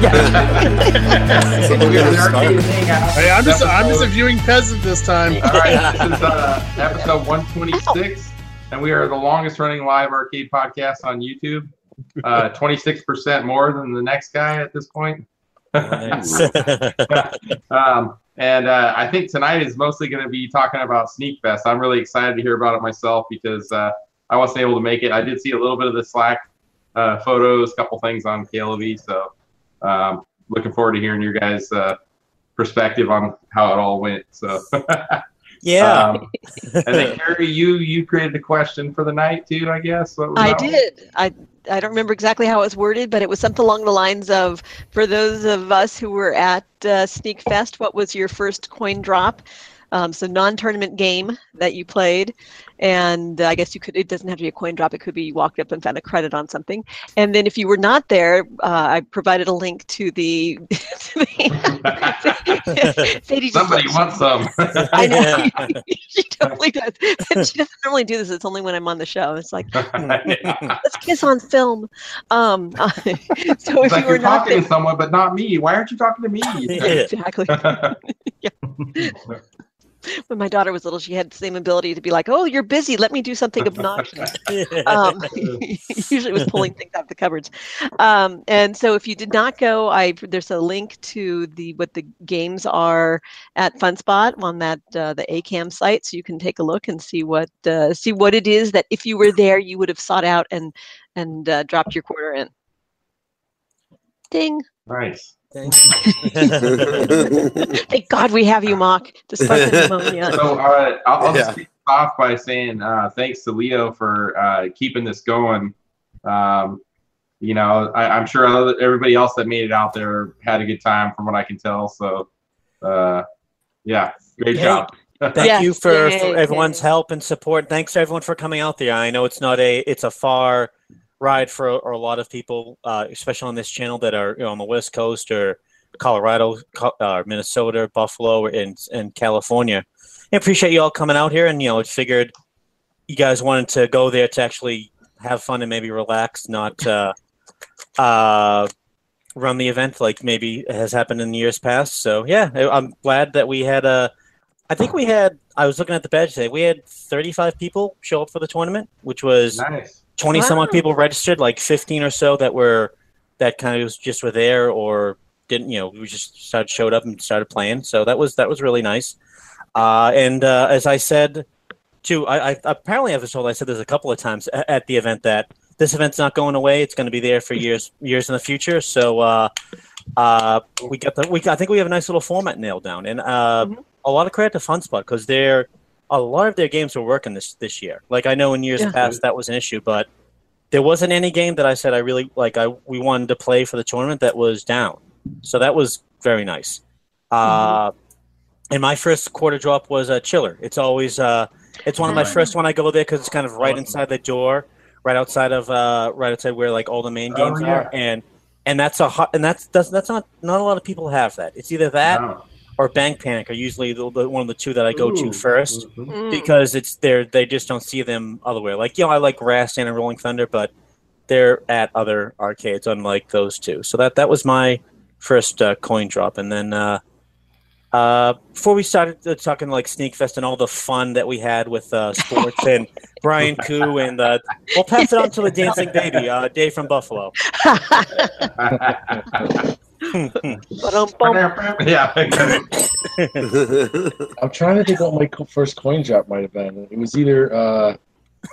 Hey, I'm just I'm just a viewing peasant this time. All right, this is uh, episode 126, and we are the longest running live arcade podcast on YouTube. Uh, 26% more than the next guy at this point. Nice. Um, and uh, I think tonight is mostly going to be talking about Sneak Fest. I'm really excited to hear about it myself because uh, I wasn't able to make it. I did see a little bit of the Slack uh, photos, a couple things on KLV. So um, looking forward to hearing your guys' uh, perspective on how it all went. So yeah. um, and then Carrie, you you created a question for the night too, I guess. What I that one? did. I I don't remember exactly how it was worded, but it was something along the lines of, for those of us who were at uh, Sneak Fest, what was your first coin drop? Um, so non-tournament game that you played, and uh, I guess you could. It doesn't have to be a coin drop. It could be you walked up and found a credit on something. And then if you were not there, uh, I provided a link to the. to the Sadie Somebody like- wants some. I know she totally does. And she doesn't normally do this. It's only when I'm on the show. It's like let's kiss on film. Um, so It's if like you were you're not talking there, to someone, but not me. Why aren't you talking to me? exactly. When my daughter was little, she had the same ability to be like, "Oh, you're busy. Let me do something obnoxious." um, usually it was pulling things out of the cupboards. Um, and so if you did not go, I there's a link to the what the games are at FunSpot on that uh, the ACAM site, so you can take a look and see what uh, see what it is that if you were there you would have sought out and and uh, dropped your quarter in. Ding! nice. Thank God we have you, Mock, despite the pneumonia. So uh, I'll, I'll Yeah. just kick off by saying uh, thanks to Leo for uh, keeping this going. Um, you know, I, I'm sure other, everybody else that made it out there had a good time, from what I can tell. So, uh, yeah, great Hey, job. Thank Yes, you for, yay, for everyone's yay. help and support. Thanks to everyone for coming out there. I know it's not a it's a far ride for a, lot of people, uh, especially on this channel that are you know, on the West Coast or Colorado, Co- uh, Minnesota, Buffalo, and and California. I appreciate you all coming out here, and you know, I figured you guys wanted to go there to actually have fun and maybe relax, not uh, uh, run the event like maybe has happened in years past. So yeah, I'm glad that we had a. I think we had. I was looking at the badge today. We had 35 people show up for the tournament, which was Nice. 20 some odd people registered. Like 15 or so that were that kind of just were there or didn't. You know, we just started showed up and started playing. So that was that was really nice. Uh, and uh, as I said, too, I, I apparently I was told I said this a couple of times at the event that this event's not going away. It's going to be there for years years in the future. So. Uh, uh, we got the we I think we have a nice little format nailed down, and uh, Mhm. a lot of credit to FunSpot because they're a lot of their games were working this this year. Like I know in years Yeah. past that was an issue, but there wasn't any game that I said I really like. I we wanted to play for the tournament that was down, so that was very nice. Uh, and my first quarter drop was a chiller. It's always uh, it's one of my first when I go there because it's kind of right inside the door, right outside of uh, right outside where like all the main Oh, games yeah. are, and and that's a hot and that's that's that's not not a lot of people have that. It's either that Wow. Or Bank Panic are usually the, the, one of the two that I go to Ooh. first Mhm. Mm. because it's there. They just don't see them otherwhere. Like you know, I like Rastan and Rolling Thunder, but they're at other arcades, unlike those two. So that that was my first uh, coin drop, and then uh, uh, before we started uh, talking like Sneak Fest and all the fun that we had with uh, sports and Brian Koo and uh, we'll pass it on to the dancing baby, uh, Dave from Buffalo. Ba-dum-bum. yeah. I'm trying to think what my co- first coin drop might have been. It was either uh,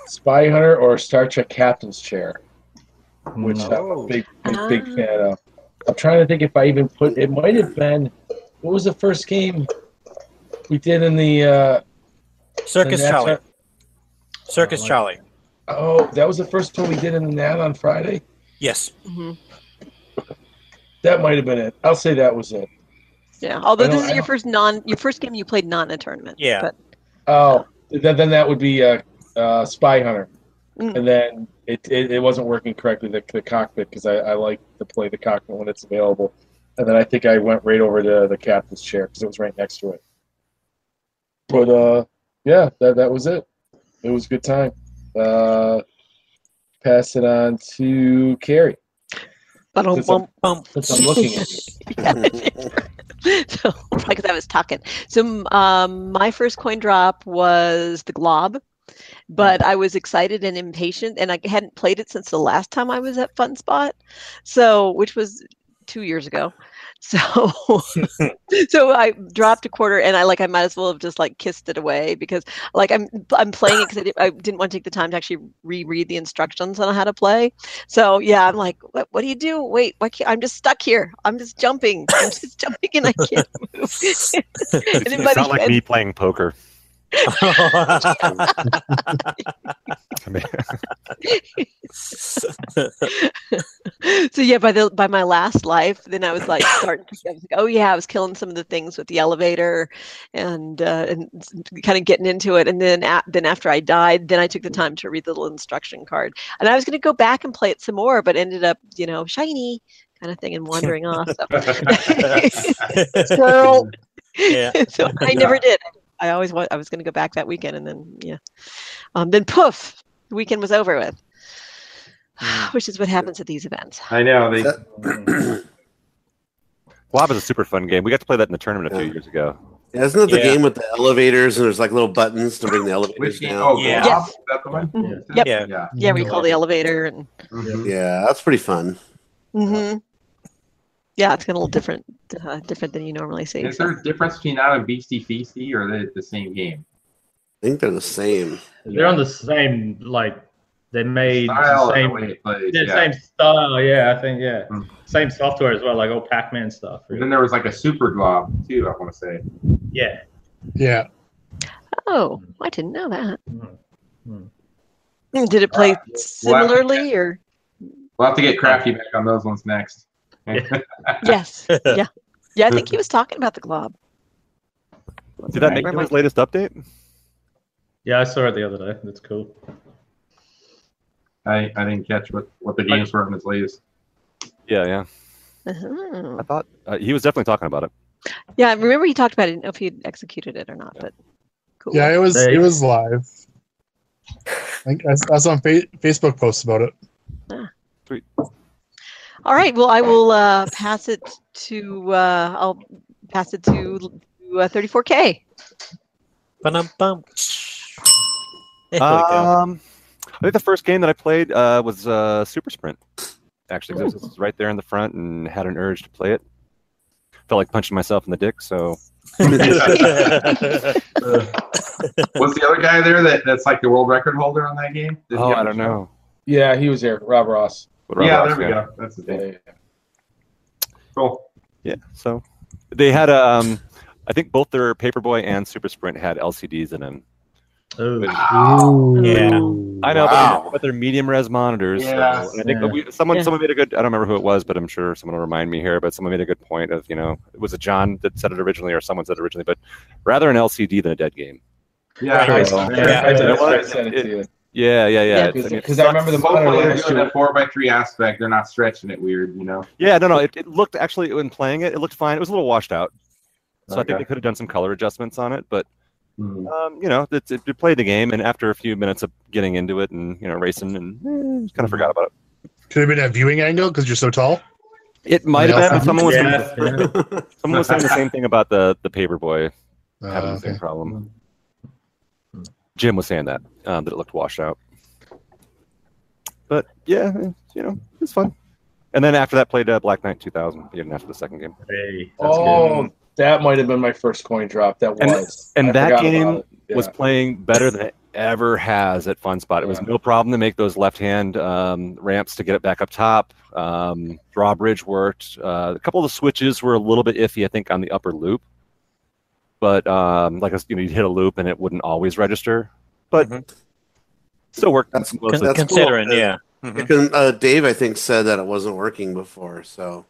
Spy Hunter or Star Trek Captain's Chair, which I'm a big, big, big Ah. fan of. I'm trying to think if I even put. It might have been. What was the first game we did in the? Uh, Circus the Nats- Charlie. Circus Oh, Charlie. Oh, that was the first one we did in the Nat on Friday. Yes. Mhm. That might have been it. I'll say that was it. Yeah. Although this is your first non, your first game you played not in a tournament. Yeah. But Oh, then, then that would be uh, uh, Spy Hunter. Mm. And then it, it, it wasn't working correctly, the, the cockpit, because I, I like to play the cockpit when it's available. And then I think I went right over to the captain's chair because it was right next to it. But uh, yeah, that, that was it. It was a good time. Uh, pass it on to Carrie. But Since I'm- Bump. Since I'm looking at you. so probably because I was talking. So um, my first coin drop was the Glob, but I was excited and impatient, and I hadn't played it since the last time I was at Fun Spot, so which was two years ago. So so I dropped a quarter, and I like I might as well have just like kissed it away because like I'm I'm playing it because I, did, I didn't want to take the time to actually reread the instructions on how to play. So yeah, I'm like, what, what do you do? Wait, why can't, I'm just stuck here. I'm just jumping. I'm just jumping and I can't move. and then by It's not like end- me playing poker. I mean, so yeah, by the by my last life, then I was like starting to I was like, oh yeah, I was killing some of the things with the elevator and uh, and kind of getting into it. And then a- then after I died, then I took the time to read the little instruction card. And I was going to go back and play it some more, but ended up you know shiny kind of thing and wandering off. So. Squirrel. yeah. so I never did. I always want. I was going to go back that weekend, and then yeah, um, then poof, the weekend was over with, which is what happens at these events. I know they. Glob is a super fun game. We got to play that in the tournament a few Yeah. years ago. Yeah, isn't it the Yeah. game with the elevators and there's like little buttons to bring the elevators down? Oh, Yeah. yeah. Yes. Is that the one? Mhm. Yep. Yeah. Yeah. Yeah, we call the elevator, and Mhm. Yeah, that's pretty fun. hmm yeah, it's kind of a little different, uh, different than you normally see. Is there a difference between that and Beastie Feasty, or are they the same game? I think they're the same. They're on the same like they made Style the same the plays. yeah, Yeah. same style. Yeah, I think yeah, Hmm. same software as well, like old Pac-Man stuff. And then there was like a Super Glob too. I want to say. Yeah. Yeah. Oh, I didn't know that. Hmm. Mm, Did it play Uh, we'll similarly, or We'll have to get crafty back on those ones next. Yeah. yes, yeah, yeah? I think he was talking about the glob. Did that make Where it am I- his latest update? Yeah, I saw it the other day. That's cool. I, I didn't catch what, what the games were on his latest. Yeah, yeah. Uh-huh. I thought uh, he was definitely talking about it. Yeah, I remember he talked about it. I didn't know if he executed it or not, but cool. Yeah, it was They- it was live. I, think I, I saw some fa- Facebook posts about it. All right. Well, I will uh, pass it to. Uh, I'll pass it to, to uh, 34K. Ba-dum-bum. There. Um, I think the first game that I played uh, was uh, Super Sprint. Actually, 'cause it was right there in the front and had an urge to play it. Felt like punching myself in the dick, so Was the other guy there that, that's like the world record holder on that game? Did oh, have I a don't know. Yeah, he was there. Rob Ross. What Yeah, there we Ross, go. That's the Yeah, thing. yeah, yeah. Cool. Yeah, so they had a. Um, I think both their Paperboy and Super Sprint had LCDs in them. Oh, Yeah. I know, Wow. but, but they're medium res monitors. so- Yes. and I think Yeah. we, someone Yeah. someone made a good. I don't remember who it was, but I'm sure someone will remind me here. But someone made a good point of you know it was it John that said it originally or someone said it originally, but rather an LCD than a dead game. Yeah, Right. nice. Yeah. Yeah, I, You know did, what? I sent it to you. Yeah, yeah, yeah. Yeah. I mean, Because I remember the sucks. monitor Hopefully they're doing that four by three aspect. They're not stretching it weird, you know. Yeah, no, no. It, it looked actually when playing it, it looked fine. It was a little washed out, so I think they could have done some color adjustments on it. But Mhm. um, you know, it, it, it played the game, and after a few minutes of getting into it and you know racing, and eh, kind of forgot about it. Could have been a viewing angle because you're so tall. It might have Yeah. been. Someone was yeah, saying, yeah. someone was saying the same thing about the the Paperboy Uh, having the okay. same problem. Jim was saying that um, that it looked washed out. But yeah, you know, it's fun. And then after that, played uh, Black Knight 2000. Even after the second game. Hey, that's Oh, good. that might have been my first coin drop. That And- was. and I that game about it. was playing better than it ever has at Fun Spot. It was no problem to make those left hand um, ramps to get it back up top. Um, drawbridge worked. Uh, a couple of the switches were a little bit iffy, I think, on the upper loop. But um, like I s- you know, you'd hit a loop and it wouldn't always register, but Mhm. still worked. That's- Con- mostly. that's considering, cool. yeah. Mhm. Because, uh, Dave, I think, said that it wasn't working before. So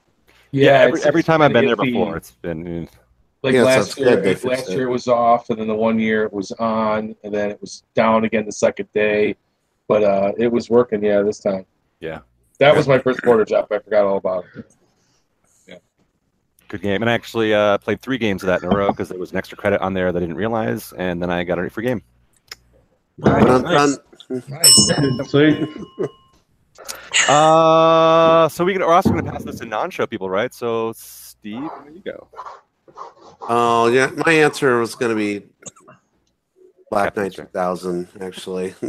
yeah, every, every time I've been there iffy. before, it's been. eh, Like Yeah, last year, good like last fixed year it. it was off, and then the one year it was on, and then it was down again the second day. But uh, it was working, yeah, this time. Yeah. That was my first quarter job. I forgot all about it. Good game, and I actually uh, played three games of that in a row because there was an extra credit on there that I didn't realize, and then I got a free game. Dun, Nice. Nice. Sweet. Uh, so we can, we're also going to pass this to non-show people, right? So, Steve, where you go? Oh yeah, my answer was going to be Black Knight 2000, actually.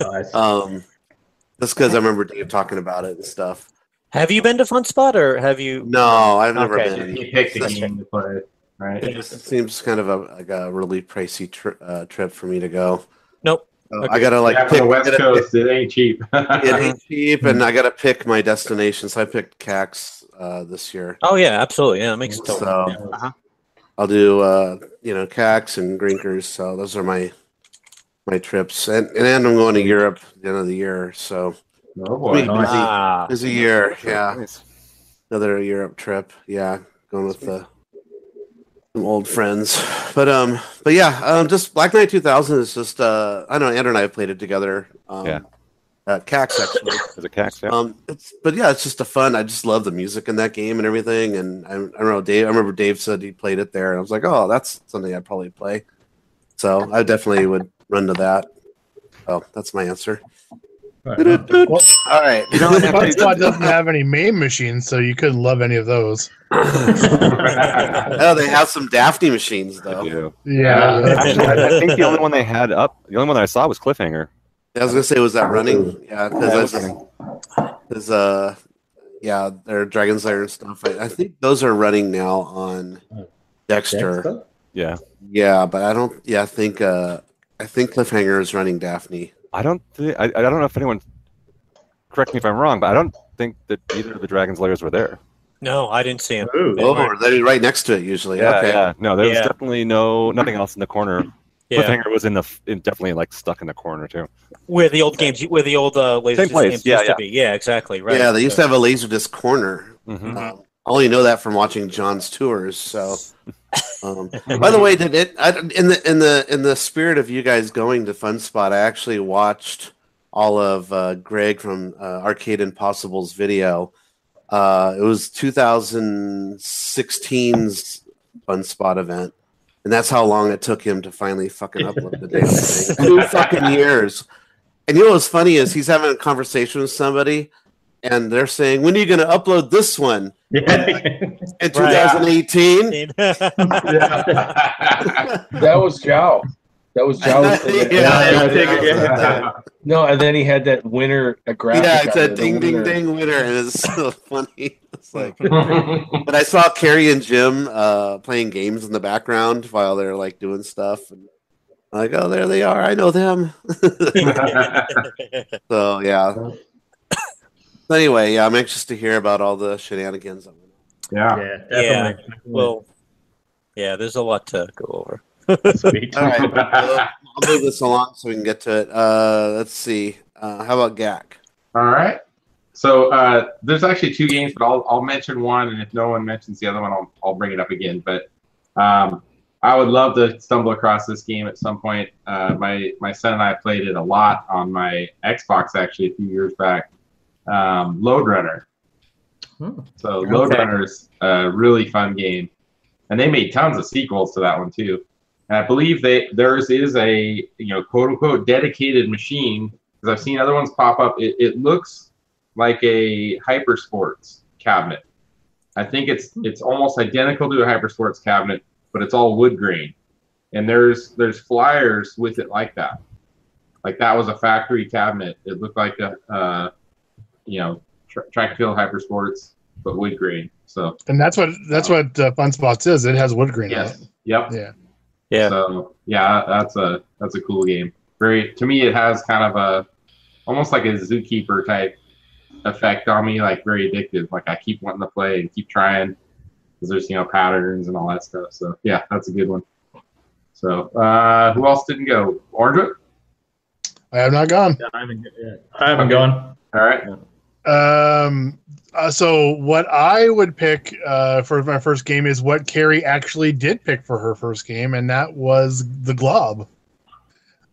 Nice. um, just because I remember Dave talking about it and stuff. Have you been to Fun Spot or have you? No, I've never Okay. been. You picked the game to play, right? It just seems kind of a like a really pricey tri- uh, trip for me to go. Nope. So Okay. I gotta like yeah, from pick. the West gotta Coast, it ain't cheap. pick- it ain't cheap, and I gotta pick my destination. So I picked CAX uh, this year. Oh yeah, absolutely. Yeah, it makes So total. yeah. I'll do uh, you know CAX and Grinkers. So those are my my trips, and and I'm going to Europe at the end of the year. So oh boy. Wait, busy, Ah, busy year. Yeah, Nice. another Europe trip. Yeah, going with the some old friends. But um, but yeah, um, just Black Knight 2000 is just uh, I know Andrew and I have played it together. Um, Yeah. At CAX actually. There's a cax, yeah. Um, it's but yeah, it's just a fun. I just love the music in that game and everything. And I, I don't know, Dave. I remember Dave said he played it there, and I was like, oh, that's something I'd probably play. So I definitely would run to that. Oh, that's my answer. Right. Well, All right. You know, Fun Spot doesn't have any main machines, so you couldn't love any of those. oh, they have some Daphne machines though. do. Yeah. Actually, I, I think the only one they had up, the only one that I saw was Cliffhanger. I was gonna say, was that running? Yeah, Yeah, because was running. because uh, yeah, they're Dragon's Lair and stuff. I, I think those are running now on Dexter. Dexter? Yeah. Yeah, but I don't. Yeah, I think uh, I think Cliffhanger is running Daphne. I don't think, I, I don't know if anyone, correct me if I'm wrong, but I don't think that either of the Dragon's Lairs were there. no, I didn't see him. Ooh. Oh, they're right next to it usually. Yeah, okay. yeah. No, there was Yeah. definitely no, nothing else in the corner. Yeah, Cliffhanger was in the, in, definitely like stuck in the corner too. where the old games, where the old uh, laser Same games yeah, used yeah. to be. Yeah, exactly. Right. Yeah, they used to have a Laserdisc corner. hmm Um, I only know that from watching John's tours. So, um, by the way, did it I, in the in the in the spirit of you guys going to Fun Spot? I actually watched all of uh, Greg from uh, Arcade Impossible's video. Uh, it was 2016's Fun Spot event, and that's how long it took him to finally fucking upload the damn thing. Two fucking years. And you know what's funny is he's having a conversation with somebody, and they're saying, "When are you going to upload this one?" Yeah. In 2018. yeah. That was Jow. That was Jow's thing. Yeah, yeah, I think- yeah. No, and then he had that winner a graphic. Yeah, it's there, a ding, ding, winner. ding winner, and it's so funny. It's like, but I saw Carrie and Jim uh, playing games in the background while they're like doing stuff, and I'm like, oh, there they are. I know them. so yeah. So anyway, yeah, I'm anxious to hear about all the shenanigans. that went on. yeah. Yeah, definitely. well, yeah, there's a lot to go over. Sweet. All right, well, I'll move this along so we can get to it. Uh, let's see. Uh, how about GAC? All right. So uh, there's actually two games, but I'll, I'll mention one, and if no one mentions the other one, I'll, I'll bring it up again. But um, I would love to stumble across this game at some point. Uh, my my son and I played it a lot on my Xbox actually a few years back. Um, Lode Runner. Hmm. So Load Okay. Runner is a really fun game, and they made tons of sequels to that one too. And I believe they theirs is a you know quote unquote dedicated machine because I've seen other ones pop up. It, it looks like a Hypersports cabinet. I think it's it's almost identical to a Hypersports cabinet, but it's all wood grain. And there's there's flyers with it like that. Like that was a factory cabinet. It looked like a uh, you know tr- track and field hyper sports, but wood grain. So And that's what that's what uh, Fun Spots is. It has wood grain. on yes, it. yep. Yeah. Yeah. So yeah, that's a that's a cool game. Very to me, it has kind of a almost like a zookeeper type effect on me, like very addictive. Like I keep wanting to play and keep trying because there's you know patterns and all that stuff. So yeah, that's a good one. So uh, who else didn't go? Orangewood. I have not gone. Yeah, I haven't, yeah, I haven't gone. All right. Um. Uh, so what I would pick uh, for my first game is what Carrie actually did pick for her first game, and that was the Glob.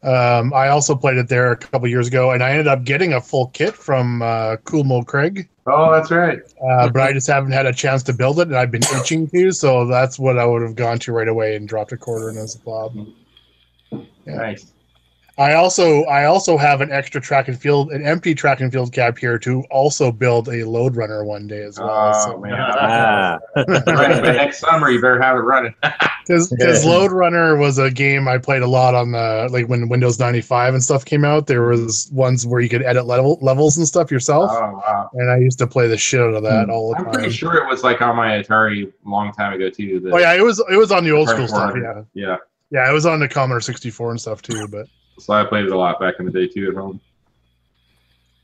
Um, I also played it there a couple years ago, and I ended up getting a full kit from uh, Cool Mo Craig, Oh, that's right. uh, but I just haven't had a chance to build it, and I've been itching to, so that's what I would have gone to right away and dropped a quarter in as a Glob. Yeah. Nice. I also I also have an extra track and field, an empty track and field cap here to also build a Lode Runner one day as well. Oh so, man, Ah. Right, next summer you better have it running. because Yeah. Lode Runner was a game I played a lot on the like when Windows 95 and stuff came out. There was ones where you could edit level levels and stuff yourself, Oh wow. and I used to play the shit out of that all the time. I'm pretty sure it was like on my Atari long time ago too. the- Oh yeah, it was it was on the old Atari school stuff. Yeah, Yeah. yeah, it was on the Commodore 64 and stuff too. But So I played it a lot back in the day too at home.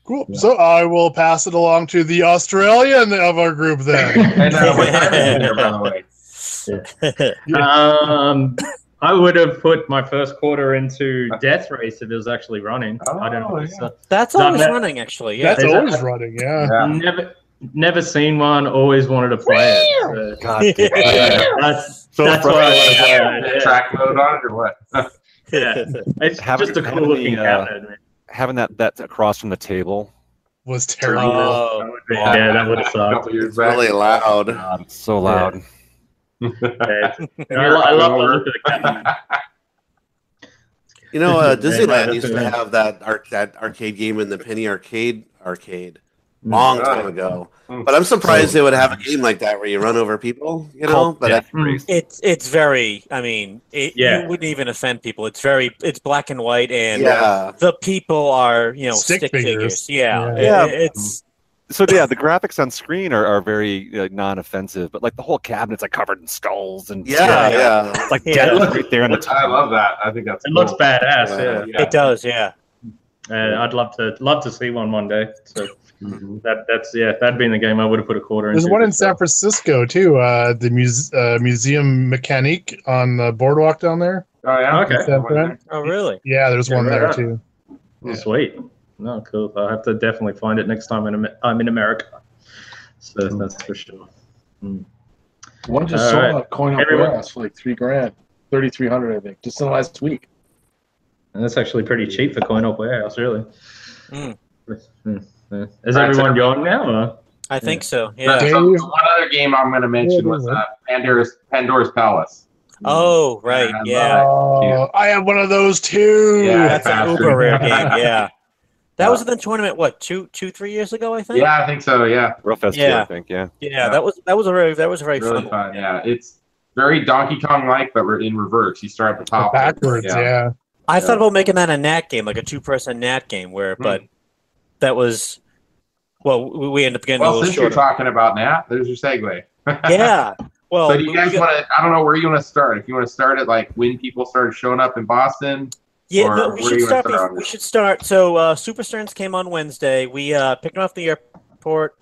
cool. Yeah. So I will pass it along to the Australian of our group then. And uh, what time is it here, by the way? Um, I would have put my first quarter into Death Race if it was actually running. I don't know. Oh, It's, uh, That's always bad. running, actually. Yeah. That's Is that- always running. Yeah. Yeah. Never, never seen one. Always wanted to play it. God damn it. That's So that's why I want to play it. Track mode on it or what? Yeah. It's Having- just a cool looking the, uh, cabinet. man. Having that that across from the table, Was terrible. Oh, Yeah, that would have sucked. couple years It's really loud. God, it's so loud. Yeah. I, I love the look of the cabinet. You know, uh, Disneyland used to have that arc that arcade game in the Penny Arcade arcade long Mm. time ago. Mm. But I'm surprised they would have a game like that where you run over people. You know, Called but I, It's it's very. I mean, it, Yeah. you wouldn't even offend people. It's very. It's black and white, and yeah, the people are you know Stick stick, figures. figures. Yeah, Yeah. It- it's So yeah, the graphics on screen are, are very uh, non-offensive, but like the whole cabinet's like covered in skulls and yeah, yeah. It's like Yeah. death right there on the top. I love that. I think that's It looks badass. Wow. Yeah. Yeah. it does. Yeah. Uh, I'd love to love to see one one day. So Mhm. that that's yeah, that'd be in the game. I would have put a quarter in. There's one in so- San Francisco too. Uh, the muse- uh, Museum Mécanique on the boardwalk down there. Oh yeah. Okay. San Oh, really? Yeah, there's Yeah, one right there on. too. Oh, Yeah. Sweet. No, cool. I'll have to definitely find it next time in I'm in America. So that's for sure. One just All sold right. on Coin Up Everyone- Warehouse for like three grand, thirty three hundred, I think, just in the last week. And that's actually pretty cheap for Coin-Op Warehouse, really. Mm. Yeah. Is Right, everyone so- going now? Or? I think so. Uh, Yeah. Dave? so one other game I'm going to mention was uh, Pandora's Pandora's Palace. Oh, right. And, Yeah. Oh, I have one of those too. Yeah. That's an uber rare game. Yeah. That was in the tournament. What two, two, three years ago? I think. Yeah, I think so. Yeah, Real fast, Yeah. I think. Yeah. Yeah. Yeah. That was that was a very that was a very really fun. fun. Yeah, it's very Donkey Kong like, but we're in reverse. You start at the top. Backwards, yeah. I Yeah. thought about making that a Nat game, like a two-person Nat game, where Hmm. but that was well, we, end up getting Well, since you're talking about Nat, there's your segue. yeah. Well, so do you guys want to? I don't know where you want to start. If you want to start at like when people started showing up in Boston. Yeah, no, we should start. start we should start. So, uh, Super Stearns came on Wednesday. We uh, picked him off the airport.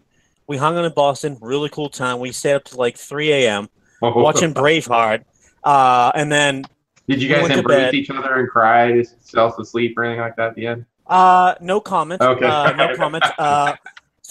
We hung out in Boston. Really cool time. We stayed up to like 3 a.m. watching Braveheart. Uh, and then, Did you guys to embrace each other and cry yourselves to sleep or anything like that at the end? uh, no comment. Okay. Uh, no comment. Uh,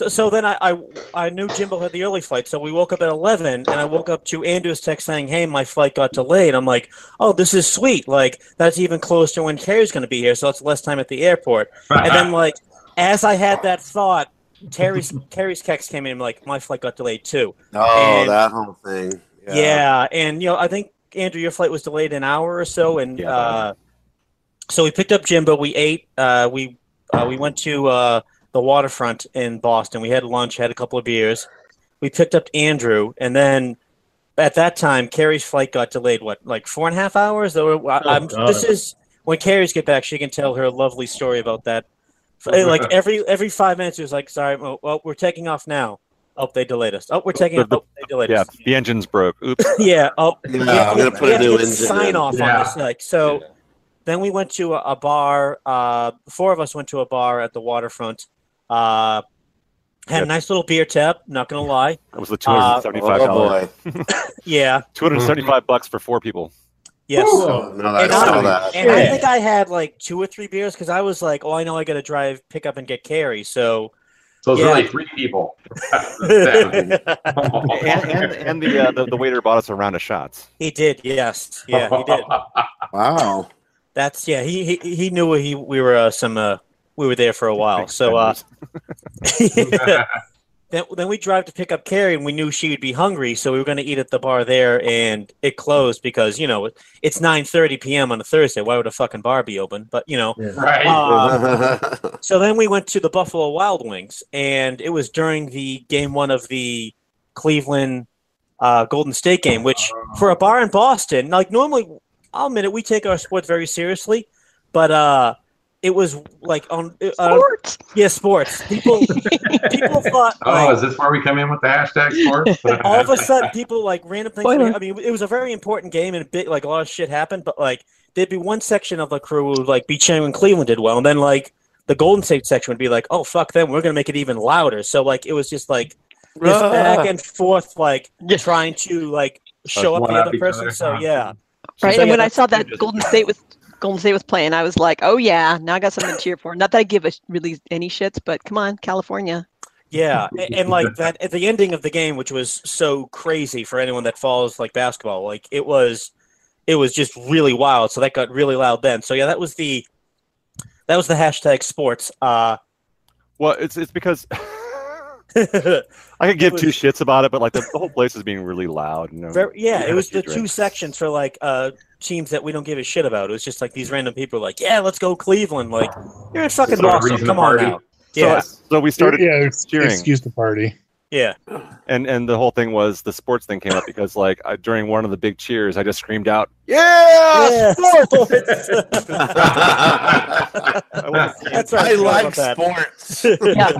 so, so then I, I, I knew Jimbo had the early flight. So we woke up at 11, and I woke up to Andrew's text saying, "Hey, my flight got delayed." I'm like, "Oh, this is sweet. Like that's even closer to when Carrie's going to be here, so it's less time at the airport." And then, like, as I had that thought, Terry's Terry's text came in. Like, my flight got delayed too. Oh, And- that whole thing. Yeah. and you know, I think Andrew, your flight was delayed an hour or so, and Yeah. uh, so we picked up Jimbo. We ate. Uh, we uh, we went to uh, the waterfront in Boston. We had lunch, had a couple of beers. We picked up Andrew, and then at that time, Carrie's flight got delayed. What, like four and a half hours? Though I, I'm, this is when Carrie's get back. She can tell her lovely story about that. Like every every five minutes, it was like, "Sorry, well, well, we're taking off now." Oh, they delayed us. Oh, we're taking off. Oh, they delayed Yeah. us. The engine's broke. Oops. yeah. Oh, Yeah, yeah, I'm gonna put we a new engine sign in. off Yeah. on this. Like so, then we went to a, a bar. Uh, four of us went to a bar at the waterfront. Uh, had Yeah. a nice little beer tap. Not gonna lie. That was the two hundred seventy-five Oh dollars. boy. Yeah. Two hundred seventy-five bucks for four people. Yes. Oh, no, I And saw I- that. And I think I had like two or three beers because I was like, "Oh, I know I got to drive, pick up, and get Carrie." So, So it's Yeah. really three people. And, and, and the, uh, the the waiter bought us a round of shots. he did. Yes. Yeah, he did. Wow. That's yeah. He he, he knew he we were uh, some uh, we were there for a while. So uh, then then we drive to pick up Carrie, and we knew she would be hungry, so we were going to eat at the bar there, and it closed because you know it's 9:30 p.m. on a Thursday. Why would a fucking bar be open? But you know, Right. uh, so then we went to the Buffalo Wild Wings, and it was during the game one of the Cleveland uh, Golden State game, which for a bar in Boston, like normally, I'll admit it, we take our sports very seriously, but uh, it was like on uh, Sports. yeah sports. People people thought Oh, like, is this where we come in with the hashtag sports? all of a sudden people like random things. Spoiler. I mean, it was a very important game and a bit like a lot of shit happened, but like there'd be one section of the crew who would like be cheering when Cleveland did well, and then like the Golden State section would be like, "Oh fuck them, we're gonna make it even louder." So like it was just like this back and forth, like trying to like show up one the other person. other. So yeah, Right. So, and yeah, when I saw that. Golden State was Golden State was playing, I was like, oh yeah, now I got something to cheer for. Not that I give a really any shits, but come on, California. yeah, and, and like that at the ending of the game, which was so crazy for anyone that follows like basketball, like it was, it was just really wild. So that got really loud then. So yeah, that was the, that was the hashtag sports. Uh, Well, it's it's because very, I could give was- two shits about it, but like the, the whole place is being really loud. You know? yeah, it was the Few two sections for like uh teams that we don't give a shit about. It was just like these random people like, yeah, let's go Cleveland. Like you're in fucking Sort of Boston. Come on party. now. So, Yeah, so we started, yeah, ex- cheering. excuse the party. Yeah. and and the whole thing was the sports thing came up because like I, during one of the big cheers, I just screamed out, Yeah, "Yeah!" sports. I wanna see it. That's right. I like sports. Yeah.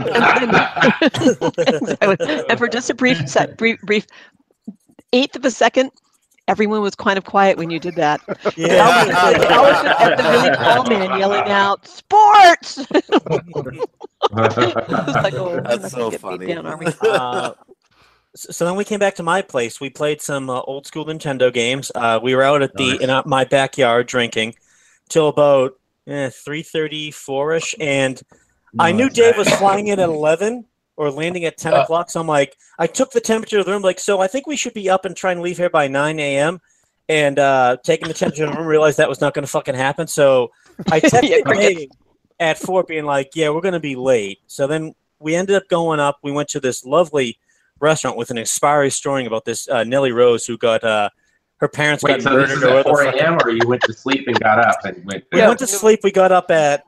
and, and- and for just a brief, sec, brief, brief eighth of a second, everyone was kind of quiet when you did that. I was, Yeah. I was just at the really tall man yelling out, "Sports!" Like, oh, That's so gonna get beat funny. Down. Uh, so so then we came back to my place. We played some uh, old school Nintendo games. Uh, we were out at the Nice. in uh, my backyard drinking till about eh, three thirty four ish, and I knew Dave was flying in at eleven or landing at ten Uh. o'clock. So I'm like, I took the temperature of the room. Like, so I think we should be up and try and leave here by nine a.m. And uh, taking the temperature of the room, realized that was not going to fucking happen. So I texted Yeah. At four, being like, "Yeah, we're going to be late." So then we ended up going up. We went to this lovely restaurant with an inspiring story about this uh, Nellie Rose who got uh, her parents Wait, got so this murdered is at 4 a.m. or you went to sleep and got up and went? We Yeah. went to sleep. We got up at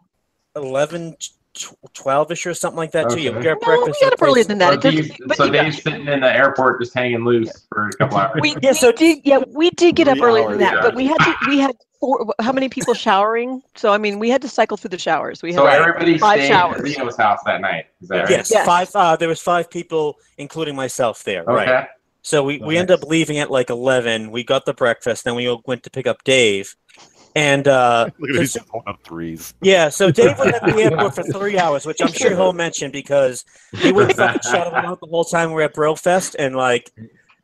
11, 12-ish or something like that too. Yeah, we got No, breakfast. we got at up the earlier than that. So, It doesn't- Dave's, but so you got- Dave's sitting in the airport just hanging loose for a couple hours. We, Yeah, we so- did, yeah, we did get up Three earlier than that, yeah. but we had to, we had four, how many people showering? So I mean, we had to cycle through the showers. We had so like, everybody five stayed showers. at Reno's house that night. Is that right? Yes, Yes. five. Uh, there was five people, including myself, there. Okay. Right. So we, we ended up leaving at like eleven. We got the breakfast. Then we all went to pick up Dave, and uh, Look at these up threes. Yeah, so Dave was at the airport for three hours, which I'm sure he'll mention because he wouldn't fucking shut him out the whole time we were at Brofest, and like,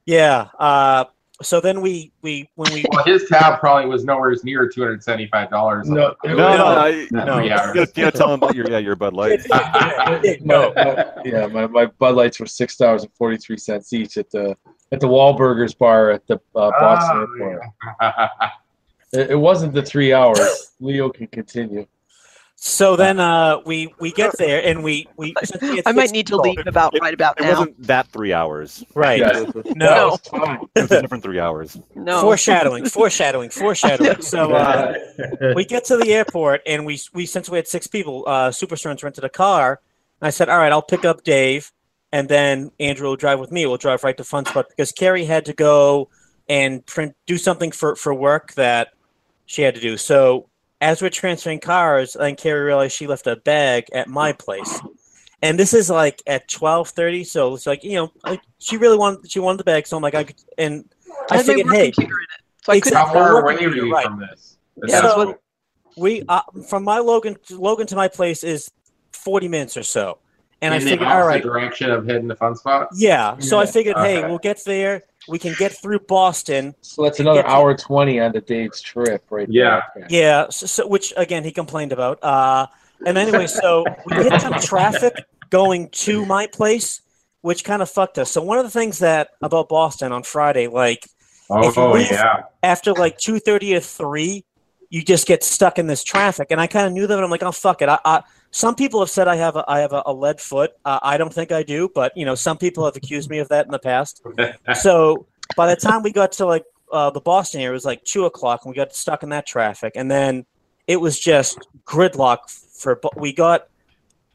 yeah. Uh, so then we we when we Well, his tab probably was nowhere near two hundred seventy-five dollars. No, No, no, no. you, No. Three you hours. you gotta tell them about your yeah your Bud Light. no, no, yeah, my, my Bud Lights were six dollars and forty three cents each at the at the Wahlburgers bar at the uh, Boston Oh, Airport. It, it wasn't the three hours. Leo can continue. so then uh, we we get there and we we since I might need to leave about right about It now. wasn't that three hours. Right. Yes. No. It's. It was a different three hours. No. Foreshadowing, foreshadowing, foreshadowing. So uh, we get to the airport and we we since we had six people, uh, Superstorms rented a car. And I said, "All right, I'll pick up Dave, and then Andrew will drive with me. We'll drive right to Fun Spot because Carrie had to go and print do something for for work that she had to do. So as we're transferring cars, I think Carrie realized she left a bag at my place." And this is like at twelve thirty, so it's like you know, like, she really wanted she wanted the bag, so I'm like, I could, and I I had my figured, work hey, computer in it, so I it's couldn't. How far Work away are you, you right. from this? Yeah, that's what- we uh, from my Logan Logan to my place is forty minutes or so, and I in the figured, all opposite right, direction of heading to Fun Spot. yeah. So I figured, hey, we'll get there. We can get through Boston. So that's another Get to- hour twenty on the Dave's trip, right? Yeah. there. Yeah, so, so which again he complained about. Uh, and anyway, so we hit some traffic going to my place, which kind of fucked us. So one of the things that about Boston on Friday, like If you Oh leave- yeah. after like two thirty or three, you just get stuck in this traffic. And I kind of knew that. But I'm like, oh fuck it. I, I some people have said I have a, I have a, a lead foot. Uh, I don't think I do, but you know, some people have accused me of that in the past. so by the time we got to like uh, the Boston area, it was like two o'clock, and we got stuck in that traffic, and then it was just gridlock for. We got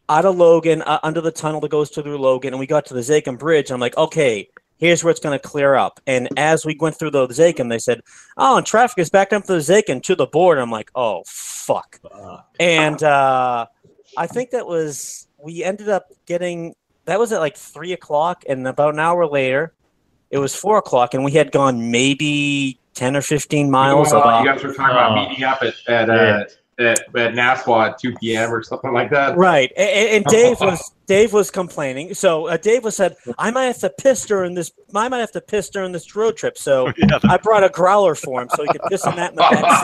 out of Logan, uh, under the tunnel that goes to through Logan, and we got to the Zakim Bridge. I'm like, okay, here's where it's going to clear up. And as we went through the Zakim, they said, oh, and traffic is backed up to the Zakim to the board. I'm like, oh fuck. And uh, I think that was we ended up getting that was at like three o'clock, and about an hour later, it was four o'clock, and we had gone maybe ten or fifteen miles. Well, of, you guys were talking about Oh. meeting up at at, uh, at at Naswa at 2 p.m. or something like that. Right, and, and Dave was Dave was complaining. So uh, Dave was said, "I might have to piss during this. I might have to piss during this road trip." So Yeah, I brought a growler for him, so he could piss on that in the back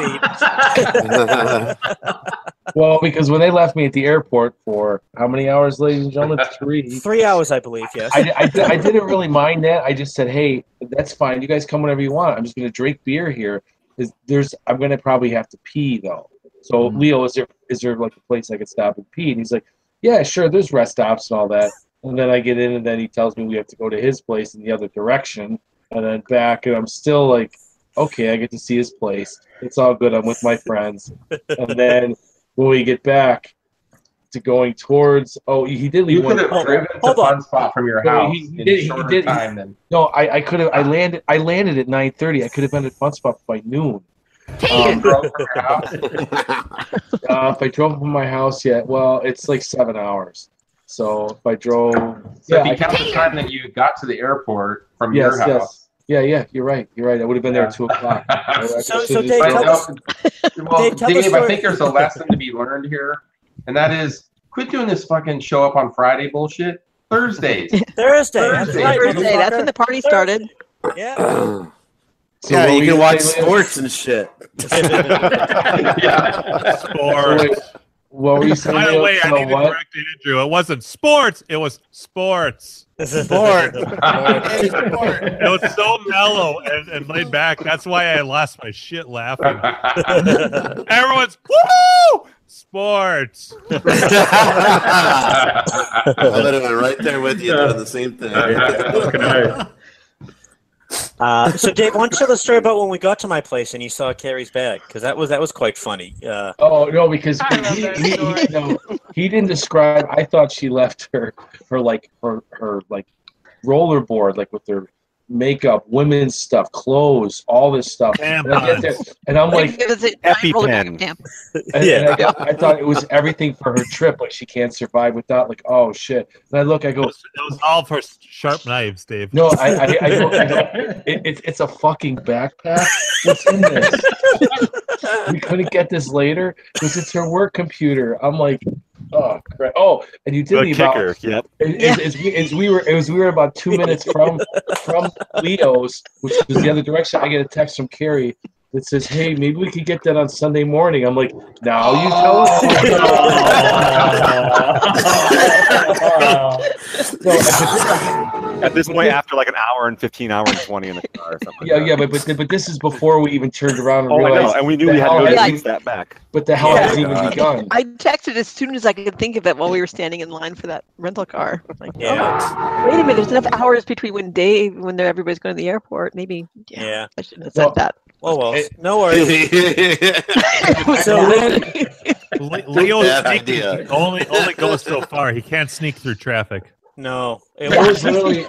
seat. Well, because when they left me at the airport for how many hours, ladies and gentlemen? Three. Three hours, I believe. Yes. I, I, I didn't really mind that. I just said, hey, that's fine. You guys come whenever you want. I'm just going to drink beer here. Is there's I'm going to probably have to pee though. So mm-hmm. Leo, is there is there like a place I could stop and pee? And he's like, yeah, sure. There's rest stops and all that. And then I get in, and then he tells me we have to go to his place in the other direction, and then back, and I'm still like, okay, I get to see his place. It's all good. I'm with my friends. And then when we get back to going towards, oh, he did leave You one. could have Hold- driven to hold on. Fun Spot from your No, house he- he in did- he did- time than. No, I, I could have. I landed. I landed at nine thirty. I could have been at Fun Spot by noon. Um, drove from your house. uh, if I drove from my house, yeah. Well, it's like seven hours. So if I drove, So yeah, if you I- count the time that you got to the airport from Yes, your yes. house. yeah, yeah. You're right. You're right. I would have been there at two o'clock. I- I So- so Dave, But drove- tell us- well, Dave, tell Dave, I think there's a lesson to be learned here, and that is quit doing this fucking show up on Friday bullshit. Thursdays. Thursday. That's Thursday. right. Thursday, that's when the party started. Yeah. So yeah, you can watch sports and shit. yeah. Sports. wait, what were you saying? By the way, I So need to correct Andrew. It wasn't sports. It was sports. Sport. It was so mellow and, and laid back. That's why I lost my shit laughing. Everyone's woo sports. I would have been right there with you doing the same thing. Okay. Uh, so Dave, why don't you tell the story about when we got to my place and you saw Carrie's bag? Because that was that was quite funny. Uh, Oh no, because he, he, he, no, he didn't describe. I thought she left her her like her her like rollerboard like with her makeup, women's stuff, clothes, all this stuff. And, I there, and I'm like, it was a EpiPen. and, Yeah. and I, I thought it was everything for her trip. Like she can't survive without. Like oh shit. And I look, I It go, was, it was all for sharp knives, Dave. no, I I, I, go, I go it, it's it's a fucking backpack. What's in this? we couldn't get this later because it's her work computer. I'm like, oh, crap. oh, and you did Good me about kicker. Yep. as, as, we, as we were as we were about two minutes from from Leo's, which was the other direction. I get a text from Carrie that says, "Hey, maybe we could get that on Sunday morning." I'm like, "Now you tell us." No, At this point, after like an hour and 15 hour and 20 in the car or something. yeah, like yeah, that. but, but but this is before we even turned around and Oh, I know. realized. And we knew the we had to hell go use that back. But the hell Yeah. hasn't even God. begun. I texted as soon as I could think of it while we were standing in line for that rental car. Like, oh, yeah, oh, wait a minute, there's enough hours between when Dave, when they're, everybody's going to the airport. Maybe, yeah, yeah. I shouldn't have Well, said that. Oh well, It- no worries. So then, Le- Leo's idea. only only goes so far. He can't sneak through traffic. no, it There was was literally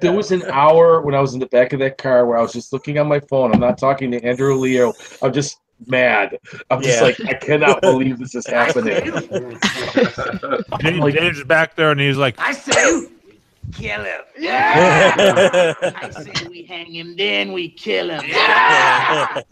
there was an hour when I was in the back of that car where I was just looking on my phone. I'm not talking to Andrew Leo. I'm just mad. I'm just like I cannot believe this is happening. Dave, Like- Dave's back there and he's like, I say, kill him. Yeah. I say we hang him, then we kill him. Yeah,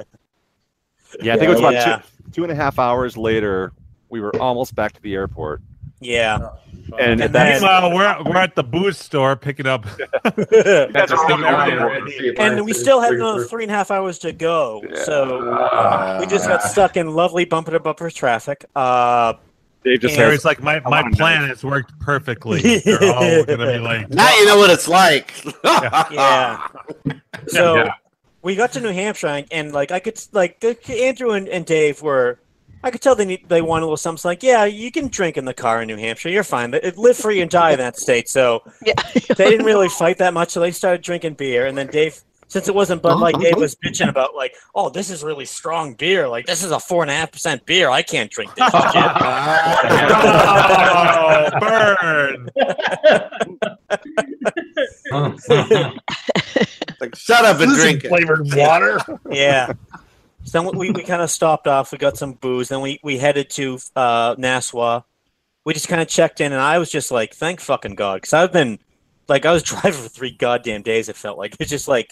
yeah, I think it was about Yeah. two, two and a half hours later. We were almost back to the airport. yeah. And, And then- meanwhile, we're, we're at the booze store picking up. That's a Still still going and we still had another three and a half hours to go. So Uh, we just got stuck in lovely bumper to bumper traffic. Uh, Dave just Yeah. says, It's like my, my want a plan has worked perfectly. They're all gonna be like, now you know what it's like. yeah. So Yeah. we got to New Hampshire, and, and, like I could like Andrew and, and Dave were I could tell they need, they want a little something. Like, yeah, you can drink in the car in New Hampshire. You're fine. They- Live free and die in that state. So Yeah. they didn't really fight that much. So they started drinking beer, and then Dave, since it wasn't Bud Light, Dave was bitching about like, oh, this is really strong beer. Like this is a four and a half percent beer. I can't drink this. Oh, burn! Like, shut up and This is drink it. flavored water. yeah. So then we, we kind of stopped off. We got some booze. Then we, we headed to uh, Naswa. We just kind of checked in, and I was just like, thank fucking God. Because I've been, like, I was driving for three goddamn days, it felt like. It's just like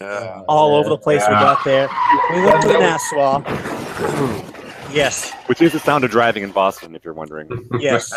all over the place we got there. We went to Naswa. yes, Which is the sound of driving in Boston, if you're wondering. yes.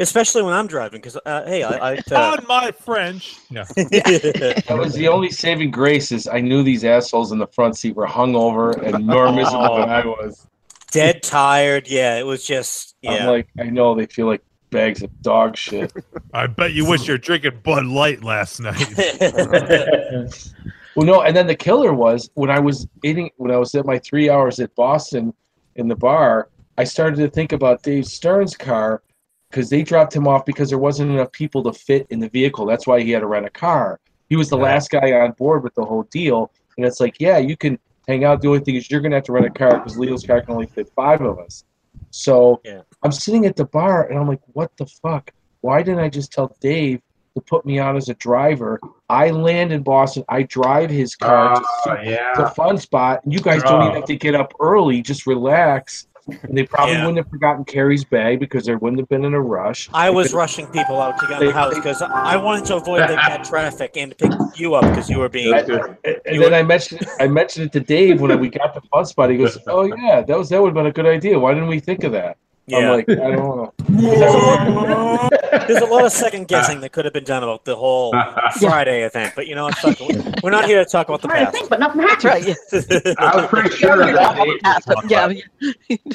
Especially when I'm driving, because, uh, hey, I. I uh, On my French. Yeah. That was the only saving grace is I knew these assholes in the front seat were hungover and more miserable than I was. dead tired. Yeah, it was just. I'm Yeah. like, I know they feel like bags of dog shit. I bet you wish you were drinking Bud Light last night. Well, no, and then the killer was when I was eating when I was at my three hours at Boston in the bar. I started to think about Dave Stern's car because they dropped him off because there wasn't enough people to fit in the vehicle. That's why he had to rent a car. He was the last guy on board with the whole deal, and it's like, yeah, you can hang out. The only thing is you're gonna have to rent a car because Leo's car can only fit five of us. So Yeah. I'm sitting at the bar and I'm like, what the fuck? Why didn't I just tell Dave to put me on as a driver? I land in Boston. I drive his car to, ah, Oh, to yeah. Fun Spot. And you guys don't even have to get up early. Just relax. And they probably Yeah. wouldn't have forgotten Carrie's bag because they wouldn't have been in a rush. I was rushing people out to get in the house because I wanted to avoid the bad traffic and pick you up because you were being. That's good. And, and You then were- I mentioned I mentioned it to Dave when we got to Fun Spot. He goes, "Oh yeah, that was that would have been a good idea. Why didn't we think of that?" I'm Yeah. like, I don't know. There's a lot of second guessing that could have been done about the whole Friday event, but you know, fuck we're not here to talk about the past. but nothing That's right. I was pretty sure that Dave, yeah.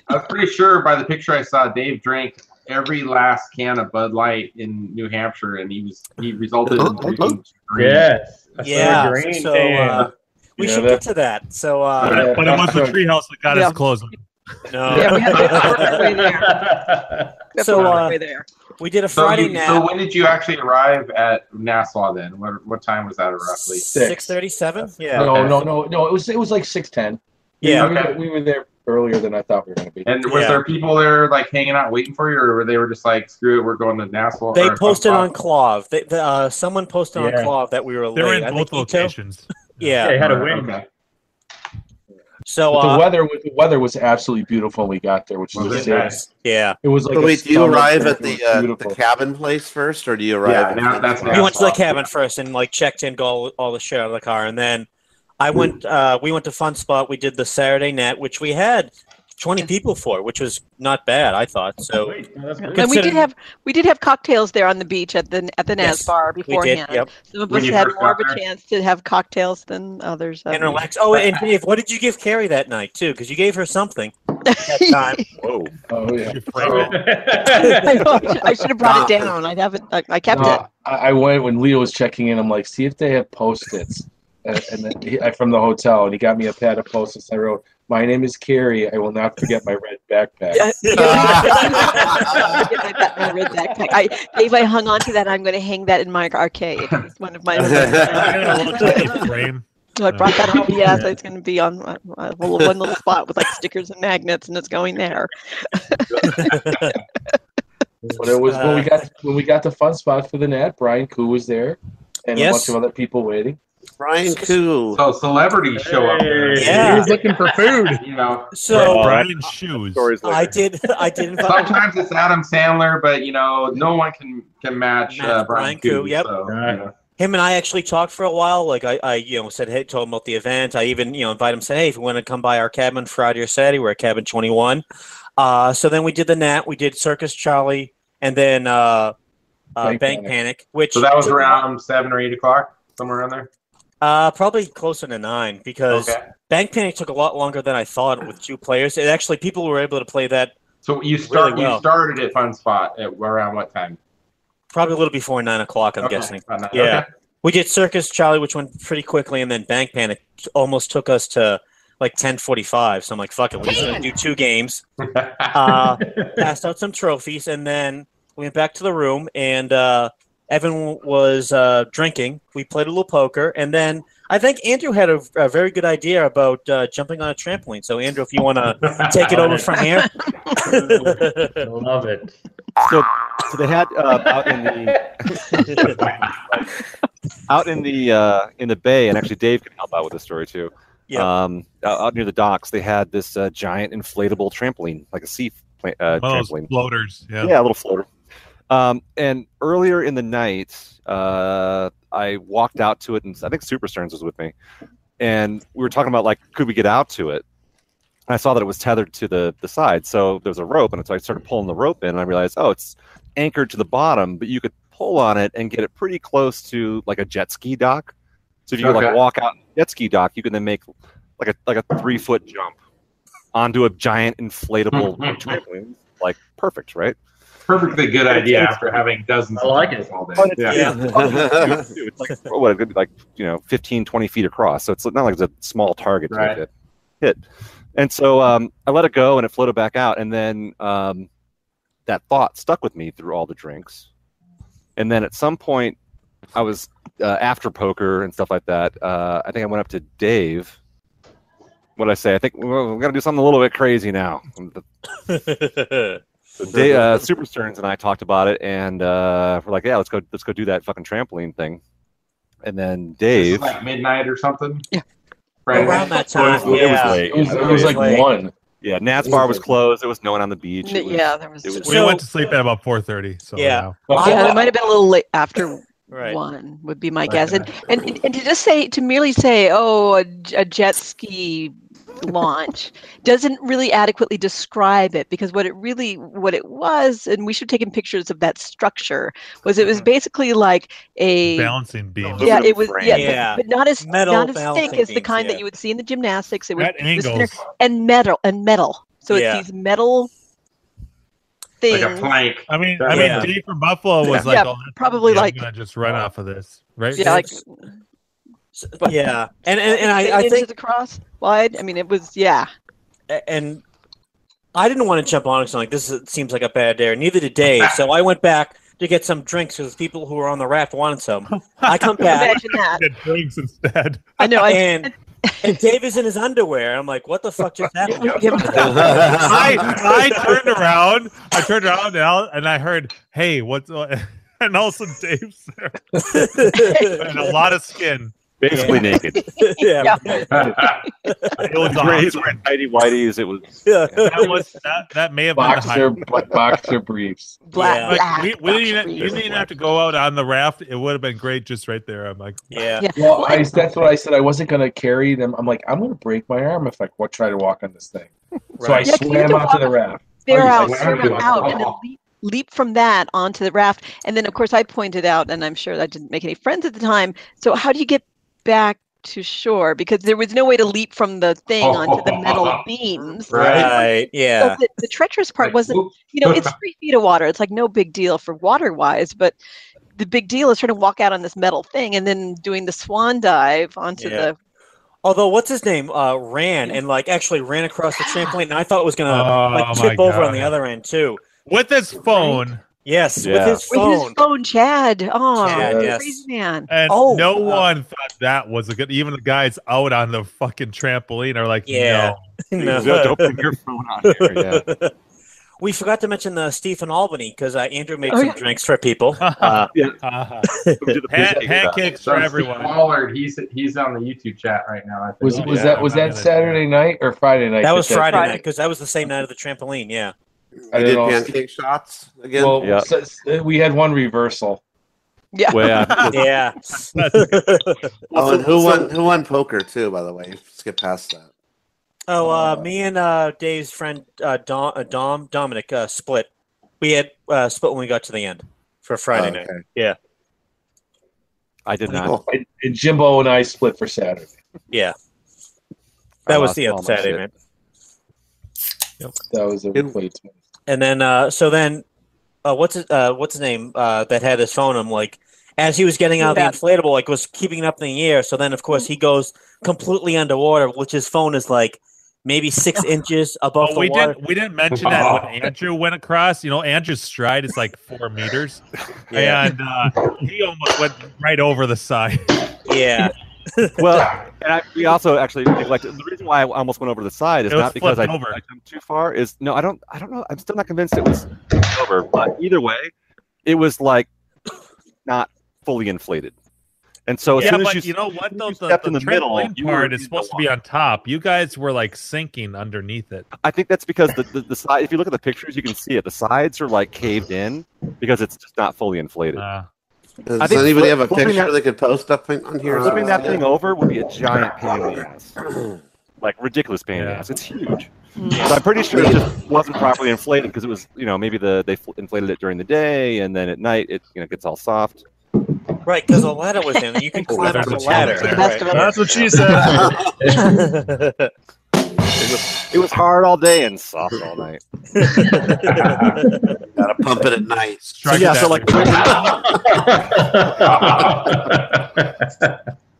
I was pretty sure by the picture I saw, Dave drank every last can of Bud Light in New Hampshire, and he was he resulted in drinking green. Yes. Yeah, green so uh, we Yeah, should get to that. So uh, Yeah. but it was the treehouse that got Yeah. us closing. No, Yeah, we had to work our way there. We So, work our uh, way there. we did a So, Friday you, so nap. when did you actually arrive at Naswa then? What, what time was that roughly? Six thirty-seven. Yeah. No, no, no, no. It was it was like six ten. Yeah. we, Okay. were, we were there earlier than I thought we were going to be. And was Yeah. there people there like hanging out waiting for you, or were they were just like, screw it, we're going to Naswa? They posted on KLOV. They, the, uh, someone posted on Yeah. KLOV that we were They were late. in I both locations. Yeah. They had a Okay. Win. So But the uh, weather the weather was absolutely beautiful when we got there, which is Was a nice? yeah, It was like So wait, do you arrive at the uh, the cabin place first, or do you arrive? Yeah, at now that's we went to the Naswa. cabin first and like checked in, got all, all the shit out of the car, and then I went. Uh, we went to Fun Spot. We did the Saturday net, which we had twenty people for, which was not bad. I thought so. Wait, no. And we did have we did have cocktails there on the beach at the at the Naz Yes, bar We did. beforehand. Yep. Some of When us had more of a there? chance to have cocktails than others. And relax. Oh, and Dave, what did you give Carrie that night too? Because you gave her something that time. Whoa. Oh yeah. You. I, should- have brought it down. I haven't. I, I kept it. No, I, I went when Leo was checking in. I'm like, see if they have post-its, and, and then he, from the hotel, and he got me a pad of post-its. I wrote, "My name is Carrie. I will not forget my red backpack." I read that. I, Dave, I hung on to that. I'm going to hang that in my arcade. It's one of my. frame. So I brought that home. Yeah, so it's going to be on uh, uh, one little spot with like stickers and magnets, and it's going there. But it was when we got when we got the fun spot for the net. Brian Kuh was there, and a bunch of other people waiting. Brian Kuh. So celebrities show up there. Yeah. He was looking for food. You know, So Brian shoes. I did. I did invite. sometimes it's Adam Sandler, but you know, no one can can match, Match uh, Brian Brian Kuh, Kuh. yep. So, you know. him and I actually talked for a while. Like I, I, you know, said, hey, told him about the event. I even, you know, invited him. Said, hey, if you want to come by our cabin Friday or Saturday, we're at cabin twenty one. Uh, so then we did the Nat. We did Circus Charlie, and then uh, uh, Bank Bank, Panic. Panic. which So that was around seven or eight o'clock, somewhere around there. Uh, probably closer to nine because Okay. Bank Panic took a lot longer than I thought with two players. It actually people were able to play that So you start well. you started at Fun Spot at around what time? probably a little before nine o'clock. I'm Okay. guessing. Nine. Yeah. Okay. We did Circus Charlie, which went pretty quickly, and then Bank Panic almost took us to like ten forty five. So I'm like, fuck it, we're just gonna do two games. Uh, passed out some trophies, and then we went back to the room, and uh, Evan was uh, drinking. We played a little poker, and then I think Andrew had a, a very good idea about uh, jumping on a trampoline. So Andrew, if you want to take it over from here. Love it. So, so they had uh, out in the out in the uh, in the bay, and actually Dave can help out with this story too. Yeah. Um, out, out near the docks, they had this uh, giant inflatable trampoline, like a sea pla- uh, One trampoline. floaters. Yeah. Yeah, a little floater. Um, and earlier in the night, uh, I walked out to it, and I think Super Stearns was with me, and we were talking about like, could we get out to it? I saw that it was tethered to the the side, so there was a rope, and so I started pulling the rope in, and I realized, oh, it's anchored to the bottom, but you could pull on it and get it pretty close to like a jet ski dock. So if you Okay. like walk out the jet ski dock, you can then make like a like a three foot jump onto a giant inflatable trampoline. Like perfect, right? Perfectly good idea after having dozens I like it. all day. But it's- Yeah. it's like what it could be like you know 15 20 feet across. So it's not like it's a small target to Right. hit. Hit. And so um, i let it go and it floated back out. And then um, that thought stuck with me through all the drinks. And then at some point i was uh, after poker and stuff like that uh, i think i went up to dave. What did i say? I think we're, we're gonna do something a little bit crazy now so Dave, uh, Super Stearns and I talked about it, and uh, we're like, "Yeah, let's go, let's go do that fucking trampoline thing." And then This is Dave, like midnight or something. Yeah. Right. Around that It was- time, it was late. It was, it was like Wait. one. yeah, Nat's bar was closed. There was no one on the beach. It was- yeah, there was. it was- We So- went to sleep at about 4:30. So Yeah. yeah, it might have been a little late after Right. one would be my guess. And, and and to just say to merely say, oh, a, a jet ski launch doesn't really adequately describe it because what it really what it was and we should have taken pictures of that structure was it was Mm-hmm. basically like a balancing beam. yeah it was yeah, Yeah. But, but not as Metal not as thick as the kind yeah. that you would see in the gymnastics it was At it was and metal and metal so Yeah. it's these metal things Like a plank. I mean, I mean, Yeah. Dave from Buffalo was like, Yeah, oh, probably yeah, I'm like- gonna just run off of this, right? yeah like yeah, and and, and I, I inches think across wide i mean it was yeah and I didn't want to jump on it. 'cause I'm like this seems like a bad dare. Neither did Dave. So I went back to get some drinks because people who were on the raft wanted some. I come back imagine that Get drinks instead. i know I, and and Dave is in his underwear. I'm like, what the fuck just happened? I I turned around. I turned around and I, and I heard, "Hey, what's?" uh," And also Dave's there, and a lot of skin. Basically naked. yeah, It was Grays awesome. were tidy whities. It was yeah. That was that. That may have been the Boxer, high. boxer briefs. black, Yeah. Black we, we didn't even, you didn't even have to go out on the raft. It would have been great just right there. I'm like, yeah. yeah Well, I, that's what I said. I wasn't going to carry them. I'm like, I'm going to break my arm if I wa- try to walk on this thing. So I Right. Yeah, 'cause you swam to onto the raft. bear Oh, you out, swam swim to out, and then leap, leap from that onto the raft. And then, of course, I pointed out, and I'm sure I didn't make any friends at the time. So, how do you get back to shore? Because there was no way to leap from the thing onto the metal beams. Right. Right. Yeah. So the, the treacherous part wasn't, you know, it's three feet of water. It's like no big deal for water wise, but the big deal is trying to walk out on this metal thing and then doing the swan dive onto Yeah. the. Although, what's his name? Uh, ran and like actually ran across the trampoline, and I thought it was gonna Oh, like tip over on the other end too. with his phone, Yes, Yeah. with his With phone. his phone, Chad. Oh, Chad, yes. crazy man. and Oh, no uh, one thought that was a good. Even the guys out on the fucking trampoline are like, Yeah. no. No. don't bring your phone on here. Yeah. We forgot to mention the Stephen Albany because uh, Andrew made Oh, some yeah. drinks for people. Uh, Uh-huh. We did the Pan- pancake pancakes for So Steve everyone. Pollard, he's he's on the YouTube chat right now. I think. Was was yeah, that was I'm that Saturday night or Friday night? that was Friday Friday. night because that was the same night of the trampoline. Yeah. I did did pancake shots again. Well, Yeah. so- so we had one reversal. Yeah. Well, yeah. Yeah. oh, and who won? Who won poker too? By the way, skip past that. oh, uh, me and uh, Dave's friend uh, Dom, uh, Dom Dominic uh, split. We had uh, split when we got to the end for Friday night. Okay. Yeah. I did not. Cool. And, and Jimbo and I split for Saturday. Yeah. I That was the all other Saturday shit. night. That was a Good. played. And then uh, so then uh, what's his, uh, what's his name uh, that had his phone? I'm like, as he was getting out Yeah. of the inflatable, like was keeping it up in the air. So then, of course, he goes completely underwater, which his phone is like maybe six inches above But the we water. didn't we didn't mention that when Andrew went across. You know, Andrew's stride is like four meters, Yeah. and uh, he almost went right over the side. Yeah, well, and I, we also actually neglected. The reason why I almost went over the side is not because I, over. I jumped too far. Is no, I don't. I don't know. I'm still not convinced it was over. But either way, it was like not fully inflated. And so as yeah, soon as you, you, know what though, the, the in the middle, trampoline you were part is supposed to be on top. You guys were like sinking underneath it. I think that's because the, the, the side. If you look at the pictures, you can see it. The sides are like caved in because it's just not fully inflated. Uh, Does I anybody flip- have a picture that- they could post up on on here? Flipping that thing over would be a giant pain in the ass. Like ridiculous pain in the ass. It's huge. But I'm pretty sure it just wasn't properly inflated because it was, you know, maybe the they fl- inflated it during the day and then at night it, you know, gets all soft. right. Because the ladder was in. You can climb up the a ladder. chance there. Best of it. That's what she said. It was, it was hard all day and soft all night. Gotta pump it at night. So yeah, so like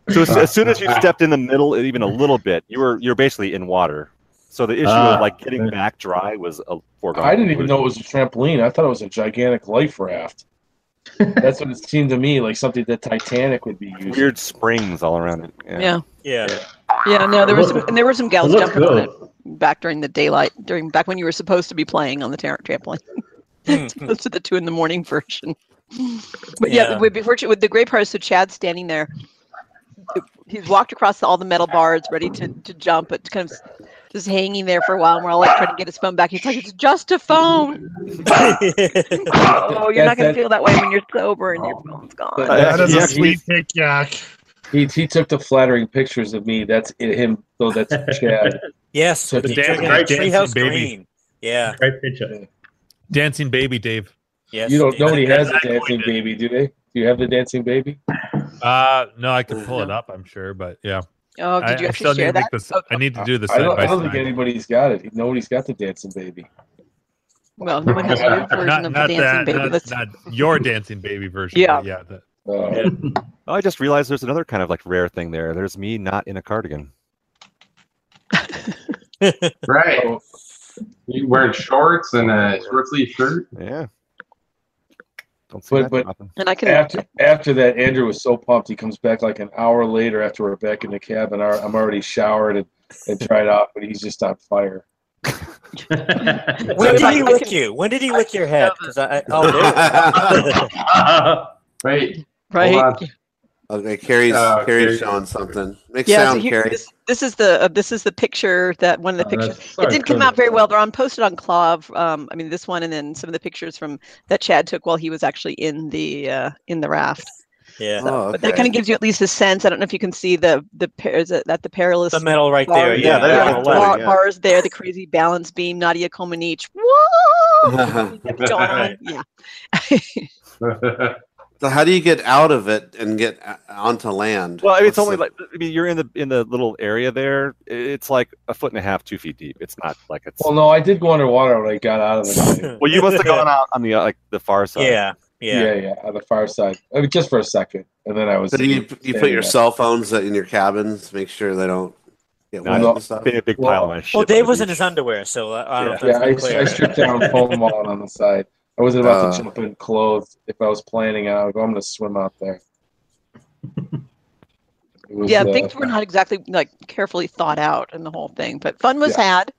so as, as soon as you stepped in the middle, even a little bit, you were you're basically in water. So the issue Ah, of like getting back dry was a foregone. I didn't even know it was a trampoline. I thought it was a gigantic life raft. That's what it seemed to me like something that Titanic would be using. weird springs all around it. Yeah. Yeah. yeah. Yeah, no, there was some, and there were some gals It looks jumping on it back during the daylight, during back when you were supposed to be playing on the tra- trampoline. Hmm. Those to the two in the morning version. But yeah, Yeah. with, before, with the great part is so Chad's standing there. He's walked across all the metal bars, ready to, to jump, but kind of just hanging there for a while. And we're all like trying to get his phone back. He's like, "It's just a phone. oh, you're not gonna that- feel that way when you're sober and your phone's gone." But- That is He a actually- sweet pick, Yak. He, he took the flattering pictures of me. That's him. Though that's Chad. yes. So the the Dan- chicken- great treehouse dancing baby. green. Yeah. Great picture. Dancing baby, Dave. Yes. You don't. Dave. Nobody has a dancing baby, do they? Do you have the dancing baby? Uh, no, I can pull it up. I'm sure, but yeah. Oh, did you I still actually need share to make that? this. Oh, I need to oh. do the I don't, I don't think anybody's got it. Nobody's got the dancing baby. well, no one has your version Not, of not the dancing that, baby. not, That's not your dancing baby version. Yeah. but yeah. that- oh. oh, I just realized there's another kind of like rare thing there. There's me not in a cardigan. Right. oh, You wearing shorts and a short sleeve shirt? Yeah. Don't see But- that but- often. and I can after after that, Andrew was so pumped. He comes back like an hour later after we're back in the cabin. I- I'm already showered and, and tried off, but he's just on fire. When did he lick you? When did he lick your head? 'Cause I, I, oh, there. Right. right. Hold. Okay, Carrie's Uh, Carrie's Carrie. showing something. Make Yeah, so here, Carrie. this, this is the uh, this is the picture that one of the Oh, pictures. that's- It didn't come out very well. They're on posted on KLOV. Um, I mean this one, and then some of the pictures from that Chad took while he was actually in the uh, in the raft. Yeah. Oh, But that kind of gives you at least a sense. I don't know if you can see the the pair is it that the perilous The metal right there. bars- Yeah, Yeah. there, yeah, the bar- yeah. bars there, the crazy balance beam, Nadia Comaneci. Whoa! Kept going. Right. Yeah. So how do you get out of it and get onto land? Well, it's only the- like I mean, you're in the in the little area there. It's like a foot and a half, two feet deep. It's not like it's. Well, no, I did go underwater when I got out of the. Well, you must have gone out on the uh, like the far side. Yeah. yeah. Yeah. yeah, on the far side, I mean, just for a second, and then I was. So do you you put your there. cell phones in your cabins? Make sure they don't get No, wet no. and stuff. Big, a big pile of my shit. Well, Dave was in his underwear, so uh, I don't know if Yeah, I, clear. I stripped down foam walling on the side. I wasn't about Uh. to jump in clothes. If I was planning, I would. I'm going to swim out there. Was, Yeah, uh, things were not exactly like carefully thought out in the whole thing, but fun was Yeah. had.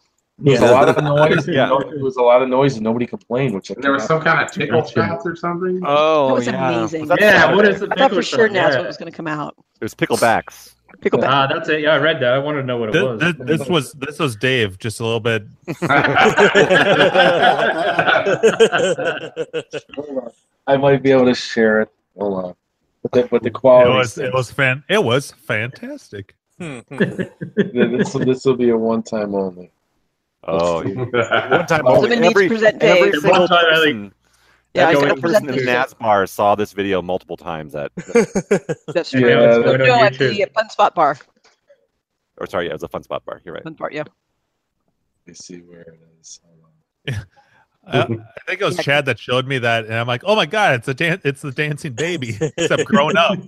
It was a lot of noise. Yeah. yeah. It was a lot of noise, and nobody complained, which I there was cannot- some kind of tickle shots or something. Oh, That was yeah. amazing. Was that- Yeah, what is the I thought for sure shot? now that's Yeah. what was going to come out. It was picklebacks. Pickleback. Ah, that's it. Yeah, I read that. I wanted to know what it This, was. this, this was this was Dave, just a little bit. I might be able to share it. Hold on. But the, but the It quality. was it was fan it was fantastic. this this will be a one time only. Oh, yeah. one time Oh, only. Someone every, present every single One time, I person, Yeah, I every gotta person in this. NazBar saw this video multiple times. At, That's Yeah, true. Yeah, let's go to no, at YouTube. the Fun Spot Bar. or sorry, yeah, it was a fun spot bar. You're right. Fun part, yeah. Let me see where it is. Hold on. I, I think it was Chad that showed me that, and I'm like, "Oh my god, it's a dan- it's the dancing baby, except grown up."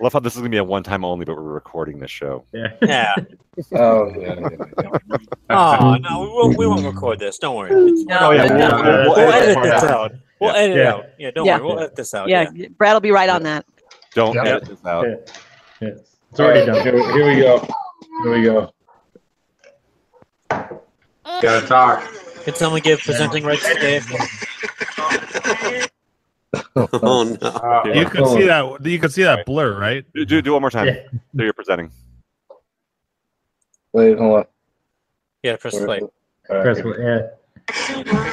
Love how this is gonna be a one time only, but we're recording this show. Yeah. Yeah. Oh yeah. yeah, yeah. Oh no, we won't, we won't record this. Don't worry. It's- No, Oh yeah, no, we'll, we'll, we'll We'll edit edit it this out. out. We'll edit it Yeah. out. Yeah, don't Yeah. worry. We'll edit this out. yeah, Brad will be right on that. Don't Yep. edit this out. Yeah. Yeah. It's already done. Here, here we go. Here we go. Gotta talk. Can someone give presenting rights to Dave? Oh no. Uh, You could see that. You could see that blur, right? Do, do, do one more time. Yeah. So you're presenting. Wait, hold on. Yeah, press play. All right. Press one, yeah.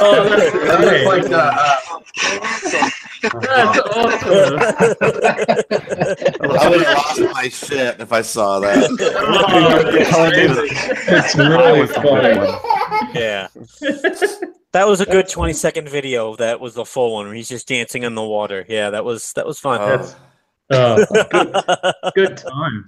Oh, that's, that looks like the, uh, That's awesome. I would have lost my shit if I saw that. It's really funny. Yeah. That was a good 20 second video. That was the full one where he's just dancing in the water. Yeah, that was that was fun. Oh, Oh, good, good time.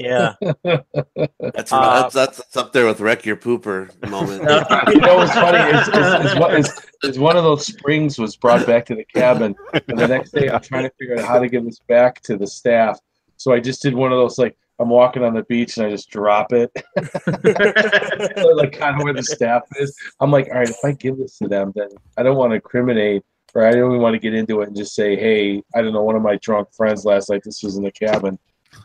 Yeah. that's, Uh, that's that's that's up there with wreck your pooper moment. You know what's funny is, is, is, one- is, is one of those springs was brought back to the cabin, and the next day I'm trying to figure out how to give this back to the staff. So I just did one of those like I'm walking on the beach and I just drop it, like kind of where the staff is. I'm like, all right, if I give this to them, then I don't want to incriminate, or I don't even want to get into it and just say, hey, I don't know, one of my drunk friends last night, this was in the cabin,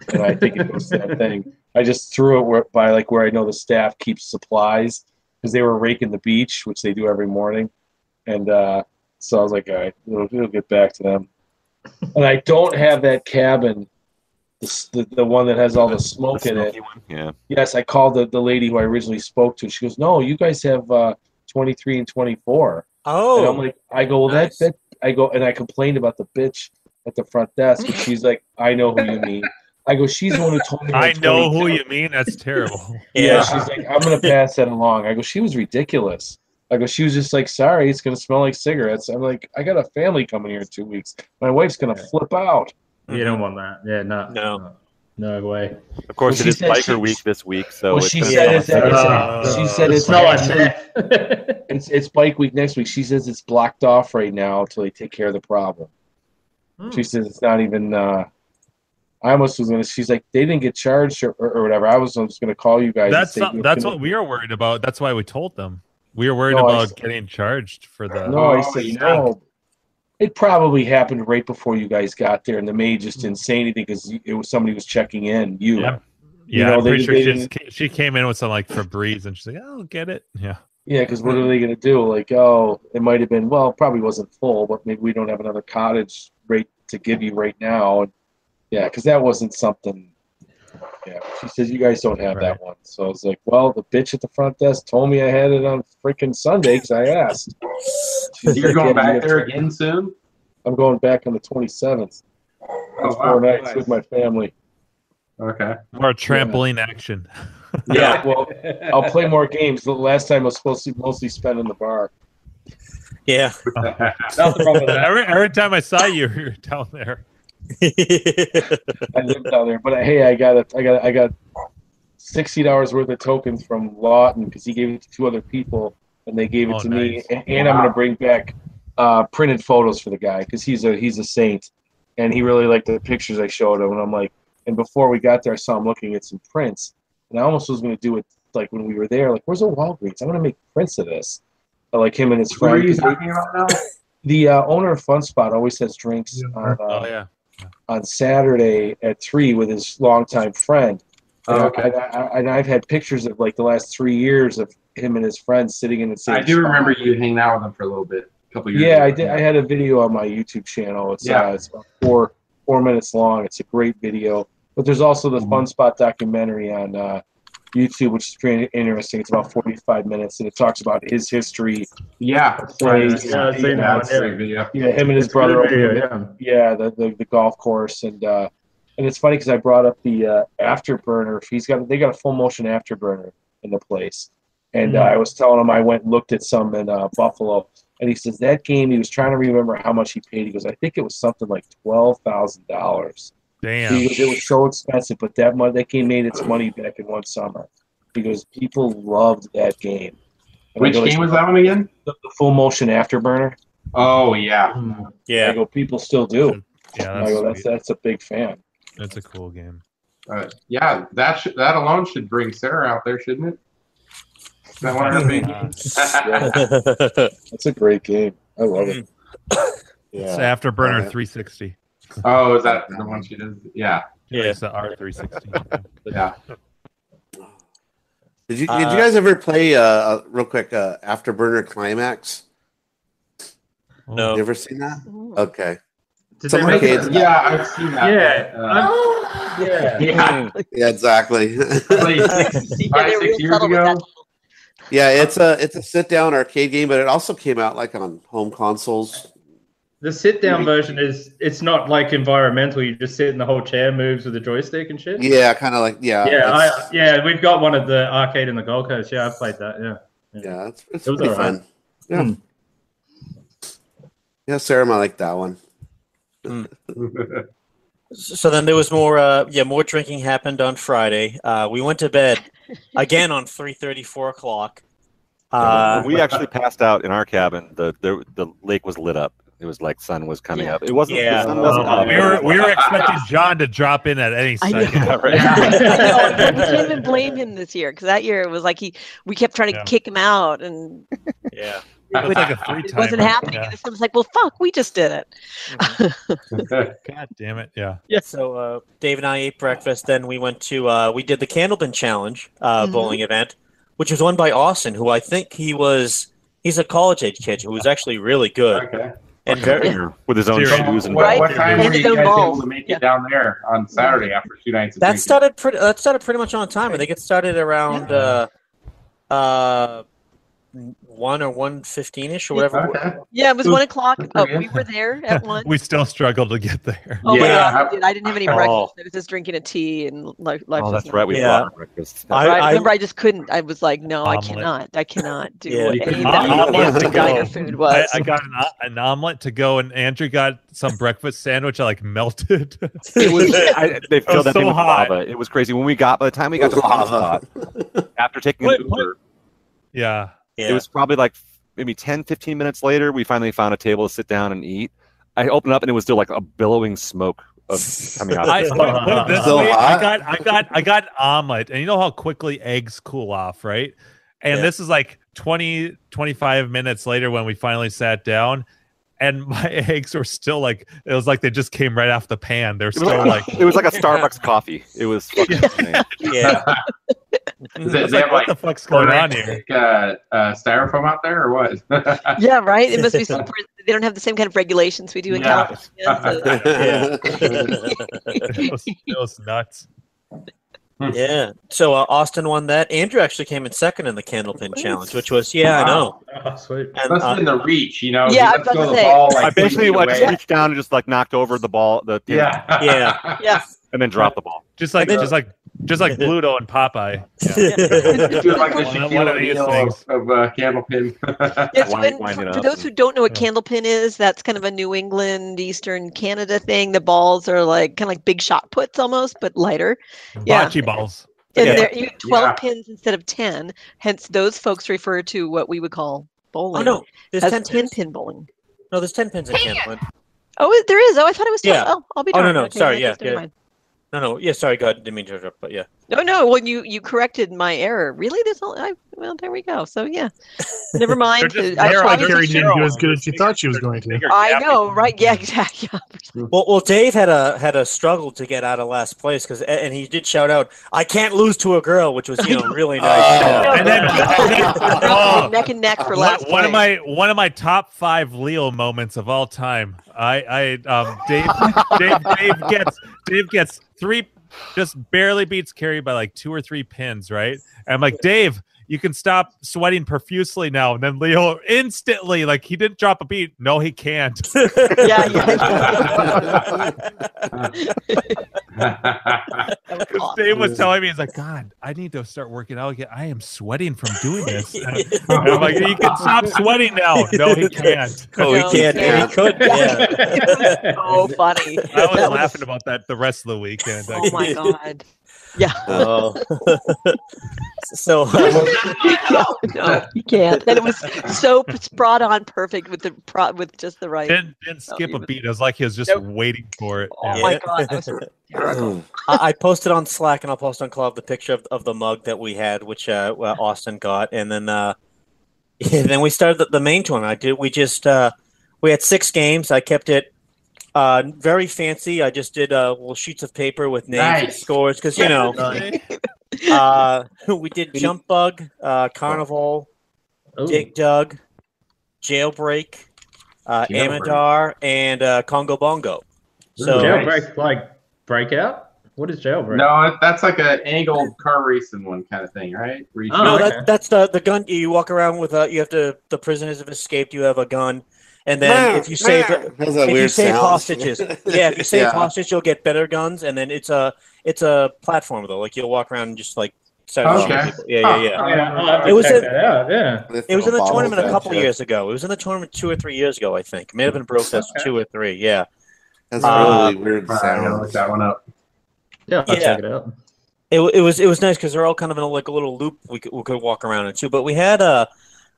and I think it was that thing. I just threw it where, by like where I know the staff keeps supplies because they were raking the beach, which they do every morning, and uh, so I was like, all right, it'll, it'll get back to them. And I don't have that cabin, the, the, the one that has all the smoke The in it. one? Yeah. Yes, I called the, the lady who I originally spoke to. She goes, "No, you guys have uh, 23 and 24." Oh. And I'm like, I go, well, nice. that, that, I go, and I complained about the bitch at the front desk. And she's like, I know who you mean. I go, she's the one who told me. I I'm know 22." who you mean. That's terrible. Yeah, yeah. she's like, I'm gonna pass that along. I go, she was ridiculous. I go, she was just like, sorry, it's gonna smell like cigarettes. I'm like, I got a family coming here in two weeks. My wife's gonna flip out. You don't want that. Yeah, no. No. No way. Of course, Well, it she is said biker she- week this week, so well, she gonna said it's, like it's, cigarettes. she said it's, smell like it's, it's it's bike week next week. She says it's blocked off right now until they take care of the problem. She says it's not even. uh I almost was gonna. She's like, they didn't get charged or, or, or whatever. I was just gonna call you guys. That's say not, you're that's what we are worried about. That's why we told them. We were worried No, about s- getting charged for the. No, I Oh, said no. It probably happened right before you guys got there, and the maid just didn't say anything because it was somebody was checking in. You, Yeah. You know, I'm they- pretty sure they she, didn't- just, ca- she came in with some like Febreze, and she's like, "I'll get it." Yeah. yeah. Because what are mm-hmm. they gonna do? Like, oh, it might have been. Well, probably wasn't full, but maybe we don't have another cottage rate to give you right now. And yeah, because that wasn't something. Yeah, she says you guys don't have Right. that one. So I was like, well, the bitch at the front desk told me I had it on freaking Sunday because I asked. She's You're like, going "Yeah, back there have- again soon? I'm going back on the 27th. Oh, wow, four nights nice. with my family. Okay. More trampoline action. Yeah, well, I'll play more games. The last time I was supposed to mostly spend in the bar. Yeah. Nothing wrong with that. every, every time I saw you, you were down there. I lived down there, but hey, I got it. I got I got sixty dollars worth of tokens from Lawton because he gave it to two other people, and they gave it Oh, to me. nice. And, and I'm gonna bring back uh, printed photos for the guy because he's a he's a saint, and he really liked the pictures I showed him. And I'm like, and before we got there, I saw him looking at some prints, and I almost was gonna do it like when we were there. Like, where's a Walgreens? I'm gonna make prints of this. I like him and his What are friend. you 'cause they- talking about now? the uh, owner of Fun Spot always has drinks on, uh, Oh yeah. On Saturday at three with his longtime friend. Oh, And okay. I, I, and I've had pictures of like the last three years of him and his friends sitting in the same. I do spot. remember you hanging out with him for a little bit, a couple years Yeah, ago. I did. I had a video on my YouTube channel. It's Yeah. uh, it's about four four minutes long. It's a great video. But there's also the Mhm. Fun Spot documentary on uh, YouTube, which is pretty interesting. It's about 45 minutes, and it talks about his history. Yeah. Plays. Yeah, that that's one, yeah. video. Yeah, him and his It's brother. video, yeah. yeah, the, the, the golf course and uh, and it's funny because I brought up the uh, afterburner. He's got they got a full motion afterburner in the place, and uh, Mm. I was telling him I went and looked at some in uh, Buffalo, And he says that game, he was trying to remember how much he paid. He goes, I think it was something like twelve thousand dollars. Damn. He goes, it was so expensive, but that money, that game made its money back in one summer. Because people loved that game. And Which go, game was that one again? The, the full motion afterburner. Oh yeah. Hmm. yeah. I go, people still do. Yeah, I that's, go, that's that's a big fan. that's a cool game. Uh, yeah, that should that alone should bring Sarah out there, shouldn't it? that one of her big games? That's a great game. I love it. Hmm. It's Yeah. Afterburner uh-huh. Yeah. 360. Oh, is that the one she does? Yeah, Yeah, Yeah. it's the R360. yeah. Did you did Uh, you guys ever play uh, uh real quick uh, Afterburner Climax? No. You ever seen that? Okay. Did Some they make arcades- it? Yeah, I've seen that. Yeah. Uh, yeah. yeah. Yeah, exactly. Played six, Yeah, five, six years ago. yeah, it's a it's a sit down arcade game, but it also came out like on home consoles. The sit down version is it's not like environmental. You just sit in the whole chair moves with the joystick and shit. Yeah, kind of like yeah. Yeah, I, yeah, we've got one at the arcade in the Gold Coast. Yeah, I've played that. Yeah. yeah, it's, it's It was pretty alright. fun. Yeah. Hmm. Yeah, Sarah might like that one. So then there was more, uh, yeah, more drinking happened on Friday. Uh, we went to bed again on 3:30, 4 o'clock. Uh, we actually passed out in our cabin. The, the the lake was lit up. It was like sun was coming Yeah. up. It wasn't. Yeah. The sun wasn't up. we were we were expecting John to drop in at any I know. second. Yeah, right. I know, we can't even blame him this year because that year it was like he we kept trying to Yeah. kick him out and yeah. It was like a it wasn't happening. Yeah. And this time was like, well, fuck, we just did it. God damn it! Yeah. Yeah. So uh, Dave and I ate breakfast. Then we went to uh, we did the Candlepin Challenge uh, Mhm. bowling event, which was won by Austin, who I think he was he's a college age kid who was actually really good okay. And very with his own Serious. shoes and What, Right. what time And were you guys balls. able to make Yeah. it down there on Saturday after two nights? of that drinking? started pretty that started pretty much on time. I think it started around uh, uh, one or one fifteen ish or whatever. Okay. Yeah, it was one o'clock. Oh, we were there at one. We still struggled to get there. Oh my Yeah. Uh, god, dude, I didn't have any Oh. breakfast. I was just drinking a tea and life. life Oh, was that's right. We Yeah. breakfast. I- Right, I- remember, I just couldn't. I was like, no, I cannot. I cannot do Yeah. what You any of couldn't- that I- I wanted fancy to go. diner food was. I got an, an omelet to go, and Andrew got some breakfast sandwich. I like melted. It was. Uh, I, they filled was that thing so with hot. lava. It was crazy. When we got by the time we got to the hot spot, after taking What- an Uber, yeah. Yeah. it was probably like maybe 10, 15 minutes later. We finally found a table to sit down and eat. I opened up and it was still like a billowing smoke of coming out. I Of put, the put it this So way. I got, I got, I got omelet, and you know how quickly eggs cool off, right? And Yeah. this is like 20, 25 minutes later when we finally sat down, and my eggs were still like it was like they just came right off the pan. They're still like, like. it was like a Starbucks coffee. It was fucking insane. yeah. Is I it, was they like, what like the fuck's going on here? uh, uh, styrofoam out there or what? yeah, right. It must be super. They don't have the same kind of regulations we do in Yeah. California. so- It was, it was nuts. Yeah. So uh, Austin won that. Andrew actually came in second in the Candlepin Challenge, which was yeah, I know. Oh, sweet. And Must uh, been the reach, you know? Yeah, I You was go to the say. ball, like, I basically 20 like, just reached down and just like knocked over the ball, the Yeah. Yeah. yeah. and then dropped the ball. Just like, then- just like, just like Pluto and Popeye. It was like the One of- Shaquille of these things. of, of uh, Candlepin. Yes, Wind- when- for, for those who don't know what candlepin is, that's kind of a New England, Eastern Canada thing. The balls are like kind of like big shot puts almost, but lighter. Yeah. Bocce balls. And Yeah. there you have 12 Yeah. pins instead of 10. Hence, those folks refer to what we would call bowling Oh no, there's ten 10 pins. pin bowling. No, there's ten pins in Candlepin. Oh, there is. Oh, I thought it was 10. Yeah. Oh, I'll be Oh, no, no, Okay, sorry, yeah, yeah. No, no, yeah. Sorry, go ahead. Didn't mean to interrupt, but yeah. No, no. When you you corrected my error, really? There's all. I, well, there we go. So yeah, never mind. They're just I That's narrow- why tried to Carrie didn't do as good as she thought she was going to. I know, right? Yeah, exactly. Well, well, Dave had a had a struggle to get out of last place because, and he did shout out, "I can't lose to a girl," which was you know really nice. Oh. And then- Oh. neck and neck for One- last. one of my one of my top five Leo moments of all time. I I um Dave Dave Dave gets Dave gets three just barely beats Carrie by like two or three pins, right? And I'm like, Dave, you can stop sweating profusely now. And then Leo instantly, like he didn't drop a beat. No, he can't. yeah, yeah. That was Because awesome. Dave was telling me, he's like, God, I need to start working out again. I am sweating from doing this. And I'm like, he can stop sweating now. No, he can't. Oh, he can't. yeah. He could. Yeah. So funny. I was That laughing about that the rest of the weekend. Oh my god. Yeah. Oh. so no, no, you can't. And it was so spot on, perfect with the pro, with just the right. Didn't, didn't skip he a was- beat. It was like he was just Nope. waiting for it. Oh Yeah. my god, that was terrible. I, I posted on Slack and I'll post on KLOV the picture of, of the mug that we had, which uh, uh, Austin got, and then uh, and then we started the, the main tournament. I did. We just uh, we had six games. I kept it uh, very fancy. I just did uh, little sheets of paper with names and scores because you know uh, we did Jump Bug, uh, Carnival, Ooh. Dig Dug, Jailbreak, uh, Jailbreak. Amidar, and uh, Congo Bongo. So jailbreak like breakout. What is jailbreak? No, that's like an angled car racing one kind of thing, right? Oh, no, okay. that, that's the the gun. You walk around with a. You have to. The prisoners have escaped. You have a gun, and then if you save Has that if you save sound. hostages, yeah, if you save Yeah. hostage, you'll get better guns, and then it's a it's a platform though. Like you'll walk around and just like start shooting Okay. people. Yeah, yeah, yeah. Oh, yeah, I'll have to It was check a- Yeah. It was in the tournament a couple shit. years ago. It was in the tournament two or three years ago, I think. It may have been broke that's Okay. two or three. Yeah. That's Uh, really weird All right, I gotta look that one up. Yeah, I'll Yeah. check it out. It, it was it was nice because they're all kind of in a, like a little loop we could, we could walk around into. But we had uh,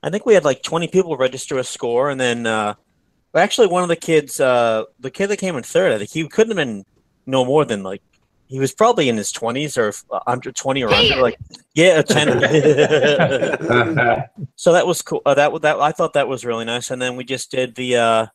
I think we had like twenty people register a score, and then uh, actually one of the kids, uh, the kid that came in third, I think he couldn't have been no more than like he was probably in his twenties or uh, under twenty or under like yeah ten. so that was cool. Uh, that that I thought that was really nice. And then we just did the uh,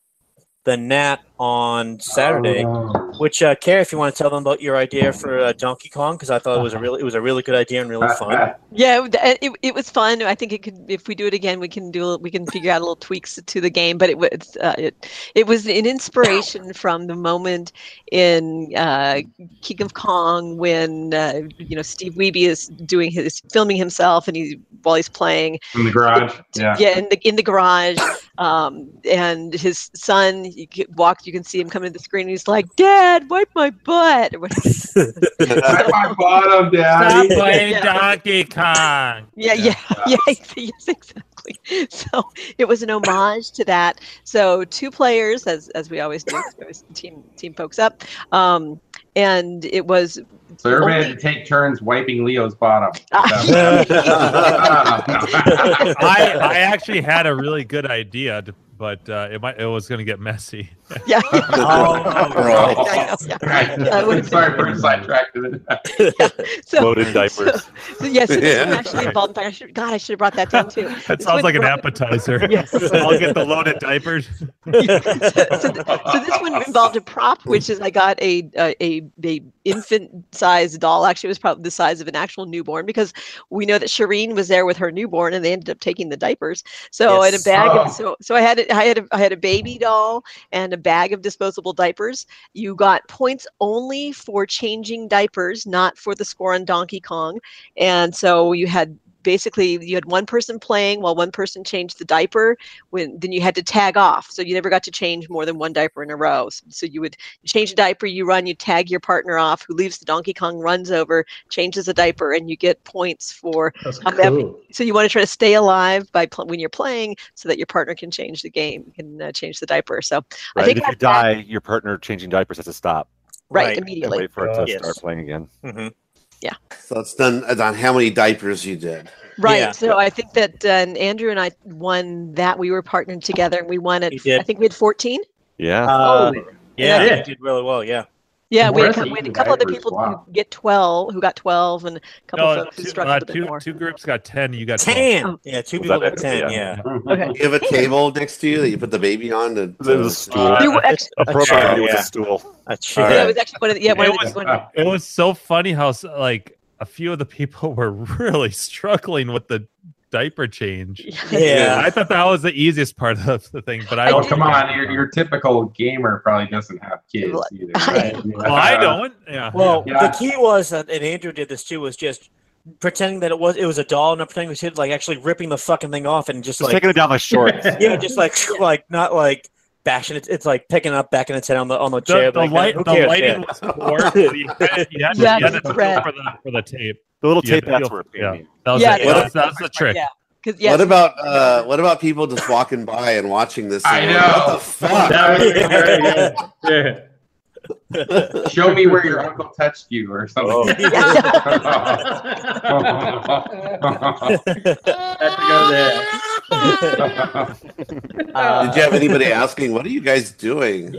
the Nat on Saturday. Oh. Which, uh, Carrie, if you want to tell them about your idea for uh, Donkey Kong, because I thought it was a really, it was a really good idea and really fun. Yeah, it, it, it was fun. I think it could. If we do it again, we can do. We can figure out little tweaks to the game. But it was uh, it it was an inspiration from the moment in uh, King of Kong when uh, you know Steve Wiebe is doing his filming himself and he while he's playing. in the garage. Yeah. Yeah, in the in the garage, um, and his son you can walk. You can see him coming to the screen. and He's like, "Dad, wipe my butt." Wipe my bottom, Stop playing Yeah. Donkey Kong. Yeah, yeah, yeah, yes, exactly. So it was an homage to that. So two players, as as we always do, always team team folks up, um, and it was So everybody Only- had to take turns wiping Leo's bottom. I, I actually had a really good idea, but uh, it might it was going to get messy. yeah. Oh, Right. I know, yeah. Yeah, it would've Sorry been- for sidetracked. So, Loaded diapers. so yes, so this one Yeah. actually involved. in fact, I should, God, I should have brought that down too. That This sounds like an appetizer. Yes. I'll get the loaded diapers. so, so, th- so this one involved a prop, which is I got a a, a, a infant sized doll. Actually, it was probably the size of an actual newborn because we know that Shireen was there with her newborn, and they ended up taking the diapers. So in a bag, Oh. of, so so I had a, I had a, I had a baby doll and a bag of disposable diapers. You got points only for changing diapers, not for the score on Donkey Kong, and so you had. Basically, you had one person playing while one person changed the diaper, when then you had to tag off so you never got to change more than one diaper in a row so, so you would change a diaper you run you tag your partner off who leaves the donkey kong runs over changes a diaper and you get points for That's I'm happy- cool. so you want to try to stay alive by pl- when you're playing so that your partner can change the game you can uh, change the diaper so i Right. think If you that's that- die, your partner changing diapers has to stop right, Right. and immediately wait for it to Yes. start playing again. Mhm. So it's done on how many diapers you did. right Yeah. so i think that uh, andrew and i won that we were partnered together and we won it i think we had 14 Yeah. Uh, yeah, Yeah. you did really well. Yeah. Yeah we had, a we had a couple other Diapers, people wow. who get 12 who got 12 and a couple No, folks who two, struggled uh, a bit two, more two groups got ten. You got Ten. Oh. Yeah, two Was people got ten. it? Yeah. Okay. You have a table next to you that you put the baby on. To, There's a stool. There were ex- Appropriate chair, with yeah. a stool. A yeah, it was actually one of the, yeah, one It of the, was- one of It was so funny how like a few of the people were really struggling with the diaper change. the- Yeah. I thought that was the easiest part of the thing, but I I Oh, come on. Your, your typical gamer probably doesn't have kids Well, either, I- Well, I don't. Yeah. Well, Yeah. the key was, that, and Andrew did this too, was just pretending that it was it was a doll, and not pretending it was him, like actually ripping the fucking thing off and just Just like taking it down my shorts. yeah, just like like not like bashing it. It's like picking up, backing its head on the on the The, chair. the like, light, the lighting Yeah. was poor. You had, you had, Yeah, you had to thread. for the for the tape. The little You tape to bats feel- were a yeah. That was Yeah, it. yeah. That's, that's the trick. Yeah. Yes, What about uh, what about people just walking by and watching this? I know. What the fuck? That was very good. Yeah. Show me where your uncle touched you or something. Oh. Had to go there. Uh, Did you have anybody asking, "What are you guys doing?"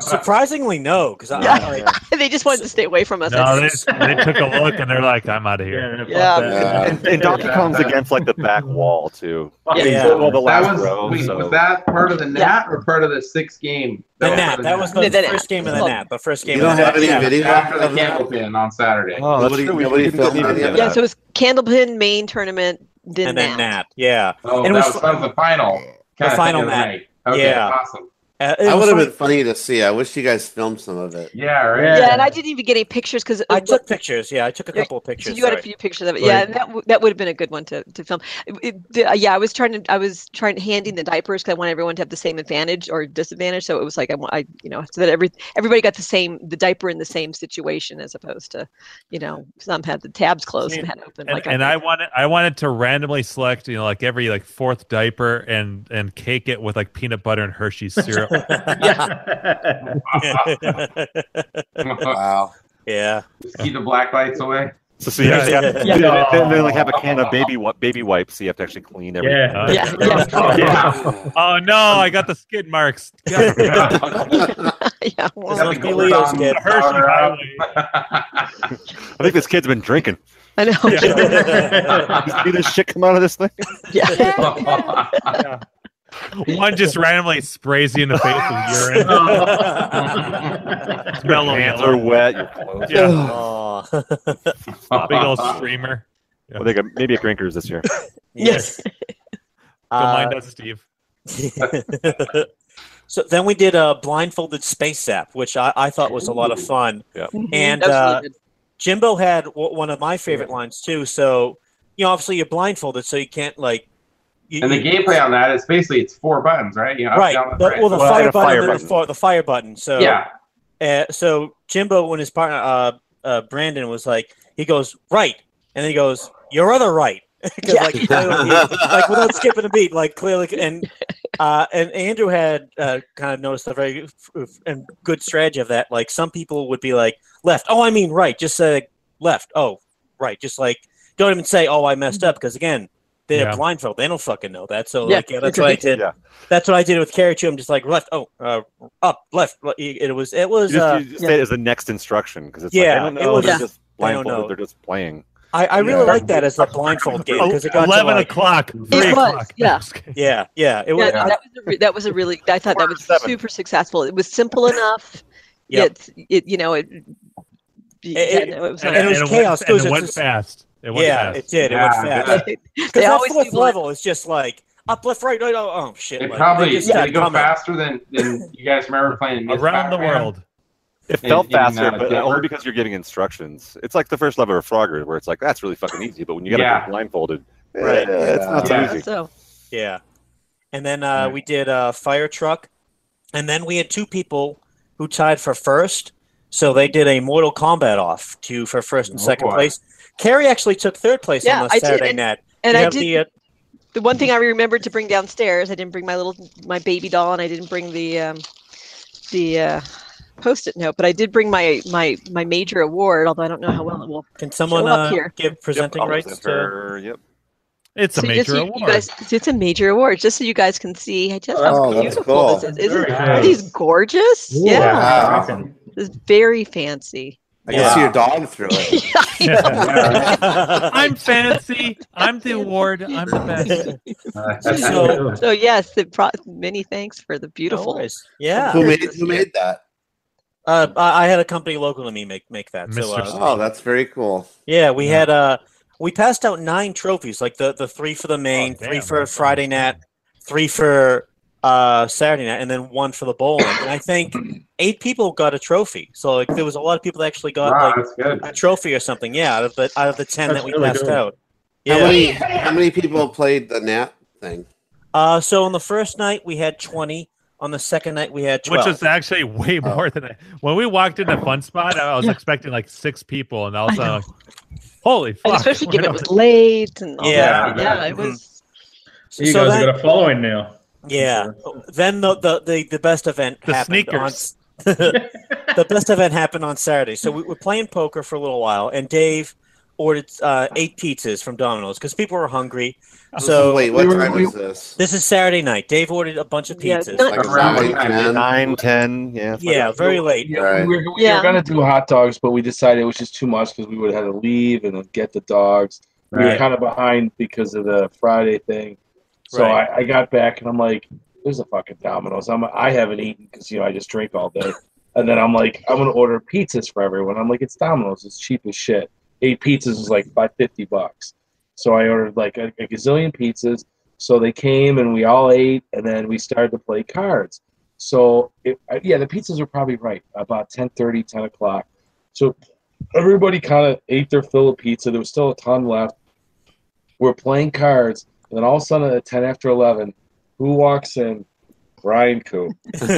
Surprisingly, no, because Yeah. Like, they just wanted to stay away from us. No, they, just- they took a look and they're like, "I'm out of here." Yeah. Yeah. And, and Donkey Kong's against like the back wall too. Yeah. Well, the that last was row. wait, so. was that part of the NAT or part of the sixth game? the was Nat. That was the the first Nat. game of the nap. The first game You don't have any yeah. video after the? Candlepin on Saturday. Oh, that's Nobody- nobody filmed get any of that. Yeah, so it was Candlepin main tournament, then and then Nat. Nat. Yeah. Oh, And it that was was, that was the final. kinda final thing of the Nat. night. Okay, Yeah. awesome. Uh, it That would have been funny to see. I wish you guys filmed some of it. Yeah, right. Yeah. Yeah, and I didn't even get any pictures because I took pictures. Yeah, I took a couple of pictures. So you had a few pictures of it, yeah. And that w- that would have been a good one to, to film. It- it- yeah, I was trying to I was trying handing the diapers because I want everyone to have the same advantage or disadvantage. So it was like I, want- I you know so that every everybody got the same the diaper in the same situation as opposed to you know some had the tabs closed and had open. And, like and I wanted I wanted to randomly select you know like every like fourth diaper and and cake it with like peanut butter and Hershey's syrup. Wow. yeah. Just keep the black lights away. So, so you Yeah, actually have, yeah. They, they, they, like have a can of baby wi- baby wipes, so you have to actually clean everything. Yeah. Uh, Yeah, yeah. Oh, yeah. oh no, I got the skid marks. Yeah, well, That must be Leo's kid. I think this kid's been drinking. I know. You see this shit come out of this thing? yeah. One just randomly sprays you in the face with urine. Smell Your of hands are wet. Your clothes. Yeah, Oh. big old streamer. Well, they got maybe a drinkers this year. Yes. Don't Uh, mind us, Steve. so then we did a blindfolded space zap, which I, I thought was a lot of fun. And Mm-hmm. That was uh. Jimbo had w- one of my favorite lines too. So you know, obviously you're blindfolded, so you can't like. You, And the you- gameplay on that is basically it's four buttons, right? You know, up, right? down, The, right. well, the Well, fire button, fire and the the fire button. So yeah. Uh, so Jimbo, when his partner uh, uh, Brandon was like, he goes right, and then he goes your other right, 'Cause, Yeah. like, clearly he- like without skipping a beat, like clearly, and uh, and Andrew had uh, kind of noticed a very f- f- and good strategy of that. Like some people would be like left, oh, I mean right, just say left, oh, right, just like don't even say, oh, I messed up, because again. They're Yeah. blindfold. They don't fucking know that. So Yeah, like, yeah, that's what I did. Yeah. That's what I did with Carrie too. I'm just like left, oh, uh, up, left. It was, it was. You just, uh, you just say it as the next instruction because it's Yeah, like, they it don't know. was- They're Yeah. just They blindfolded. know. They're just playing. I, I really Yeah. like that as a blindfold game because it got to, Eleven like, o'clock. Three It was, o'clock. yeah. yeah, yeah. It was. Yeah, no, that was a re- that was a really I thought that was Seven. super successful. It was simple enough. Yep. Yet it you know it. yeah, it- no, it was and like- it was went- chaos, and too, it so went just- fast. It went yeah, fast. it did. It Yeah, went fast. they Because that always fourth do level is just like up, left, right, right. Oh, oh shit! It like, probably they just did got go coming. faster than, than you guys remember playing Miss Around the world. It felt in, faster, uh, but Denver? only because you're getting instructions. It's like the first level of Frogger, where it's like that's really fucking easy, but when you got to Yeah. blindfolded, Right. eh, it's not so easy. So Yeah, and then uh, Right. we did uh, fire truck, and then we had two people who tied for first. So they did a Mortal Kombat off to for first and Oh, second boy. place. Carrie actually took third place Yeah, on the I Saturday and- night. and You I have did the, uh, the one thing I remembered to bring downstairs, I didn't bring my little my baby doll, and I didn't bring the um, the uh, post-it note, but I did bring my my my major award. Although I don't know how well it will. can someone show up uh, here. give presenting Yep, I'll rights to? her. Yep. It's a So just major you, award. you guys, it's a major award, just so you guys can see just how Oh, that's beautiful cool. this is. Isn't Very are these gorgeous? Yeah, Wow. This is very fancy. I can see your dog through it. I'm fancy. I'm the award. I'm the best. So- So yes, the pro- many thanks for the beautiful. worries. Yeah. Who made who made that? Uh, I I had a company local to me make make that. So uh, Oh, that's very cool. yeah, we Yeah. had uh we passed out nine trophies, like the the three for the main, Oh, three damn, for Friday awesome. night, three for uh Saturday night, and then one for the bowling. and I think eight people got a trophy. So like there was a lot of people that actually got Wow, like a trophy or something. Yeah, out of the out of the ten That's that we really passed good. out. How Yeah. many how many people played the nap thing? Uh, so on the first night we had twenty. On the second night, we had 12. which 12. is actually way more than I, when we walked in the fun spot. I was expecting like six people, and all of a sudden, like, holy fuck! And especially given it was late and all Yeah. that. yeah, it was. So You guys then- have got a following now. Yeah. Then the, the, the, the best event The happened sneakers. on the best event happened on Saturday. So we were playing poker for a little while, and Dave ordered uh, eight pizzas from Domino's because people were hungry. So wait, what we were- time we- is this? This is Saturday night. Dave ordered a bunch of pizzas. not- Like Around nine, what time? ten? Nine, ten, yeah. yeah, very late. Yeah, Right. we, were, we Yeah. were gonna do hot dogs, but we decided it was just too much because we would have had to leave and then get the dogs. We were kind of behind because of the Friday thing. So Right. I, I got back and I'm like, "There's a fucking Domino's." I'm I haven't eaten because you know I just drink all day, and then I'm like, I'm gonna order pizzas for everyone. I'm like, it's Domino's. It's cheap as shit. Eight pizzas was like five fifty bucks. So I ordered like a, a gazillion pizzas. So they came and we all ate, and then we started to play cards. So it, yeah, the pizzas were probably right about 10:30, 10 o'clock. So everybody kind of ate their fill of pizza. There was still a ton left. We're playing cards, and then all of a sudden at 10 after 11, who walks in? Brian Kuh. we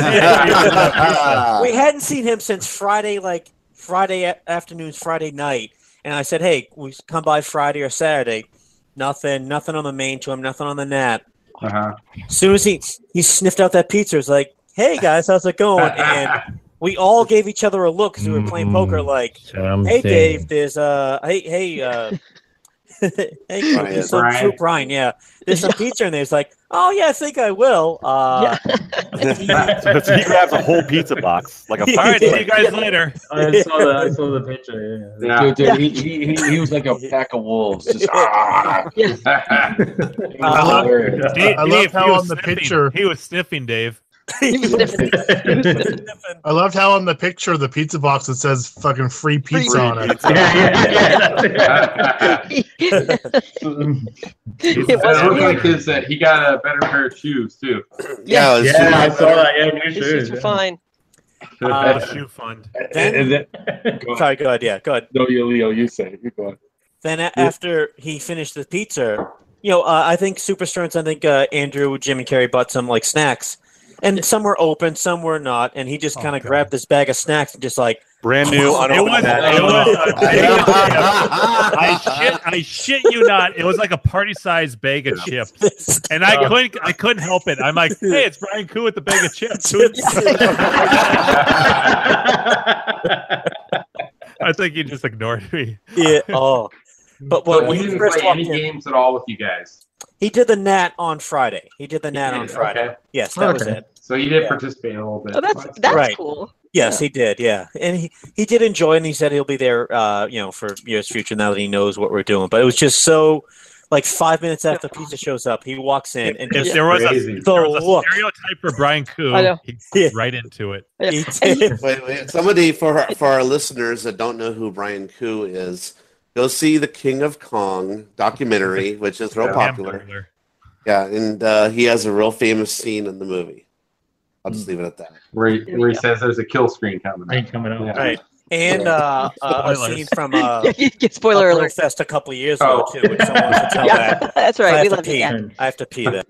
hadn't seen him since Friday, like Friday afternoons, Friday night. And I said, "Hey, we come by Friday or Saturday." Nothing, nothing on the main to him, nothing on the nat. Uh-huh. As soon as he he sniffed out that pizza, it's like, "Hey guys, how's it going?" And we all gave each other a look because we were playing poker. Like, "Hey Dave, there's uh, hey hey uh." hey, Brian. so Brian. true, Brian. Yeah, there's some pizza in there. It's like, oh yeah, I think I will. Uh, and he- so he grabs a whole pizza box, like a All right, see you plate. guys later. I saw the I saw the picture. Yeah. Yeah. Dude, dude, he, he, he, he was like a pack of wolves. Just, ah, it Uh. Dave, I love Dave, how on the sniffing. picture- he was sniffing, Dave. He was sniffing. I loved how on the picture of the pizza box it says fucking free pizza on it. yeah, yeah, it It was looked weird. like his, uh, he got a better pair of shoes too. yeah, it was yeah. I saw that. Yeah, new shoes. shoes were fine. Uh, shoe fund. And, and then, go sorry, go ahead. Yeah, go ahead. No, you, Leo, you say it. You go on. Then a- after he finished the pizza, you know, uh, I think Super Stearns, I think uh, Andrew, Jim, and Carrie bought some like snacks, and some were open, some were not, and he just Oh, kind of God. grabbed this bag of snacks and just like, Brand new, It was, unopened. it was I shit, I shit you not. It was like a party-sized bag of chips, and I couldn't, I couldn't help it. I'm like, hey, it's Brian Kuh with the bag of chips. I think he just ignored me. yeah. Oh, but But when we he didn't play any in, games at all with you guys. he did the Nat on Friday. He did the Nat did, on Friday. okay. Yes, that was it. So he did Yeah. participate a little bit. Oh, that's Well, that's Right. cool. Yes, he did. Yeah, and he, he did enjoy, and he said he'll be there, uh, you know, for years future now that he knows what we're doing. But it was just so, like five minutes after pizza shows up, he walks in and just there was a, Crazy. there was a look. stereotype for Brian Kuh, I know. he'd Yeah. right into it. Yeah. he did. Wait, wait. Somebody for for our listeners that don't know who Brian Kuh is, go see the King of Kong documentary, which is real Yeah. popular. Hamburger. Yeah, and uh, he has a real famous scene in the movie. I'll just leave it at that. Where he, where he says there's a kill screen coming. Ain't coming out. Yeah. Right. And uh, uh, a Spoilers. scene from uh, yeah, you get spoiler Upload alert. Fest a couple of years ago Oh. too. Which someone to tell Yeah, that. that's I right. have We to love pee. it. Yeah. I have to pee that.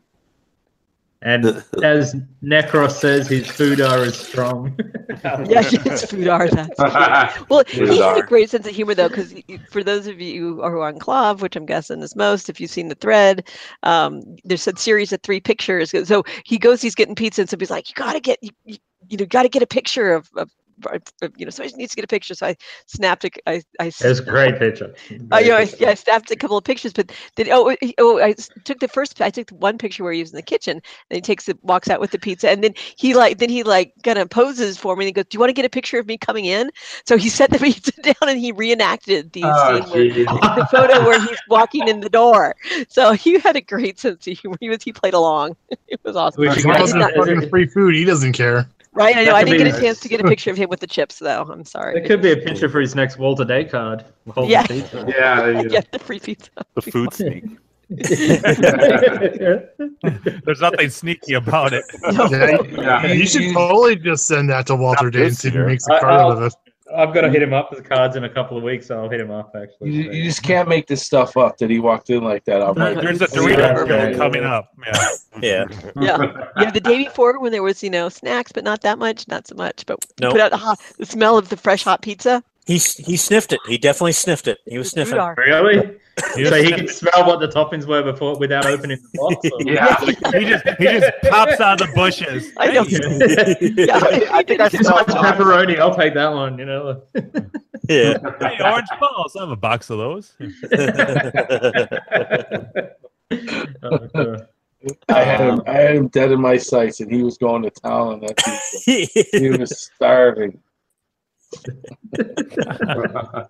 And as Necros says, his food are is strong. Yeah, it's food art. That's true. Well, he had a great sense of humor, though, because for those of you who are on KLOV, which I'm guessing is most, if you've seen the thread, um, there's a series of three pictures. So he goes, he's getting pizza, and somebody's like, "You gotta get, you, you, you know, gotta get a picture of, of, of, uh, you know, somebody needs to get a picture." So I snapped a, I, I It's a great picture. Oh, you know, I, yeah, I snapped a couple of pictures, but then oh, he- oh, I s- took the first. I took the one picture where he was in the kitchen, and he takes it, walks out with the pizza, and then he like, then he like kind of poses for me, and he goes, "Do you want to get a picture of me coming in?" So he set the pizza down, and he reenacted the Oh, scene where, the photo where he's walking in the door. So he had a great sense of humor. He was he played along. It was awesome. We As should long get as He's it's not- free food, he doesn't care. Right? I know. I didn't get a chance to get a picture of him with the chips, though. I'm sorry. It could be a picture for his next Walter Day card. Walter Yeah. Pizza. Yeah, there you go. Yeah, the free pizza. The food sneak. There's nothing sneaky about it. Yeah, Yeah. you should totally just send that to Walter Not Day and see if he makes a card out of it. I've got to hit him up with the cards in a couple of weeks, so I'll hit him up actually. You, you just can't make this stuff up that he walked in like that. I'm like, There's a "Oh, yeah, Dorito okay." bill coming up. Yeah. Yeah. Yeah. Yeah. The day before, when there was, you know, snacks, but not that much, not so much. But Nope. put out the, hot, the smell of the fresh hot pizza. He he sniffed it. He definitely sniffed it. He was sniffing. Really? He, so he can smell what the toppings were before without opening the box. or- Yeah. he just he just pops out of the bushes. I know. yeah. I think I Just smelled like pepperoni, I'll take that one. You know. Yeah. Hey, orange balls. I have a box of those. I had him. I had him dead in my sights, and he was going to town on that pizza. He was starving.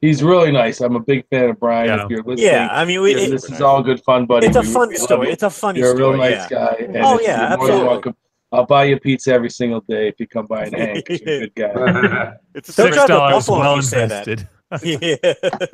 He's really nice. I'm a big fan of Brian. Yeah. If you're listening, yeah. I mean, we, it- this is all good fun, buddy. it's a We- fun we story. you. It's a funny You're a real nice yeah. guy. And Oh, yeah, you're more than absolutely. welcome. I'll buy you pizza every single day if you come by and hang. 'cause you're a good guy. It's a Don't Six dollars well you that. invested. Yeah.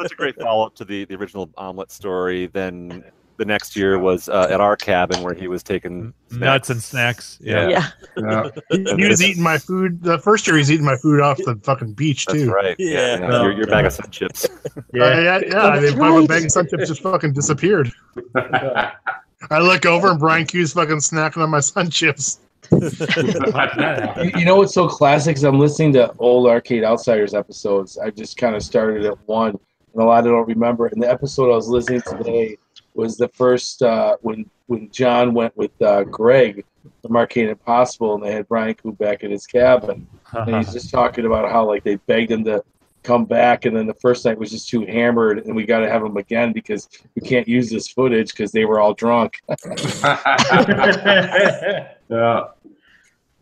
such a great follow up to the, the original omelet story. Then the next year was uh, at our cabin where he was taking Nuts and snacks. Yeah. Yeah. Yeah. He was eating my food. The first year, he's eating my food off the fucking beach That's too. right. Yeah. Yeah, your, your bag of sun chips. Uh, yeah, yeah. I that's mean, my bag of sun chips just fucking disappeared. I look over and Brian Kuh's fucking snacking on my sun chips. You, you know what's so classic? Is I'm listening to old Arcade Outsiders episodes. I just kind of started at one, and a lot I don't remember. And the episode I was listening to today was the first uh, when when John went with uh, Greg the Arcade Impossible, and they had Brian Kuh back at his cabin, and he's just talking about how like they begged him to come back, and then the first night was just too hammered, and we got to have him again because we can't use this footage because they were all drunk. yeah.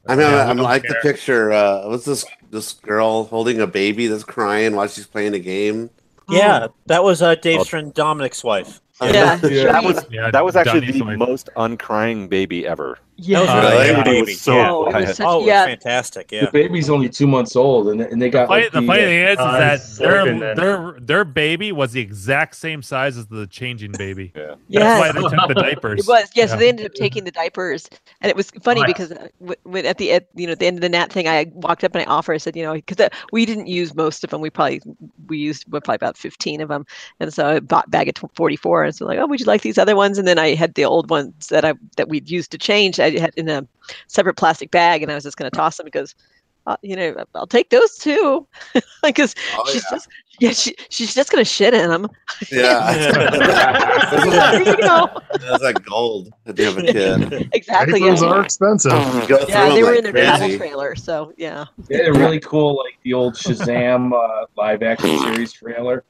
I mean, Yeah, I, we don't like the picture. Uh, what's this? This girl holding a baby that's crying while she's playing a game. Yeah, that was uh, Dave's Oh. friend Dominic's wife. Yeah. That was Yeah, that was actually the most uncrying baby ever. Yeah. That was Uh, really yeah. good was so yeah. Oh, it was quiet. such- Oh, it was yeah. fantastic. The baby's only two months old, and and they The got funny, like, the the, funny uh, thing is, is Oh, that it's their their their baby was the exact same size as the changing baby. Yeah. Yes. That's why they took the diapers. It was yes. Yeah. they ended up taking the diapers, and it was funny Right. because uh, w- when at the at, you know the end of the Nat thing, I walked up and I offered. I said, you know, because we didn't use most of them. We probably we used well, probably about fifteen of them, and so I bought bag of forty four. And so like, oh, would you like these other ones? And then I had the old ones that I that we'd used to change. I had in a separate plastic bag, and I was just going to toss them because. Uh, you know, I'll take those too, because Oh, she's just yeah, she, she's just gonna shit in them. Yeah, there you go. that's like gold. If you have a kid, Exactly. Aprons Yeah. are expensive. you go through Yeah, them they were like in their travel trailer, so yeah. They had a really cool, like the old Shazam uh, live action series trailer.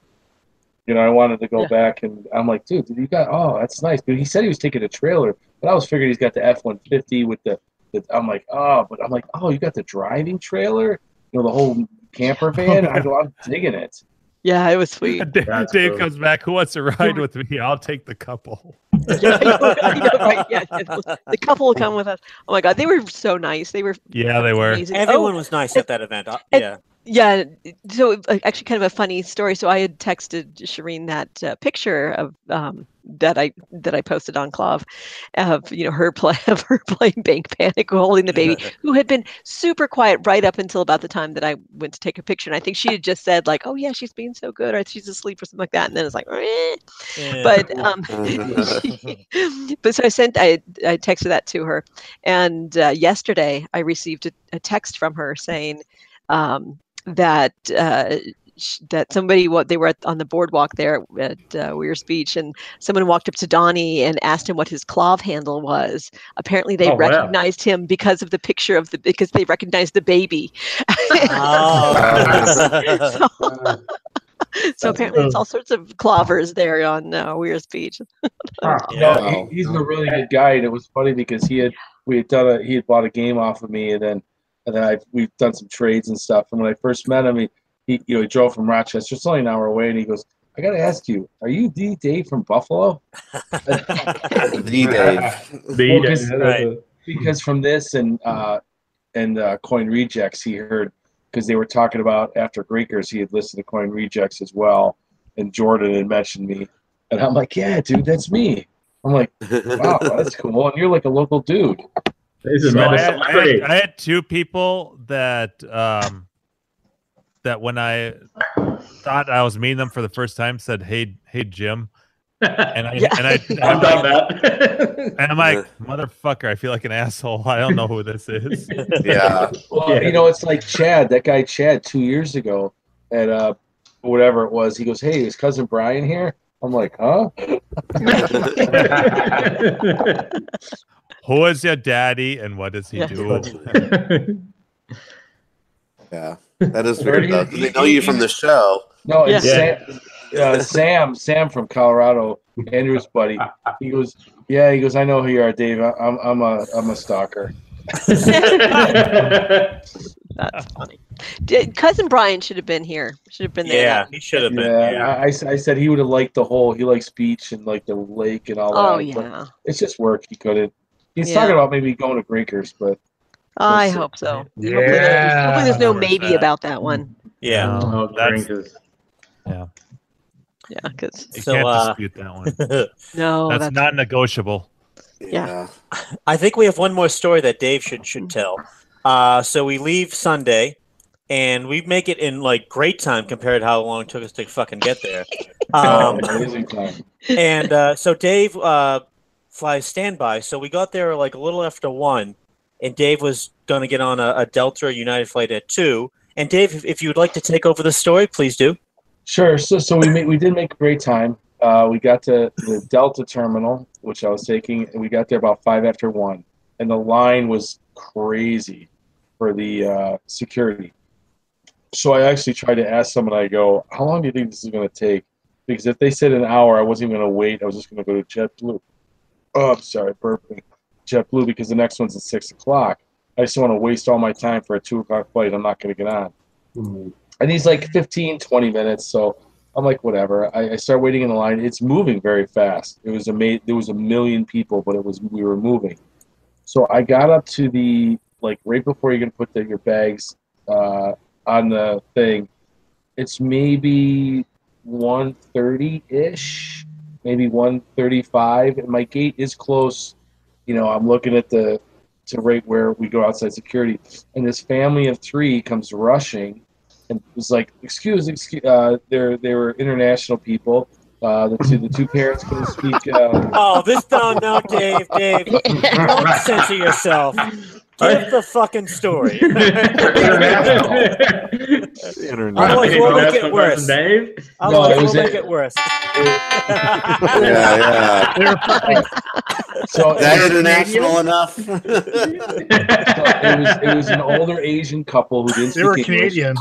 You know, I wanted to go Yeah. back and I'm like, dude, did you got? Oh, that's nice. But he said he was taking a trailer, but I was figuring he's got the F one fifty with the, the. I'm like, oh, but I'm like, oh, you got the driving trailer. You know, the whole camper van. I go, I'm digging it. Yeah, it was sweet. Dave, Dave cool. comes back. Who wants to ride with me? I'll take the couple. yeah, I know, I know, right? Yeah, yeah. The couple will come with us. Oh my god, they were so nice. They were Yeah, they were. amazing. Everyone Oh, was nice at that event. Uh, and- yeah. Yeah. So uh, actually, kind of a funny story. So I had texted Shireen that uh, picture of um, that I that I posted on KLOV of you know her play of her playing Bank Panic holding the baby, who had been super quiet right up until about the time that I went to take a picture. And I think she had just said like, "Oh yeah, she's being so good," or she's asleep or something like that. And then it's like, yeah. but um but so i sent i i texted that to her and uh, yesterday i received a, a text from her saying um that uh that somebody what they were at, on the boardwalk there at uh, Weirs Beach, and someone walked up to Donnie and asked him what his KLOV handle was. Apparently, they Oh, wow. recognized him because of the picture of the because they recognized the baby. Oh. so, so apparently, it's all sorts of clovers there on uh, Weirs Beach. Huh. Yeah. No, he, he's a really good guy, and it was funny because he had we had done a he had bought a game off of me, and then and then I've we've done some trades and stuff. And when I first met him, he, he you know he drove from Rochester, it's only an hour away, and he goes, "I got to ask you, are you D Dave from Buffalo?" The Dave. The- Well, 'cause- Right. because from this and uh, and uh, Coin Rejects, he heard because they were talking about after Greekers, he had listened to Coin Rejects as well, and Jordan had mentioned me, and I'm like, yeah, dude, that's me. I'm like, wow, that's cool, and you're like a local dude. This is So I, had, I, had. I had two people that um, that when I thought I was meeting them for the first time said, "Hey, hey, Jim," and I and I and I'm I've done like, that. and I'm like, motherfucker, I feel like an asshole. I don't know who this is. Yeah. Well, Yeah. you know, it's like Chad, that guy Chad, two years ago at uh, whatever it was. He goes, "Hey, is cousin Brian here?" I'm like, "Huh?" Who is your daddy and what does he Yeah. do? Yeah. That is Where weird do you- They know you from the show. No, it's Yeah. Sam, uh, Sam. Sam from Colorado, Andrew's buddy. He goes, "Yeah." He goes, "I know who you are, Dave. I- I'm I'm a I'm a stalker." That's funny. Did, cousin Brian should have been here. Should have been there. Yeah, that- he should have been. Yeah, Yeah. I, I s- I said he would have liked the whole. He likes beach and like the lake and all Oh that. but yeah. it's just work. He couldn't. He's Yeah. talking about maybe going to Breakers, but I Let's see. hope so. Yeah. Hopefully, there's, hopefully there's no maybe that? about that one. Yeah. Oh, That's- drinkers. Yeah, because You So, can't uh, dispute that one. no, that's, that's, not negotiable. Yeah. I think we have one more story that Dave should should tell. Uh, so we leave Sunday, and we make it in like great time compared to how long it took us to fucking get there. Um, amazing time. and uh, so Dave uh, flies standby. So we got there like a little after one, and Dave was going to get on a, a Delta United flight at two. And Dave, if, if you would like to take over the story, please do. Sure. So, so we made, we did make great time. Uh, we got to the Delta terminal, which I was taking, and we got there about five after one, and the line was crazy for the uh, security. So I actually tried to ask someone. I go, "How long do you think this is going to take?" Because if they said an hour, I wasn't even going to wait. I was just going to go to JetBlue. Oh, I'm sorry, burping. JetBlue because the next one's at six o'clock. I just want to waste all my time for a two o'clock flight. I'm not going to get on. And he's like 15 20 minutes so i'm like whatever. I, I start waiting in the line. It's moving very fast. It was a there was a million people but it was we were moving. So i got up to the like right before you're gonna put the, your bags uh, on the thing. It's maybe 130-ish maybe 135 and my gate is close you know i'm looking at the to right where we go outside security and this family of three comes rushing and was like, "Excuse, excuse." Uh, they're they were international people. Uh, the two the two parents couldn't speak. Uh, Oh, this no, no, Dave, Dave, don't censor yourself. Give the fucking story. Internet. Otherwise, Okay, we'll make it worse. cousin Dave. Otherwise, it we'll make a- it worse. Yeah, yeah. so Is that it was, international enough? so it was it was an older Asian couple who didn't They speak were English, Canadian.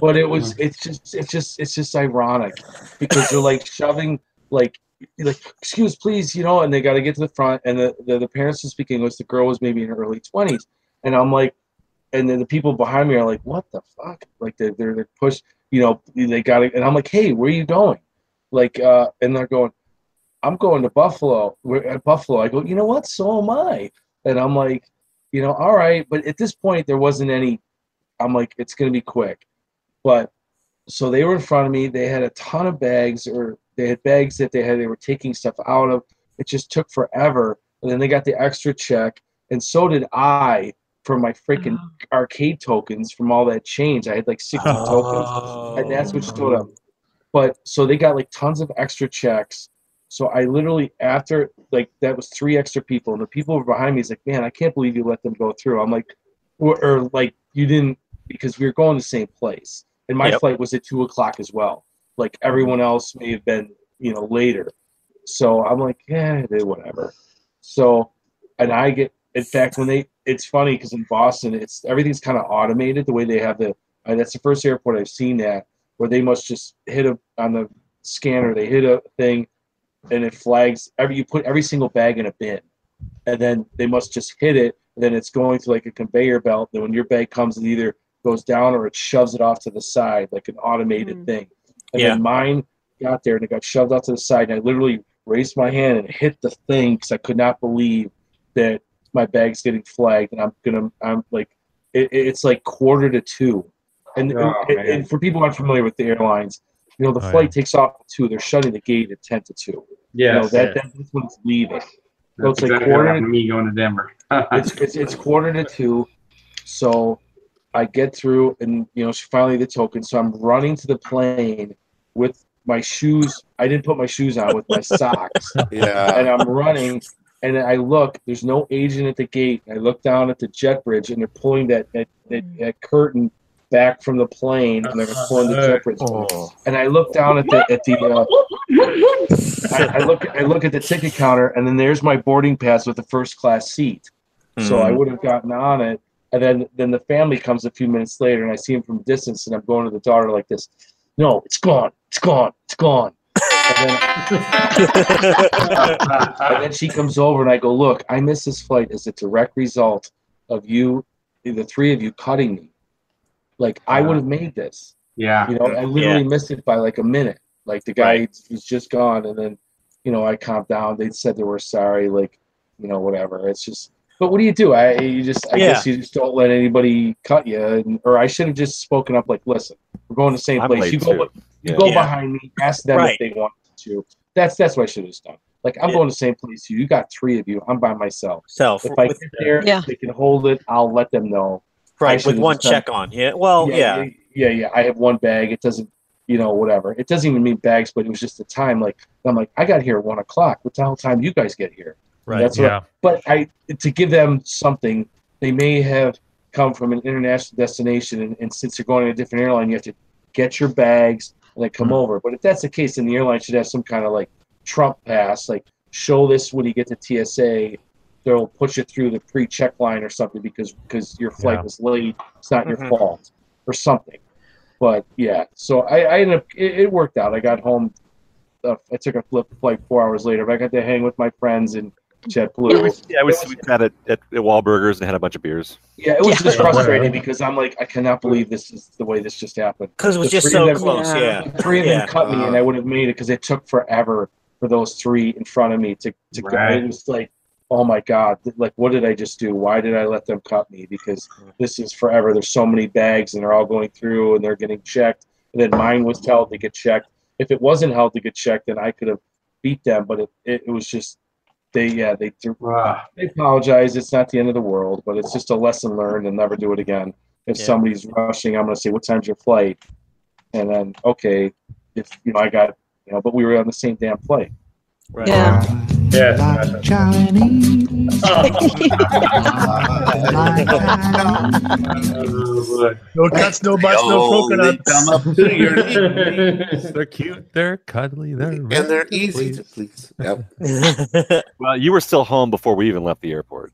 but it was it's just it's just it's just ironic because they're like shoving like like excuse please you know and they got to get to the front and the, the the parents didn't speak English the girl was maybe in her early twenties and I'm like and then the people behind me are like what the fuck? Like they're they're, they're pushed you know they got to and I'm like hey where are you going? Like uh and they're going I'm going to Buffalo we're at Buffalo. I go you know what? So am I. And I'm like you know all right but at this point there wasn't any I'm like it's gonna be quick. But so they were in front of me they had a ton of bags or they had bags that they had they were taking stuff out of. It just took forever. And then they got the extra check and so did i for my freaking oh. arcade tokens from all that change. I had like 60 tokens and that's what stood up. But so they got like tons of extra checks. So i literally after like that was three extra people and the people behind me is like man i can't believe you let them go through. I'm like or, or like you didn't because we were going the same place. And my Yep. flight was at two o'clock as well like everyone else may have been you know later. So i'm like yeah they whatever. So and i get in fact when they it's funny because in boston it's everything's kind of automated the way they have the uh, that's the first airport i've seen that where they must just hit a on the scanner they hit a thing and it flags every you put every single bag in a bin. And then they must just hit it and then it's going to like a conveyor belt then when your bag comes it either goes down or it shoves it off to the side like an automated Mm. thing and Yeah. then mine got there and it got shoved out to the side and i literally raised my hand and hit the thing because i could not believe that my bag's getting flagged and i'm gonna i'm like it, it's like quarter to two and, Oh, and, man. and for people unfamiliar with the airlines you know the Oh, flight takes off at two they're shutting the gate at 10 to 2 Yeah. you know, that, that that's when it's leaving so it's like exactly what quarter to me going to Denver. it's, it's it's quarter to two. So I get through, and you know, she finally the token. So I'm running to the plane with my shoes. I didn't put my shoes on with my socks, Yeah. and I'm running. And I look. There's no agent at the gate. I look down at the jet bridge, and they're pulling that that, that, that curtain back from the plane, and they're pulling the jet bridge. Oh. And I look down at the at the. Uh, I, I look I look at the ticket counter, and then there's my boarding pass with the first class seat. So I Mhm. would have gotten on it, and then then the family comes a few minutes later, and I see him from a distance, and I'm going to the daughter like this. No, it's gone. It's gone. It's gone. And then, and then she comes over, and I go, look, I missed this flight as a direct result of you, the three of you, cutting me. Like I uh-huh. would have made this. Yeah. You know, I literally missed it by like a minute. Like the guy Right. was just gone, and then, you know, I calmed down. They said they were sorry. Like, you know, whatever. It's just. But what do you do? I you just I Yeah. guess you just don't let anybody cut you, and, or I should have just spoken up. Like, listen, we're going to the same I'm place. late You go, too. you Yeah. go Yeah. behind me. Ask them Right. if they want to. That's that's what I should have done. Like, I'm Yeah. going to the same place. You you got three of you. I'm by myself. Self If I with, get there, Yeah. they can hold it. I'll let them know. Right with one just done- check on. Yeah. Well, yeah. yeah, yeah, yeah. I have one bag. It doesn't, you know, whatever. It doesn't even mean bags, but it was just the time. Like I'm like, I got here at one o'clock. What the hell time you guys get here? Right. That's what. Yeah. But I to give them something, they may have come from an international destination, and, and since you're going on a different airline, you have to get your bags and then come Mhm. over. But if that's the case, then the airline should have some kind of like Trump pass, like show this when you get to TSA. They'll push it through the pre-check line or something because because your flight Yeah. was late. It's not Mhm. your fault or something. But yeah, so I, I ended up. It, it worked out. I got home. Uh, I took a flip flight four hours later. But I got to hang with my friends in JetBlue. Yeah, we, we sat at, at, at Wahlburgers and had a bunch of beers. Yeah, it was Yeah. just frustrating because I'm like, I cannot believe this is the way this just happened. Because it was The just so them- close. Yeah. Three of Yeah. them cut me, and I would have made it because it took forever for those three in front of me to to go. It was like, oh my god, like what did I just do? Why did I let them cut me? Because this is forever. There's so many bags, and they're all going through, and they're getting checked. And then mine was held to get checked. If it wasn't held to get checked, then I could have beat them. But it, it, it was just they yeah they Ah, they apologize. It's not the end of the world, but it's just a lesson learned and never do it again. If Yeah. somebody's rushing, I'm going to say, "What time's your flight?" And then, okay, if you know, I got, you know, but we were on the same damn flight. Right. Yeah. Yeah. No cuts, no butts, no they coconuts. come up to your knee, They're cute. They're cuddly. They're and they're easy to please. Yep. Well, you were still home before we even left the airport.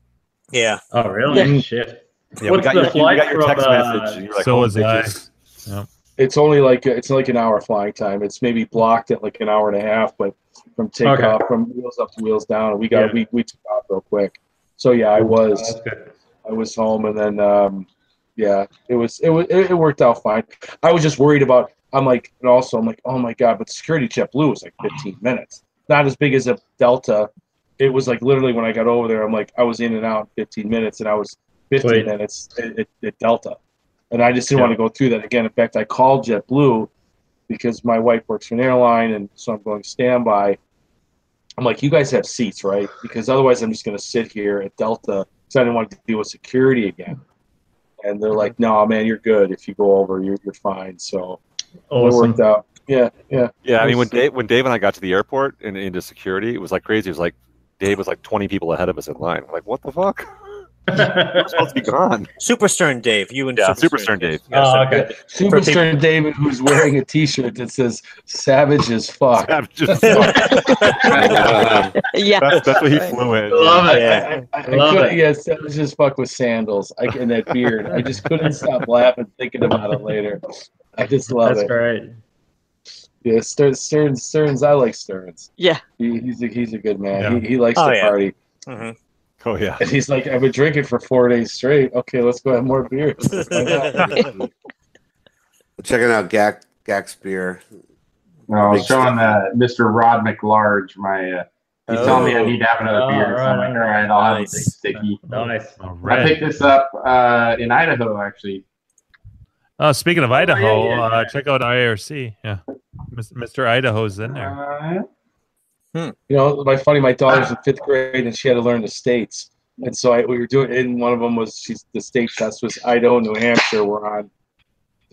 yeah. oh, really? Yeah. Shit. Yeah, What's we got the your, flight we got your from, text uh, message. And like, so was I." bitches." It's only like it's like an hour flying time. It's maybe blocked at like an hour and a half, but from takeoff, from wheels up to wheels down, and we got Yeah. we we took off real quick. So yeah, I was. I was home, and then um, yeah, it was it was it, worked out fine. I was just worried about. I'm like, and also I'm like, oh my god, but security JetBlue was like 15 minutes, not as big as a Delta. It was like literally when I got over there, I'm like, I was in and out in 15 minutes, and I was 15 Wait. minutes at, at, at Delta, and I just didn't Yeah. want to go through that again. In fact, I called JetBlue because my wife works for an airline, and so I'm going standby. I'm like, you guys have seats, right? Because otherwise, I'm just going to sit here at Delta because I didn't want to deal with security again. And they're like, no, man, you're good. If you go over, you're, you're fine. So it worked out. Yeah, yeah. Yeah, I mean, when Dave, when Dave and I got to the airport and into security, it was like crazy. It was like Dave was like 20 people ahead of us in line. We're like, what the fuck? We're supposed to be gone. Super Stern Dave. You and Yeah, Super, Super Stern Dave. Yeah, Oh, so- okay. Super For Stern David, who's wearing a T-shirt that says "Savage as fuck." Just- Yeah. that's, that's what he flew in. Love it. Yeah. I, I, I Love couldn't, it. yeah, Savage as fuck with sandals. I and that beard. I just couldn't stop laughing thinking about it later. I just love That's it. great. Yeah, Stearns, Stearns, Stearns. I like Stearns. Yeah. He, he's a, he's a good man. Yeah. He, he likes Oh, to yeah. party. Mhm. Oh yeah. And he's like, I've been drinking for four days straight. Okay, let's go have more beers. Checking out Gak Gak's beer. I was showing stuff. uh, Mr. Rod McLarge my. Uh, he's telling me I need to have another Oh, beer. So I'm like, all right, I'll have a Nice. big sticky. Nice. All I picked this up uh, in Idaho, actually. Oh, speaking of Idaho, yeah, yeah. Uh, check out IRC. Yeah, Mr. Idaho's in there. Uh, You know, my funny, my daughter's in fifth grade and she had to learn the states. And so I, we were doing, and one of them was she's the state test was Idaho, New Hampshire. We're on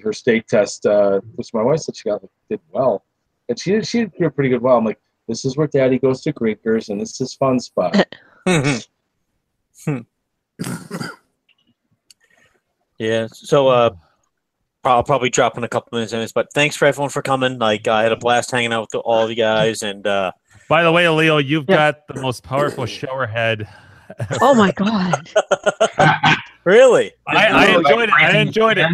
her state test, uh, which my wife said she got did well, and she did she did pretty good well. I'm like, this is where Daddy goes to Grinkers, and this is fun spot. yeah. So uh, I'll probably drop in a couple minutes, anyways. But thanks for everyone for coming. Like I had a blast hanging out with all you guys, and uh, By the way, Leo, you've Yeah. got the most powerful shower head. Oh my god. really, I, I enjoyed it. I enjoyed it.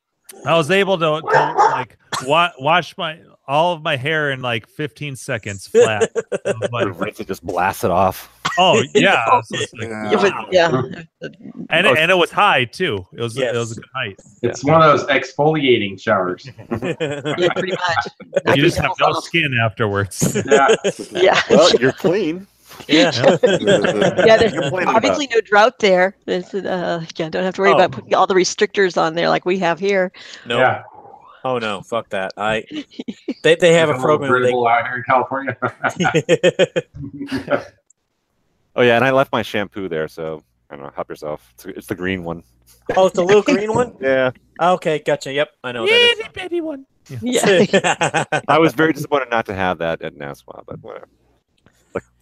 I was able to, to like wa- wash my all of my hair in like 15 seconds flat. Like, Rinse it, just blast it off. oh yeah, So like, Yeah, but, yeah. and it, and it was high too. It was it was Yes. a good height. It's one of those exfoliating showers. Yeah, pretty much. You just have no skin afterwards. Yeah. Yeah. Well, you're clean. yeah. yeah, there's Complaining obviously no drought there. There's, uh, yeah, don't have to worry Oh. about putting all the restrictors on there like we have here. No. Yeah. Oh no, fuck that. I they they have a little program where dribble out here in California. Oh yeah, and I left my shampoo there, so I don't know. Help yourself. It's, it's the green one. Oh, it's the little green one? Yeah, Okay, gotcha. Yep, I know what that Itty bitty one. Yeah. is. I was very disappointed not to have that at Naswa, but whatever.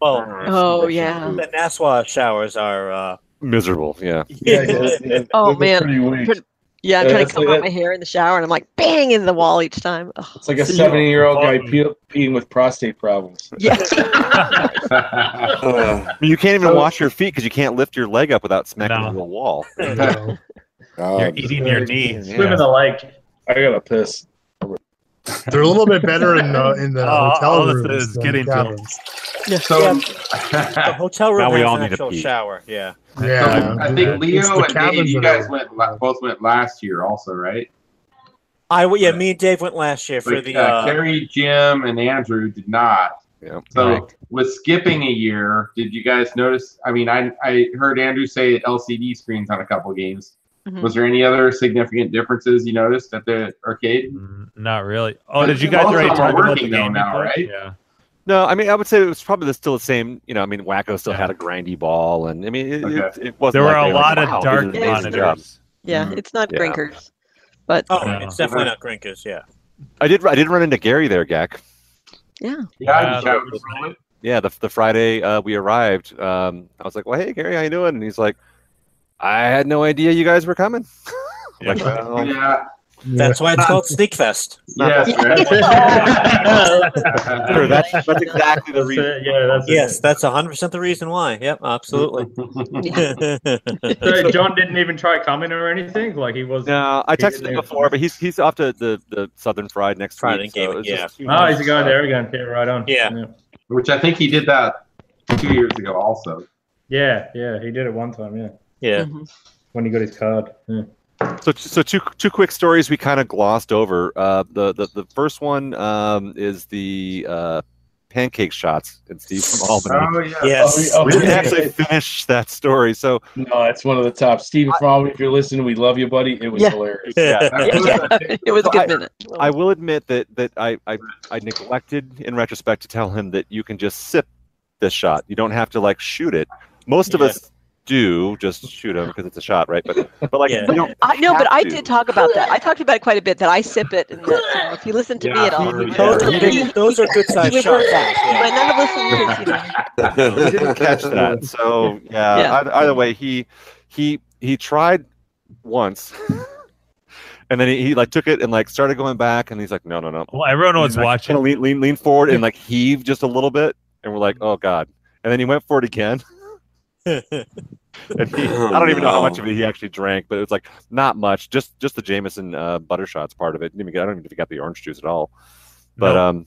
well, Oh yeah. the Naswa showers are uh Miserable. Yeah. Yeah, yeah, yeah. Oh, man. Pretty- Yeah, I'm Yeah, trying it's to comb like out my hair in the shower, and I'm like bang into the wall each time. Ugh. It's like a 70 year old guy pe- peeing with prostate problems. Yeah. Uh, you can't even wash your feet because you can't lift your leg up without smacking No. into a wall. No. You're eating your knee. Swim in the lake. I gotta piss. They're a little bit better in the in the Oh, hotel all this rooms is than getting to 'em. cabins. yeah, so, yeah, the hotel room Now we all need to actual pee. shower. Yeah. Yeah, I think the Leo and Dave, you guys went both went last year, also, right? I yeah, me and Dave went last year for Like, the uh, uh, Carrie, Jim, and Andrew did not. Yeah. So Right. with skipping a year, did you guys notice? I mean, I I heard Andrew say LCD screens on a couple games. Mhm. Was there any other significant differences you noticed at the arcade? Mm, Not really. Oh, But did you guys most of already talk about working the though game now, right? Yeah. No, I mean, I would say it was probably still the same. You know, I mean, Wacko still Yeah. had a grindy ball, and I mean, it, Okay. it, it wasn't. There were like a they were lot of wow, dark this is an amazing job. monitors. Yeah, Mhm. it's not Yeah. Grinkers, but Oh, Yeah. it's definitely not Grinkers. Yeah. I did. I did run into Gary there, Gak. yeah. Yeah, Yeah, you shot that was with it. Yeah, the the Friday uh, we arrived, um, I was like, "Well, hey, Gary, how you doing?" And he's like, "I had no idea you guys were coming." like, well, Yeah. That's why it's called Sneak Fest. Yes, right. sure, that's that's exactly the reason. it. Yeah, that's Yes, that's 100% the reason why. Yep, absolutely. So John didn't even try coming or anything. Like he was. No, I texted him before, but he's he's off to the, the Southern Fried next Fried week. and Gaming, it's just- Oh, he's going there again. Yeah, right on. Yeah. Which I think he did that two years ago, also. Yeah, yeah, he did it one time. Yeah, yeah. Mhm. when he got his card. Yeah. So, so two two quick stories we kind of glossed over. Uh, the, the the first one um, is the uh, pancake shots in Steve from Albany. Oh yeah. Yes. Oh, we didn't actually finish that story, so No, it's one of the top. Steven Fromm, if you're listening, we love you, buddy. It was Yeah. hilarious. yeah. yeah, it was a good minute. I will admit that that I, I I neglected in retrospect to tell him that you can just sip this shot. You don't have to like shoot it. Most of Yeah. us do just shoot them because it's a shot, right? But but like Yeah. you don't I know, but have I to. did talk about that. I talked about it quite a bit. That I sip it, and that, so if you listen to me at all, Those, yeah. are big- those are good you sized would shots. heard that. You Yeah. might not have listened you know. he didn't catch that. So yeah, Yeah. Either, either way, he he he tried once, and then he, he like took it and like started going back, and he's like, no, no, no. Well, everyone was Kind watching. lean, lean lean forward and like heave just a little bit, and we're like, oh god. And then he went for it again. And he, I don't even know how much of it he actually drank, but it was like not much, just just the Jameson uh, butter shots part of it. Didn't I don't even know if he got the orange juice at all. But Nope. um,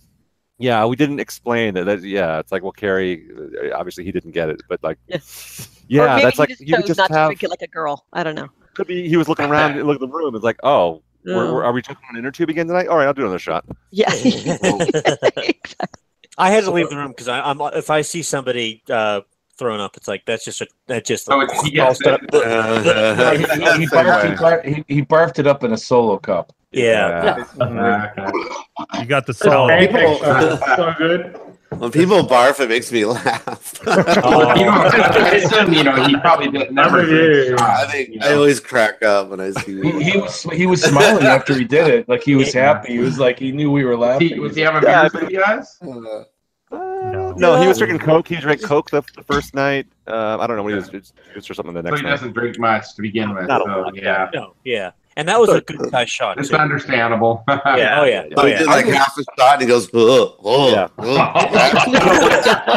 yeah, we didn't explain that. that yeah, it's like well, Carrie, uh, obviously he didn't get it, but like, Yeah. yeah, that's he like just you would chose just not to have. drink it like a girl. I don't know. Could be he was looking around, look at the room. It's like, oh, we're, Oh. we're, are we just on an inner tube again tonight? All right, I'll do another shot. Yeah. Exactly. I had to leave the room because I'm if I see somebody uh, throwing up, it's like that's just a that just Oh, it's, he all gets stuff- it. he, he, he, barfed, he, barfed, he, he it up in a solo cup. yeah. Uh, okay. You got the So solid. people- shots, so good. When people barf, it makes me laugh. Well, you know, I you know, he probably did, never drinks I think you I always crack up when I see. He, he was he was smiling after he did it. Like he was happy. He was like he knew we were Was laughing. he, was he having Yeah, beers with you guys? Uh, No, he was drinking Coke. He drank Coke the, the first night. Uh, I don't know what he was juice or something the So next he night. doesn't drink much to begin with. Not a lot, yeah. No, yeah, and that was a good size shot. It's Too. understandable. Yeah, oh yeah, so oh he yeah. did like half a shot, and he goes, "Ugh, ugh, Yeah. ugh."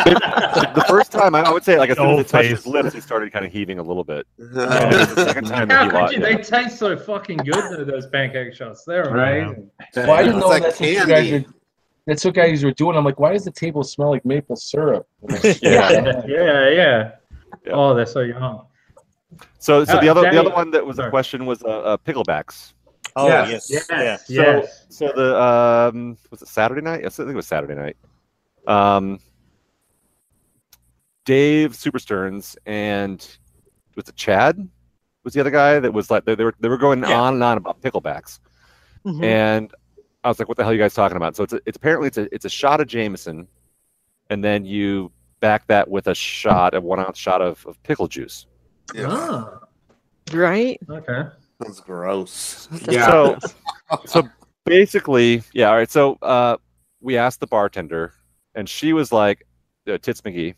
the first time, I would say, like as soon as No it touched his lips, he started kind of heaving a little bit. And the second time How could lost. you? They taste so fucking good though. Those pancake shots. They're Right. amazing. Well, I didn't know like that's what you guys candy. were. That's what guys were doing. I'm like, why does the table smell like maple syrup? Yeah. Yeah, yeah, yeah. Yeah. Oh, they're so young. So, so Uh, the other the other one that was a question was uh, uh, picklebacks. Oh Yes. yes, Yes, yeah. yes. So the um, was it Saturday night? Yes, I think it was Saturday night. Um, Dave Super Stearns and was it Chad? Was the other guy that was like they, they were they were going Yeah. on and on about picklebacks, Mhm. and I was like, "What the hell are you guys talking about?" So it's a, it's apparently it's a it's a shot of Jameson, and then you back that with a shot, a one ounce shot of, of pickle juice. Yeah, Ah, Right? okay. that's gross. Yeah. So, so basically, yeah. All right. So, uh, we asked the bartender, and she was like, uh, "Tits McGee."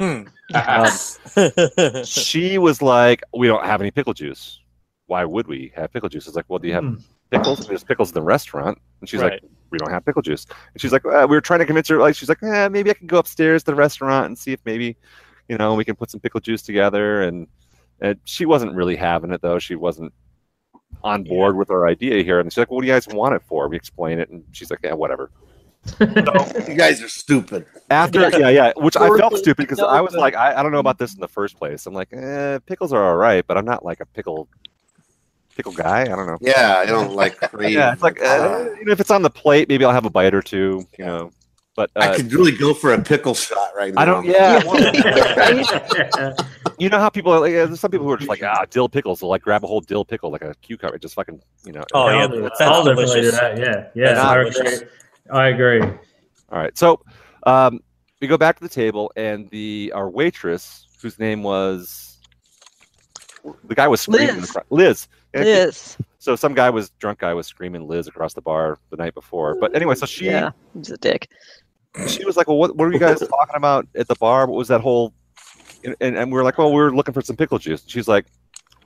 Hmm. Um, she was like, "We don't have any pickle juice. Why would we have pickle juice?" It's like, "Well, do you have Hmm. pickles? There's pickles in the restaurant." And she's Right. like, "We don't have pickle juice." And she's like, uh, "We were trying to convince her. Like, she's like, eh, maybe I can go upstairs to the restaurant and see if maybe, you know, we can put some pickle juice together." And, and she wasn't really having it though. She wasn't on board with our idea here. And she's like, "What do you guys want it for?" We explain it, and she's like, "Yeah, whatever." You guys are stupid. After, yeah, yeah, which I felt stupid because I was like, I, I don't know about this in the first place. I'm like, eh, pickles are all right, but I'm not like a pickle pickle guy. I don't know. Yeah, I don't like crave. Yeah, it's like uh, you know, if it's on the plate, maybe I'll have a bite or two. You know, but uh, I could really go for a pickle shot right now. I don't. Yeah, Yeah. you know how people are like. uh, There's some people who are just like ah, dill pickles. They'll like grab a whole dill pickle like a cucumber, just fucking you know. Oh, yeah, I'll, that's I'll definitely do delicious. that. Yeah, yeah. That's I agree. I agree. All right, so um, we go back to the table, and the our waitress, whose name was the guy was screaming Liz. Liz. And Liz. So some guy was drunk guy was screaming Liz across the bar the night before. But anyway, so she Yeah. He's a dick. she was like, "Well, what, what were you guys talking about at the bar? What was that whole?" And, and, and we were like, "Well, we were looking for some pickle juice." She's like,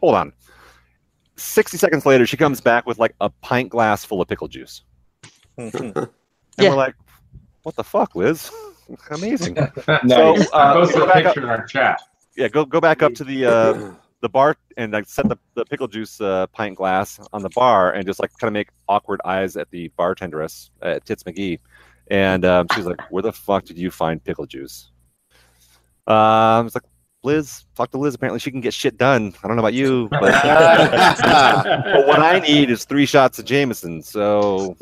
"Hold on." Sixty seconds later, she comes back with like a pint glass full of pickle juice, and Yeah. we're like, "What the fuck, Liz? Amazing!" Nice. So uh, Post go a back up, picture in our chat. yeah, go go back up to the uh, the bar and I set the, the pickle juice uh, pint glass on the bar and just like kind of make awkward eyes at the bartenderess at Tits McGee, and um, she's like, "Where the fuck did you find pickle juice?" Um, I was like, "Liz, talk to Liz. Apparently, she can get shit done. I don't know about you, but, but what I need is three shots of Jameson. So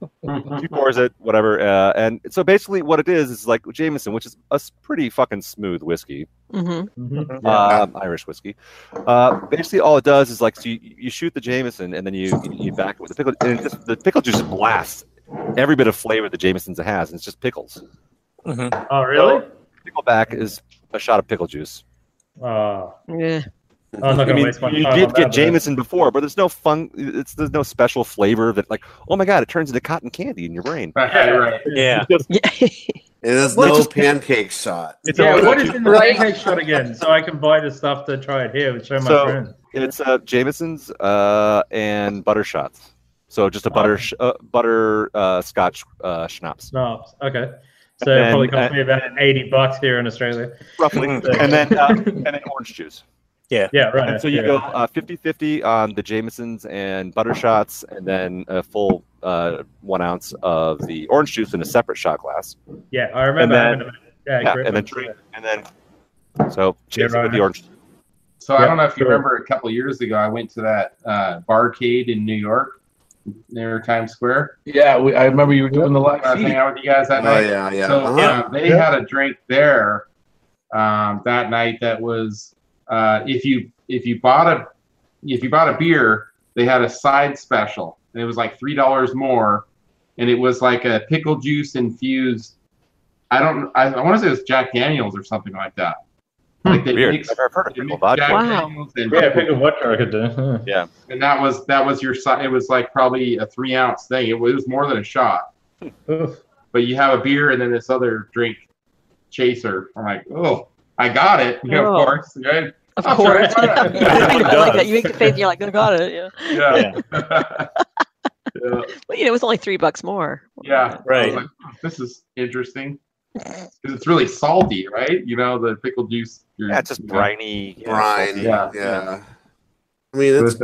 she pours it, whatever. Uh, and so basically, what it is is like Jameson, which is a pretty fucking smooth whiskey Mm-hmm. Mhm. um, Irish whiskey. Uh, basically, all it does is like so you, you shoot the Jameson and then you you back it with the pickle. And just, the pickle juice blasts every bit of flavor the Jameson's has, and it's just pickles. Oh, really? Pickleback is a shot of pickle juice. Oh, Yeah. I'm not gonna mean, waste my you time. did get that, Jameson before, but there's no fun. It's there's no special flavor that like, oh my god, it turns into cotton candy in your brain. Right, right. Yeah. Yeah. It is no is- pancake shot. but- Yeah, what is in the pancake shot again? So I can buy the stuff to try it here and show my So- friends. It's uh, Jameson's uh, and butter shots. So just a butter sh- uh, butter uh, scotch uh, schnapps. No, okay. So And it probably cost me about eighty bucks here in Australia. roughly, and then uh, and then orange juice. Yeah. Yeah, right. And so you yeah. go uh, 50-50 on the Jamesons and butter shots, and then a full uh, one ounce of the orange juice in a separate shot glass. Yeah, I remember and then- yeah, Yeah, and then drink, and then so Jameson right. with the orange. So I don't know if you remember a couple years ago, I went to that uh, barcade in New York near Times Square. Yeah, we, I remember you were doing the live I was hanging feed. out with you guys that Oh night. yeah, yeah. So Uh-huh. uh, they Yeah. had a drink there um, that night that was uh, if you if you bought a if you bought a beer, they had a side special and it was like three dollars more, and it was like a pickle juice infused I don't. I, I want to say it was Jack Daniels or something like that. Like they Weird. mix, I've heard of they pickle mix vodka. Jack Wow. Daniels and, Yeah, pickle vodka I could do. Yeah. and that was that was your side. It was like probably a three ounce thing. It was, it was more than a shot. But you have a beer and then this other drink chaser. I'm like, oh, I got it. Yeah, Oh. of course. Right? Of Oh, course. sure, Yeah. not? I like that. You make the face and you're like, I got it. Yeah. Yeah. yeah. Well, you know, it was only three bucks more. Yeah. I Right. was like, "Oh, this is interesting. 'Cause it's really salty, right? You know, the pickle juice. you're- Yeah, it's just you know. briny. yeah, Brine. Yeah. Yeah. I mean, it's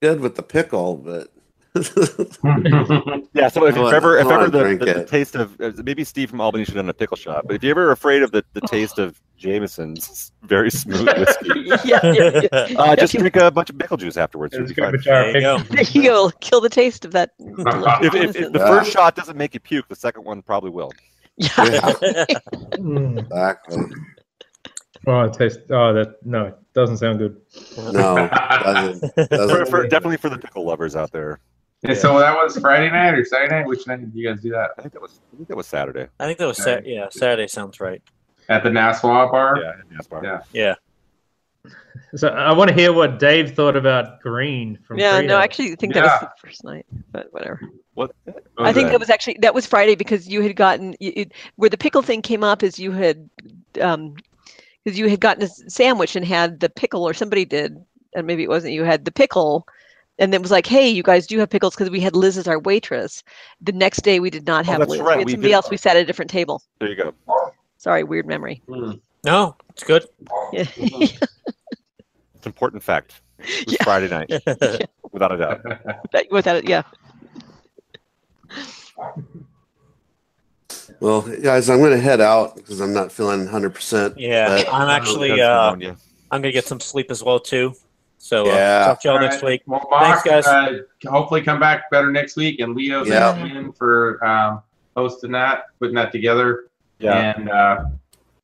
good with the pickle, but Yeah, so if, if on, ever, if ever the, the, the taste of uh, maybe Steve from Albany should have done a pickle shot, but if you're ever afraid of the, the taste of Jameson's very smooth whiskey, yeah, yeah, yeah. uh, just drink a bunch of pickle juice afterwards. You'll be good fine. for There you go. You go. Kill the taste of that. If, if, if the Yeah. first shot doesn't make you puke, the second one probably will. Yeah. Exactly. Oh, it tastes. Oh, that no, it doesn't sound good. No, doesn't. Doesn't. for, definitely for the pickle lovers out there. And so that was Friday night or Saturday night? Which night did you guys do that? I think that was I think that was Saturday. I think that was Sat- yeah Saturday sounds right. At the NazBar? Yeah, in Gaspar. Yeah. Yeah. So I want to hear what Dave thought about Green from. Yeah, no, Treehouse. I actually think that was the first night, but whatever. What? I think Okay. that was actually that was Friday because you had gotten you, it, where the pickle thing came up is you had um because you had gotten a sandwich and had the pickle or somebody did and maybe it wasn't you had the pickle and then it was like hey you guys do have pickles because we had Liz as our waitress. The next day we did not Oh, have that's Liz. right, We had we somebody did- else. We sat at a different table. There you go. Sorry, weird memory. No, it's good. Yeah. It's important fact. It was Yeah. Friday night, without a doubt. That- Without it, yeah. Well, guys, I'm going to head out because I'm not feeling 100. percent Yeah, But- I'm actually uh. I'm gonna get some sleep as well too. So uh, Yeah. talk to y'all All next right. week. Well, Thanks, guys. Uh, hopefully, come back better next week. And Leo's Yeah. in for um, hosting that, putting that together. Yeah. And uh,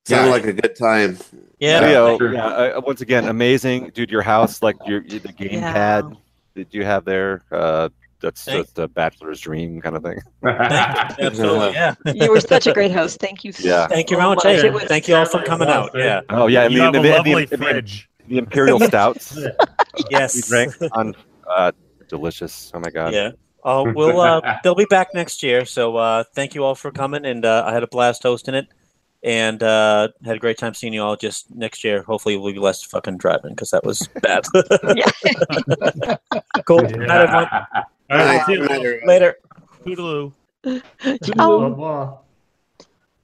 Sounded Yeah. like a good time. Yeah, Leo, sure. yeah, uh, once again, amazing, dude. Your house, like your your- the game Yeah. pad that you have there, uh, that's Thank- just a bachelor's dream kind of thing. absolutely. Yeah. You were such a great host. Thank you. Yeah. Thank you so very much. much. Hey, thank you all for coming out. Yeah. Oh yeah, and you the, have the, a the, lovely the, the, fridge. The imperial stouts yes, we Yes. drank on, uh, delicious. Oh my god. Yeah. Oh, we'll uh, they'll be back next year. So uh, thank you all for coming, and uh, I had a blast hosting it, and uh, had a great time seeing you all. Just next year, hopefully, we'll be less fucking driving because that was bad. cool. Good night, everyone. All right, see you. Later. Later. Toodaloo. Ciao. Blah,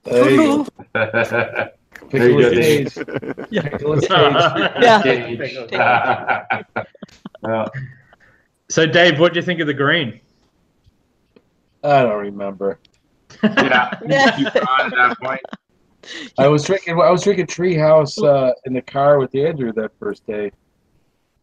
There you go. Very Pickle good, is Dave. Dave. Pickle is blah. Yeah. So, Dave, what do you think of the green? I don't remember. yeah, you at that point. I was drinking. I was drinking Treehouse uh, in the car with Andrew that first day.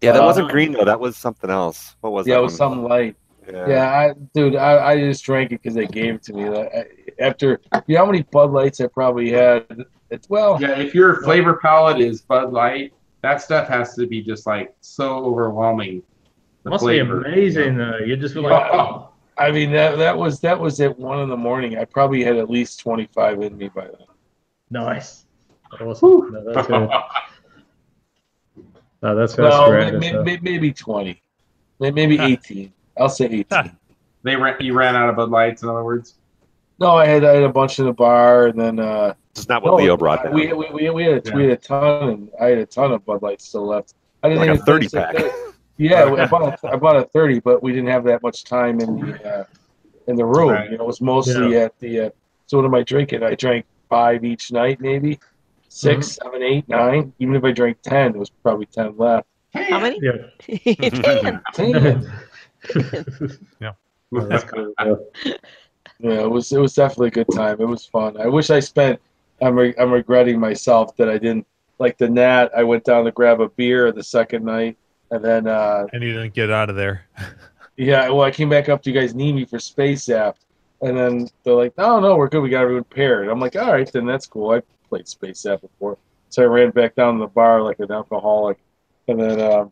Yeah, that Uh, wasn't green though. That was something else. What was Yeah, that? it was one? something light. Yeah. Yeah, I, dude, I, I just drank it because they gave it to me. Like, I- After you know how many Bud Lights I probably had. It's well, Yeah, if your flavor palette is Bud Light, that stuff has to be just like so overwhelming. The Must flavor. be amazing, though. You just feel like, oh, I mean that that was that was at one in the morning. I probably had at least twenty five in me by then. nice. Awesome. No, that's good. No, that's that's No, great. may- may- may- maybe twenty, maybe eighteen. I'll say eighteen. They ran, you ran out of Bud Lights, in other words. No, I had I had a bunch in the bar, and then uh, This is not what no, Leo brought down. We, we, we, we had a, we had a ton, and I had a ton of Bud Lights still left. I didn't Like a 30 pack. it. Yeah, I bought a, I bought a thirty, but we didn't have that much time in the uh, in the room. Right. You know, it was mostly at the. Uh, so what am I drinking? I drank five each night, maybe 6 seven, eight, nine. Even if I drank ten, it was probably ten left. How many? Yeah. Ten. Damn. That's cool. Yeah. Yeah, it was it was definitely a good time. It was fun. I wish I spent. I'm re- I'm regretting myself that I didn't like the Nat. I went down to grab a beer the second night, and then uh, And you didn't get out of there. yeah, well, I came back up. Do you guys need me for Space App? And then they're like, no, no, we're good. We got everyone paired. I'm like, all right, then that's cool. I played Space App before, so I ran back down to the bar like an alcoholic, and then um,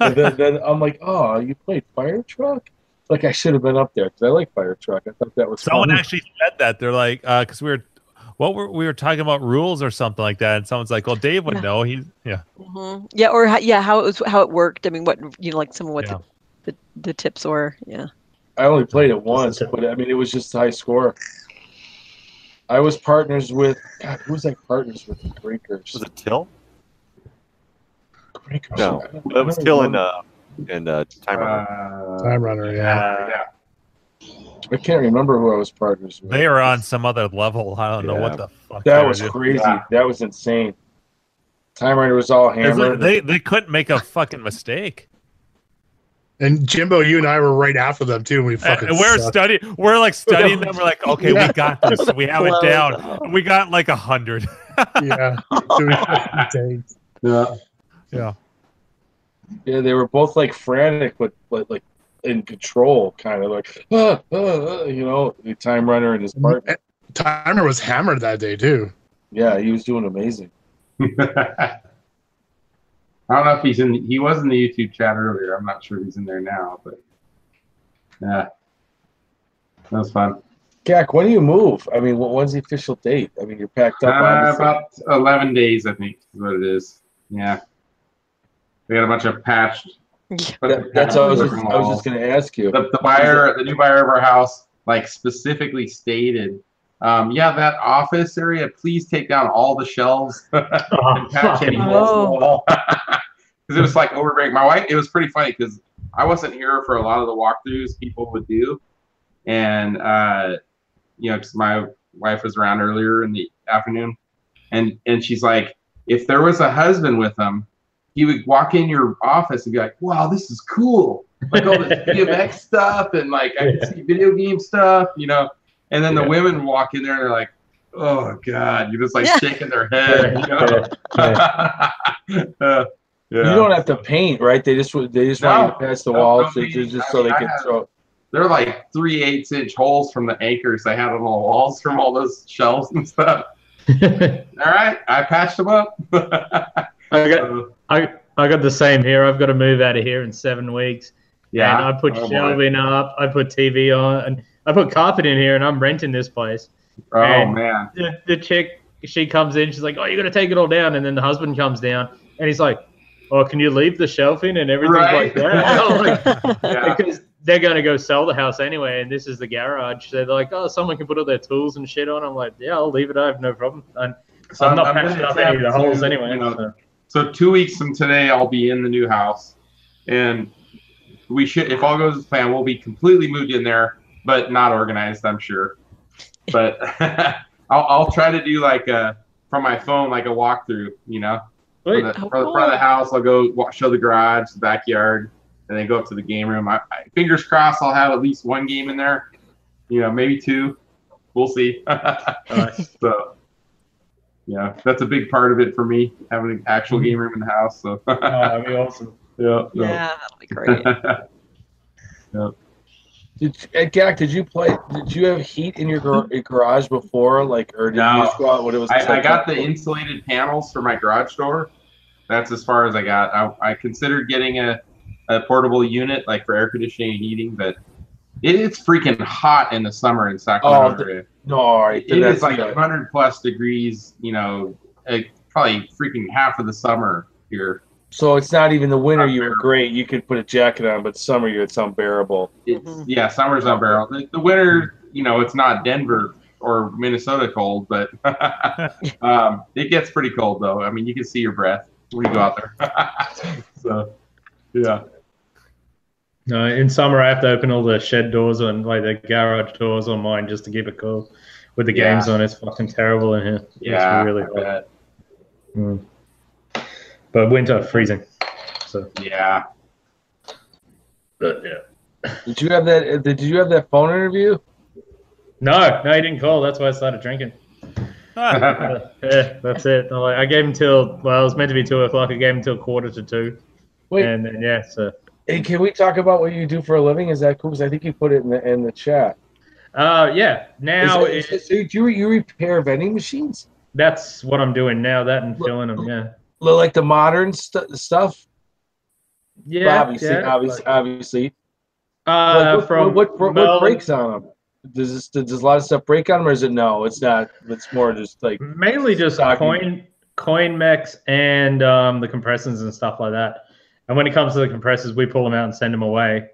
and then, then I'm like, oh, you played Fire Truck? Like I should have been up there because I like Fire Truck. I thought that was Someone fun. actually said that. They're like, because we were what were we were talking about rules or something like that, and someone's like, "Well, Dave would Yeah. know." He yeah. Mhm. Yeah, or how, yeah, how it was, how it worked. I mean, what you know, like some of what Yeah. the, the the tips were. Yeah. I only played it once, but I mean, it was just a high score. I was partners with God. Who was I partners with? Breakers. Was it Till? Breakers. No, I it was remember Till one. and uh and uh Time Runner. Uh, Time Runner, yeah. yeah. I can't remember who I was partners with. They are on some other level. I don't know what the fuck. that was crazy. Yeah. That was insane. Time Runner was all It's like hammered. They they couldn't make a fucking mistake. And Jimbo, you and I were right after them too. And we fucking And we're studying. Wewe're like studying them. We're like, okay, Yeah. we got this. We have it down. we got like a hundred. yeah. Doing fucking takes. Yeah. Yeah. yeah, they were both like frantic, but but like in control, kind of like ah, ah, ah, you know, the Time Runner and his partner. Timer was hammered that day too. Yeah, he was doing amazing. I don't know if he's in. He was in the YouTube chat earlier. I'm not sure he's in there now, but yeah, that was fun. Gak, when do you move? I mean, wh- when's the official date? I mean, you're packed Uh, up. obviously. about 11 days, I think, is what it is. Yeah, we got a bunch of patched. That- that's what I was just, I was just going to ask you. the, the buyer, the new buyer of our house, like specifically stated, um, yeah, that office area, please take down all the shelves and patch any holes in the wall. Because it was like overbreak. My wife, it was pretty funny because I wasn't here for a lot of the walkthroughs people would do, and uh, you know, because my wife was around earlier in the afternoon, and and she's like, if there was a husband with them, he would walk in your office and be like, "Wow, this is cool." like all this BMX stuff and like I can see video game stuff, you know. And then the women walk in there and they're like, "Oh God!" You're just like Yeah. shaking their head, you know. Uh, You don't have to paint, right? They just they just No. want you to pass the No, walls, no so just, just I so mean, they I can have- throw. They're like three eighths inch holes from the anchors they had on the walls from all those shelves and stuff. All right, I patched them up. I got I I got the same here. I've got to move out of here in seven weeks. yeah, And I put Oh, shelving up. I put TV on, and I put carpet in here, and I'm renting this place. Oh and- man, The, the chick, she comes in. She's like, "Oh, you got to take it all down." And then the husband comes down, and he's like, "Oh, can you leave the shelving and everything Right. like that?" Like, yeah. because they're going to go sell the house anyway, and this is the garage. So they're like, "Oh, someone can put all their tools and shit on." I'm like, "Yeah, I'll leave it. I have no problem." And So I'm not I'm patching up any of the holes anyway. you know, so. So two weeks from today, I'll be in the new house, and we should, if all goes as planned, we'll be completely moved in there, but not organized, I'm sure. But I'll, I'll try to do like a from my phone, like a walkthrough, you know, for Sweet. the, Oh, for the front of the house. I'll go wa- show the garage, the backyard, and then go up to the game room. I, I, fingers crossed, I'll have at least one game in there, you know, maybe two. We'll see. Nice. so. Yeah, that's a big part of it for me, having an actual Mm-hmm. game room in the house. So Oh, that'd be awesome. yeah, Yeah, that'll be great. yeah. Did uh, Gak, did you play? Did you have heat in your gar- garage before, like, or did No. you just go out when it was? I, I got the insulated panels for my garage door. That's as far as I got. I, I considered getting a, a portable unit like for air conditioning and heating, but it, it's freaking hot in the summer in Sacramento. Oh, the- No, all right. it that's like good. 100 plus degrees. You know, uh, probably freaking half of the summer here. So it's not even the winter. You were great. You could put a jacket on, but summer you it's unbearable. It's, Mhm. Yeah, summer's unbearable. The, the winter, you know, it's not Denver or Minnesota cold, but um, it gets pretty cold though. I mean, you can see your breath when you go out there. so, yeah. No, in summer I have to open all the shed doors and like the garage doors on mine just to keep it cool. With the Yeah. games on, it's fucking terrible in here. Yeah, it's really I hot. Mm. But winter freezing. So, Yeah. but yeah. Did you have that? uh, Did you have that phone interview? No, no, he didn't call. That's why I started drinking. Uh, yeah, that's it. I'm like, I gave him till well, it was meant to be two o'clock. I gave him till quarter to two, Wait, and then yeah, so hey, can we talk about what you do for a living? Is that cool? Because I think you put it in the in the chat. uh, yeah. Now Is it, it- so you you repair vending machines, that's what I'm doing now. That and filling them. Yeah, Li- like the modern st- stuff. yeah. obviously, yeah, obviously, obviously. Uh, Like, what, from what, what, what breaks on them? does this, does a lot of stuff break on them, or is it no? It's not. It's more just like Mainly just Stocking. coin coin mechs and um, the compressors and stuff like that. And when it comes to the compressors, we pull them out and send them away.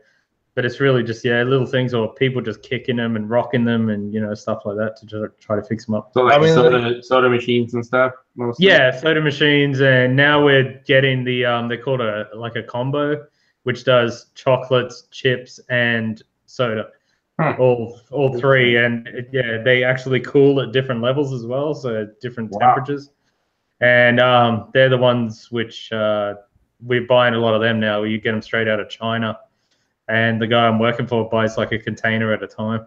But it's really just yeah, little things or people just kicking them and rocking them and you know stuff like that to try, try to fix them up. So like I mean, soda, soda machines and stuff. Mostly. Yeah, soda machines, and now we're getting the um, they're called a like a combo, which does chocolates, chips, and soda, Huh. all all three, and yeah, they actually cool at different levels as well, so different Wow. temperatures, and um, they're the ones which uh, we're buying a lot of them now. You get them straight out of China, and the guy I'm working for buys like a container at a time.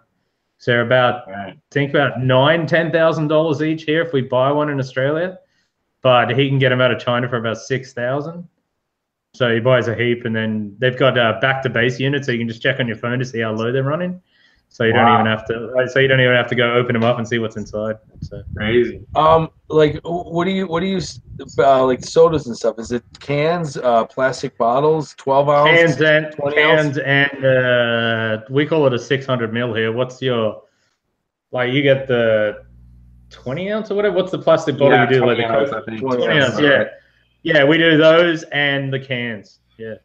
So they're about Right. think about nine, ten thousand dollars each here if we buy one in Australia, but he can get them out of China for about six thousand. So he buys a heap, and then they've got uh, back to base units, so you can just check on your phone to see how low they're running. So you don't even have to. So you don't even have to go open them up and see what's inside. So Crazy. um like what do you what do you uh, like sodas and stuff? Is it cans, uh, plastic bottles, twelve ounce? cans and 20 cans and uh, we call it a six hundred mil here. What's your like? You get the twenty ounce or whatever. What's the plastic bottle Yeah, you do? Like 20 the ounce, Coke? I think. 20 20 ounce, yeah. Yeah, we do those and the cans. Yeah,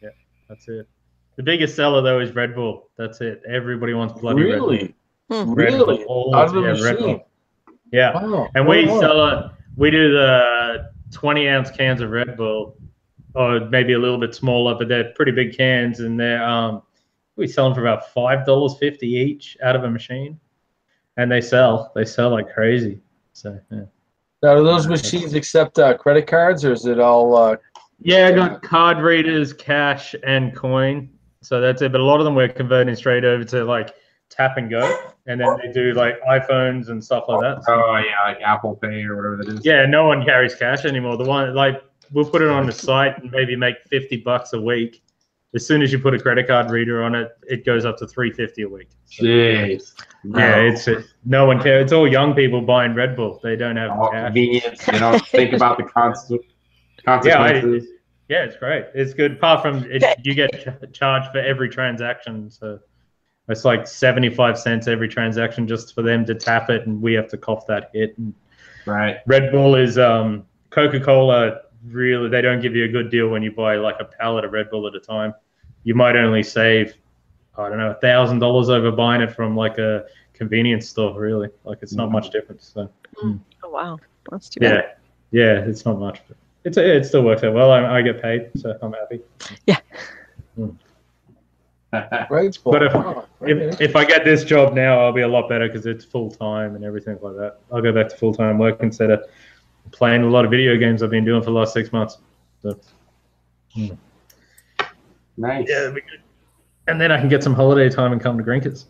yeah, that's it. The biggest seller though is Red Bull. That's it. Everybody wants bloody Red Really? Hmm. Bull. Red Really? Bull. All- Out of the yeah, Red machine? Bull. Yeah, Wow. and we Wow. sell it. We do the twenty ounce cans of Red Bull, or maybe a little bit smaller, but they're pretty big cans, and they're um, we sell them for about five dollars fifty each out of a machine, and they sell. They sell like crazy. So yeah. Now, do those machines accept uh, credit cards, or is it all? Uh, Yeah, I got card readers, cash, and coin. So that's it. But a lot of them we're converting straight over to like tap and go, and then they do like iPhones and stuff like that. So, Oh yeah, like Apple Pay or whatever that is. yeah, no one carries cash anymore. The one like we'll put it on the site and maybe make fifty bucks a week. As soon as you put a credit card reader on it, it goes up to three fifty a week. Jeez. Yeah, it's no one cares. It's all young people buying Red Bull. They don't have all cash. convenience. They don't think about the consequences. Yeah, it's great. It's good. Apart from it, you get ch- charged for every transaction, so it's like seventy-five cents every transaction just for them to tap it, and we have to cough that hit. And right. Red Bull is um, Coca-Cola. Really, they don't give you a good deal when you buy like a pallet of Red Bull at a time. You might only save, I don't know, a thousand dollars over buying it from like a convenience store. Really, like it's not much difference. So. Oh wow, that's too bad. Yeah, yeah, it's not much. But it's it still works out well. I, I get paid, so I'm happy. Yeah. Hmm. Right? But if, Wow. if if I get this job now, I'll be a lot better because it's full time and everything like that. I'll go back to full time work instead of playing a lot of video games I've been doing for the last six months. So hmm. nice. yeah, that'd be good. And then I can get some holiday time and come to Grinkers.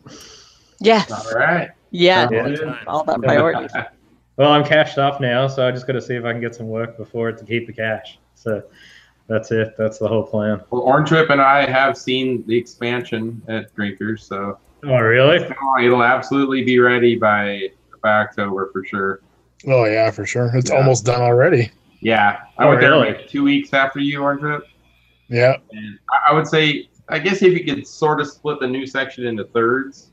Yes. All right. Yeah. Yeah. All about priorities. Well, I'm cashed up now, so I just got to see if I can get some work before it to keep the cash. So that's it. That's the whole plan. Well, Orange Trip and I have seen the expansion at Drinkers, so Oh, really? it'll absolutely be ready by by October for sure. Oh yeah, for sure. It's Yeah. almost done already. Yeah, I Oh, went there like two weeks after you, Orange Trip, Yeah. and I, I would say, I guess if you could sort of split the new section into thirds,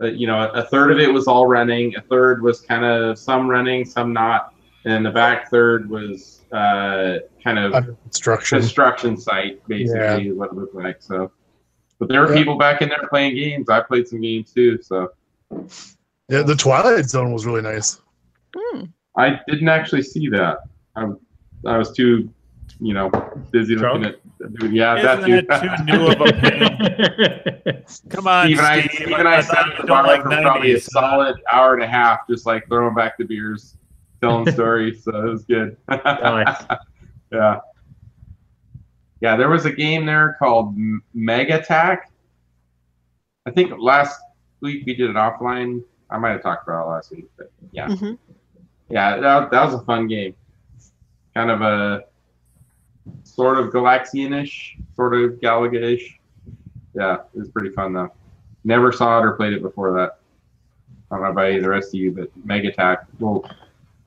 you know, a third of it was all running, a third was kind of some running, some not, and the back third was uh, kind of Under construction. construction site, basically, is what it looked like. So, but there were Yeah. people back in there playing games. I played some games too, so Yeah, the Twilight Zone was really nice. Hmm. I didn't actually see that. I, I was too, you know, busy Drunk? looking at. Dude, yeah, that too. Isn't that too new of a pain? Come on, Even I, Steve. even I thought sat you at the bar like for probably a 90s. solid hour and a half, just like throwing back the beers, telling stories. So it was good. Nice. yeah. Yeah, there was a game there called Mega Attack. I think last week we did it offline. I might have talked about it last week, but yeah, Mhm. yeah, that, that was a fun game. Kind of a sort of Galaxian-ish, sort of Galaga-ish. Yeah, it was pretty fun though. Never saw it or played it before that. I don't know about any of the rest of you, but Mega Attack. Well,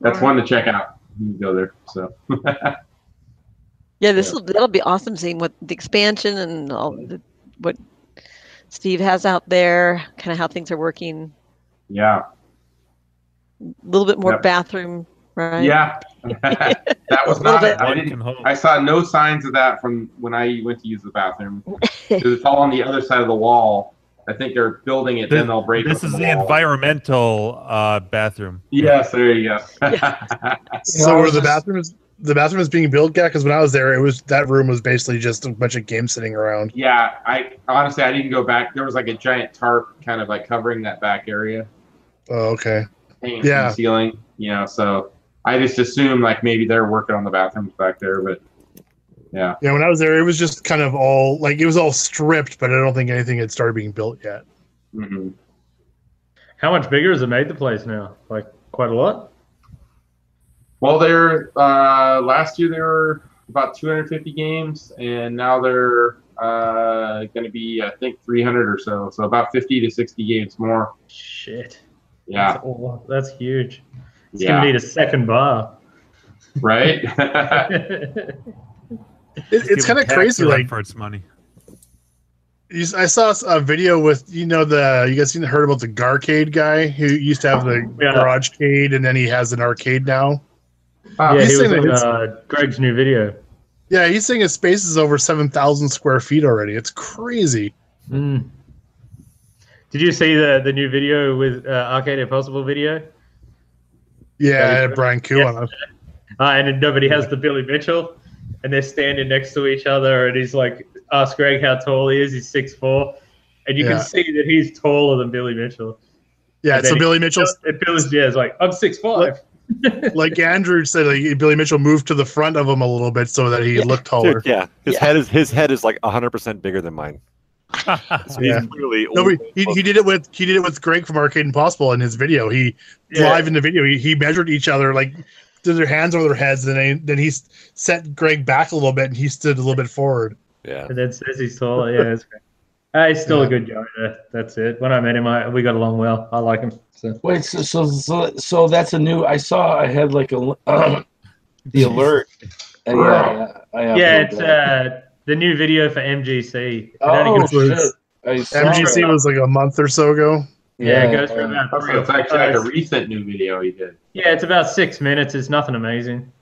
that's one to check out. You can go there. So Yeah, this will that'll be awesome seeing what the expansion and all the, what Steve has out there, kind of how things are working. Yeah. A little bit more Yep. bathroom, right? Yeah. That was not I didn't can hope. I saw no signs of that from when I went to use the bathroom. it's all on the other side of the wall. I think they're building it, then they'll break it. This is the wall. environmental uh, bathroom. Yes, there you go. So I were the just- bathrooms the bathrooms being built, yeah? Because when I was there, it was that room was basically just a bunch of games sitting around. yeah, I honestly I didn't go back. There was like a giant tarp kind of like covering that back area, Oh, okay. Yeah. the ceiling. You know, so I just assume like maybe they're working on the bathrooms back there, but yeah. Yeah, when I was there, it was just kind of all like it was all stripped, but I don't think anything had started being built yet. hmm How much bigger has it made the place now? Like quite a lot. Well, they're uh, last year they were about 250 games, and now they're uh, going to be I think 300 or so. So about 50 to 60 games more. Shit. Yeah, That's, that's huge. It's yeah, gonna need a second bar. right. It, it's kind of crazy. run Like for its money. you, I saw a video with you know the you guys seen heard about the Garcade guy who used to have the Yeah. garage cade and then he has an arcade now. Wow. yeah, he's he was in uh, Greg's new video. Yeah, he's saying his space is over seven thousand square feet already. It's crazy. Mm. Did you see the the new video with uh, Arcade Impossible video? Yeah, Yeah, Brian Kuh on it. Uh, and nobody has the Billy Mitchell, and they're standing next to each other, and he's like, ask Greg how tall he is. He's six four, and you Yeah. can see that he's taller than Billy Mitchell. Yeah, And so Billy Mitchell, And Billy's yeah, is like, I'm six five. like Andrew said, like Billy Mitchell moved to the front of him a little bit so that he looked taller. Dude, yeah, his Yeah. head is his head is like hundred percent bigger than mine. So Yeah. clearly No, old- he, he did it with he did it with Greg from Arcade Impossible in his video. He Yeah. live in the video. He, he measured each other like did their hands over their heads, and then then he set Greg back a little bit, and he stood a little bit forward. yeah. And then says he's taller. Yeah, it's great. Uh, he's still Yeah. a good guy. uh, That's it. When I met him, I, we got along well. I like him. So. Wait, so, so so so that's a new. I saw I had like a the alert. And yeah, I Yeah, it's that. uh, the new video for MGC. Oh shit! MGC that. was like a month or so ago. yeah, it goes for yeah. about. It's actually like a recent new video he did. yeah, it's about six minutes. It's nothing amazing.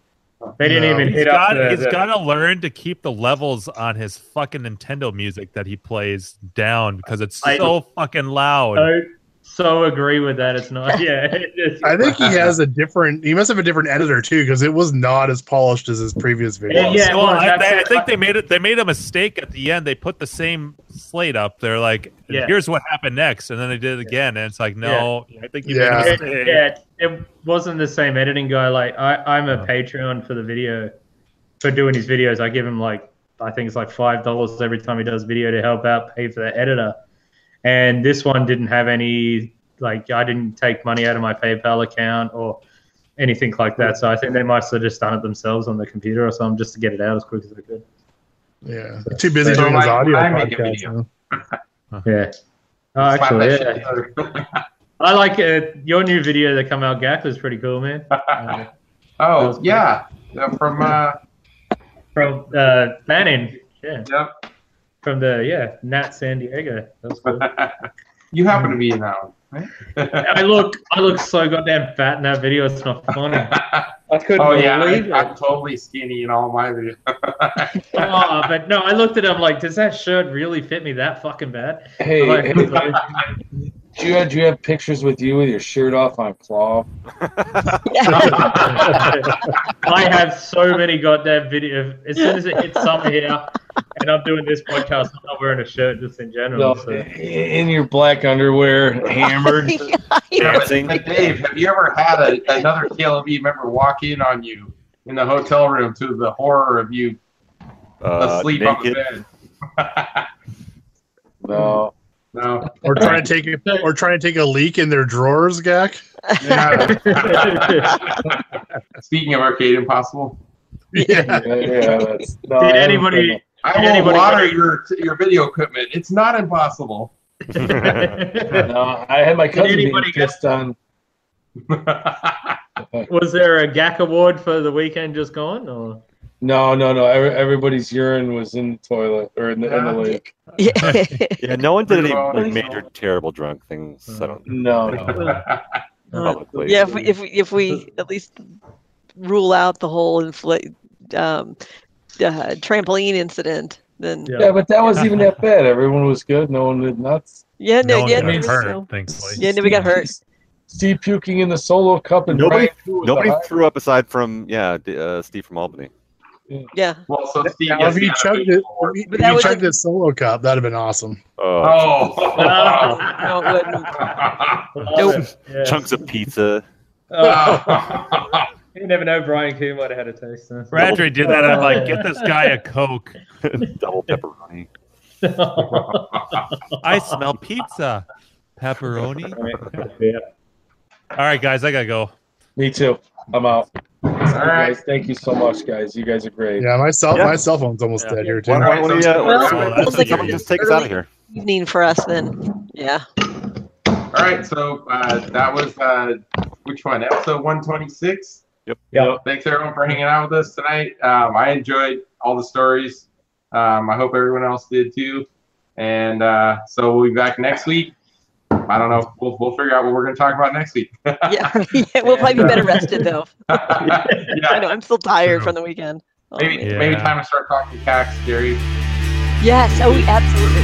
They didn't No. even He's hit up. got, the- he's the- got to learn to keep the levels on his fucking Nintendo music that he plays down because it's I- so fucking loud. I so agree with that. It's not. Yeah, it just- I think he has a different. He must have a different editor too, because it was not as polished as his previous videos. Yeah, yeah. well, well, I, they- I think they made it. They made a mistake at the end. They put the same slate up. They're like, Yeah. "Here's what happened next," and then they did it again, and it's like, "No, I think you Yeah. made a it, mistake." yeah, it wasn't the same editing guy. Like I, I'm a uh-huh. Patreon for the video, for doing his videos. I give him like I think it's like five dollars every time he does video to help out pay for the editor. And this one didn't have any like I didn't take money out of my PayPal account or anything like that. So I think they might have just done it themselves on the computer or something just to get it out as quick as they could. Yeah, too busy So doing his audio I make a podcast. video. huh? Yeah. Oh, actually, yeah. I like uh, your new video that come out. Gak was pretty cool, man. Uh, oh yeah, Yeah, from uh, from uh, Bannon, yeah, yep. From the yeah Nat San Diego. That was cool. you happen to be in that one. Right? I look, I look so goddamn fat in that video. It's not funny. I couldn't oh yeah, believe I, it. I'm totally skinny in all my videos. Oh, but no, I looked at him like, does that shirt really fit me that fucking bad? Hey, like, hey, do you have, do you have pictures with you with your shirt off on claw? I have so many goddamn videos. As soon as it hits summer here, and I'm doing this podcast, I'm not wearing a shirt just in general. No, So. in your black underwear, hammered. Yeah, but, but Dave, have you ever had a, another KLOV member walk in on you in the hotel room to the horror of you Uh, asleep naked. on the bed? No. No. Or trying to take a, or trying to take a leak in their drawers, Gak. Yeah. Speaking of Arcade Impossible, Yeah. Yeah, yeah, that's, no, Did anybody? I Did will anybody- water your your video equipment. It's not impossible. No, I had my cousin being anybody get- pissed on. Was there a Gak award for the weekend just gone? Or No, no, no. Every, everybody's urine was in the toilet or in the, in the lake. Yeah. Yeah, no one did any like, major terrible drunk things. I don't No, no. publicly. yeah, if we, if we if we at least rule out the whole infl- um, uh, trampoline incident, then yeah, Yeah, but that was even that bad. Everyone was good. No one did nuts. no, No one yeah, got hurt, no- thankfully. yeah, nobody got hurt. Steve puking in the solo cup and Nobody, Brian Fu with nobody threw up aside from yeah, uh, Steve from Albany. Yeah, Well, so Steve Now, if he the chugged it, if he, But if he chugged a- his solo cup, that'd have been awesome. Oh, no, it wouldn't. Nope. Yeah. chunks of pizza. Oh. you never know. Brian Coon might have had a taste. Then. Bradley did that. I'm like, get this guy a Coke. Double pepperoni. I smell pizza. Pepperoni. yeah. All right, guys, I gotta go. Me too. I'm out. All right. Guys, thank you so much, guys. You guys are great. Yeah, my cell Yeah. my cell phone's almost Yeah. dead here too. Why, why, why don't you, uh, Well, someone- that's someone just take us out of here. Evening for us then. Yeah. All right, so uh, that was uh, which one? Episode 126. Yep. Yeah. Thanks everyone for hanging out with us tonight. Um, I enjoyed all the stories. Um, I hope everyone else did too. And uh, so we'll be back next week. I don't know. We'll, we'll figure out what we're going to talk about next week. Yeah, yeah, we'll probably be better rested though. yeah. I know I'm still tired from the weekend. Oh, maybe. Yeah. maybe time to start talking cacks, Gary. Yes. Oh, absolutely.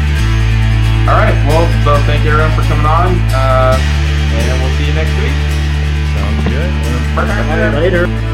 All right. Well, so thank you everyone for coming on, uh, and we'll see you next week. Sounds good. Perfect. Later.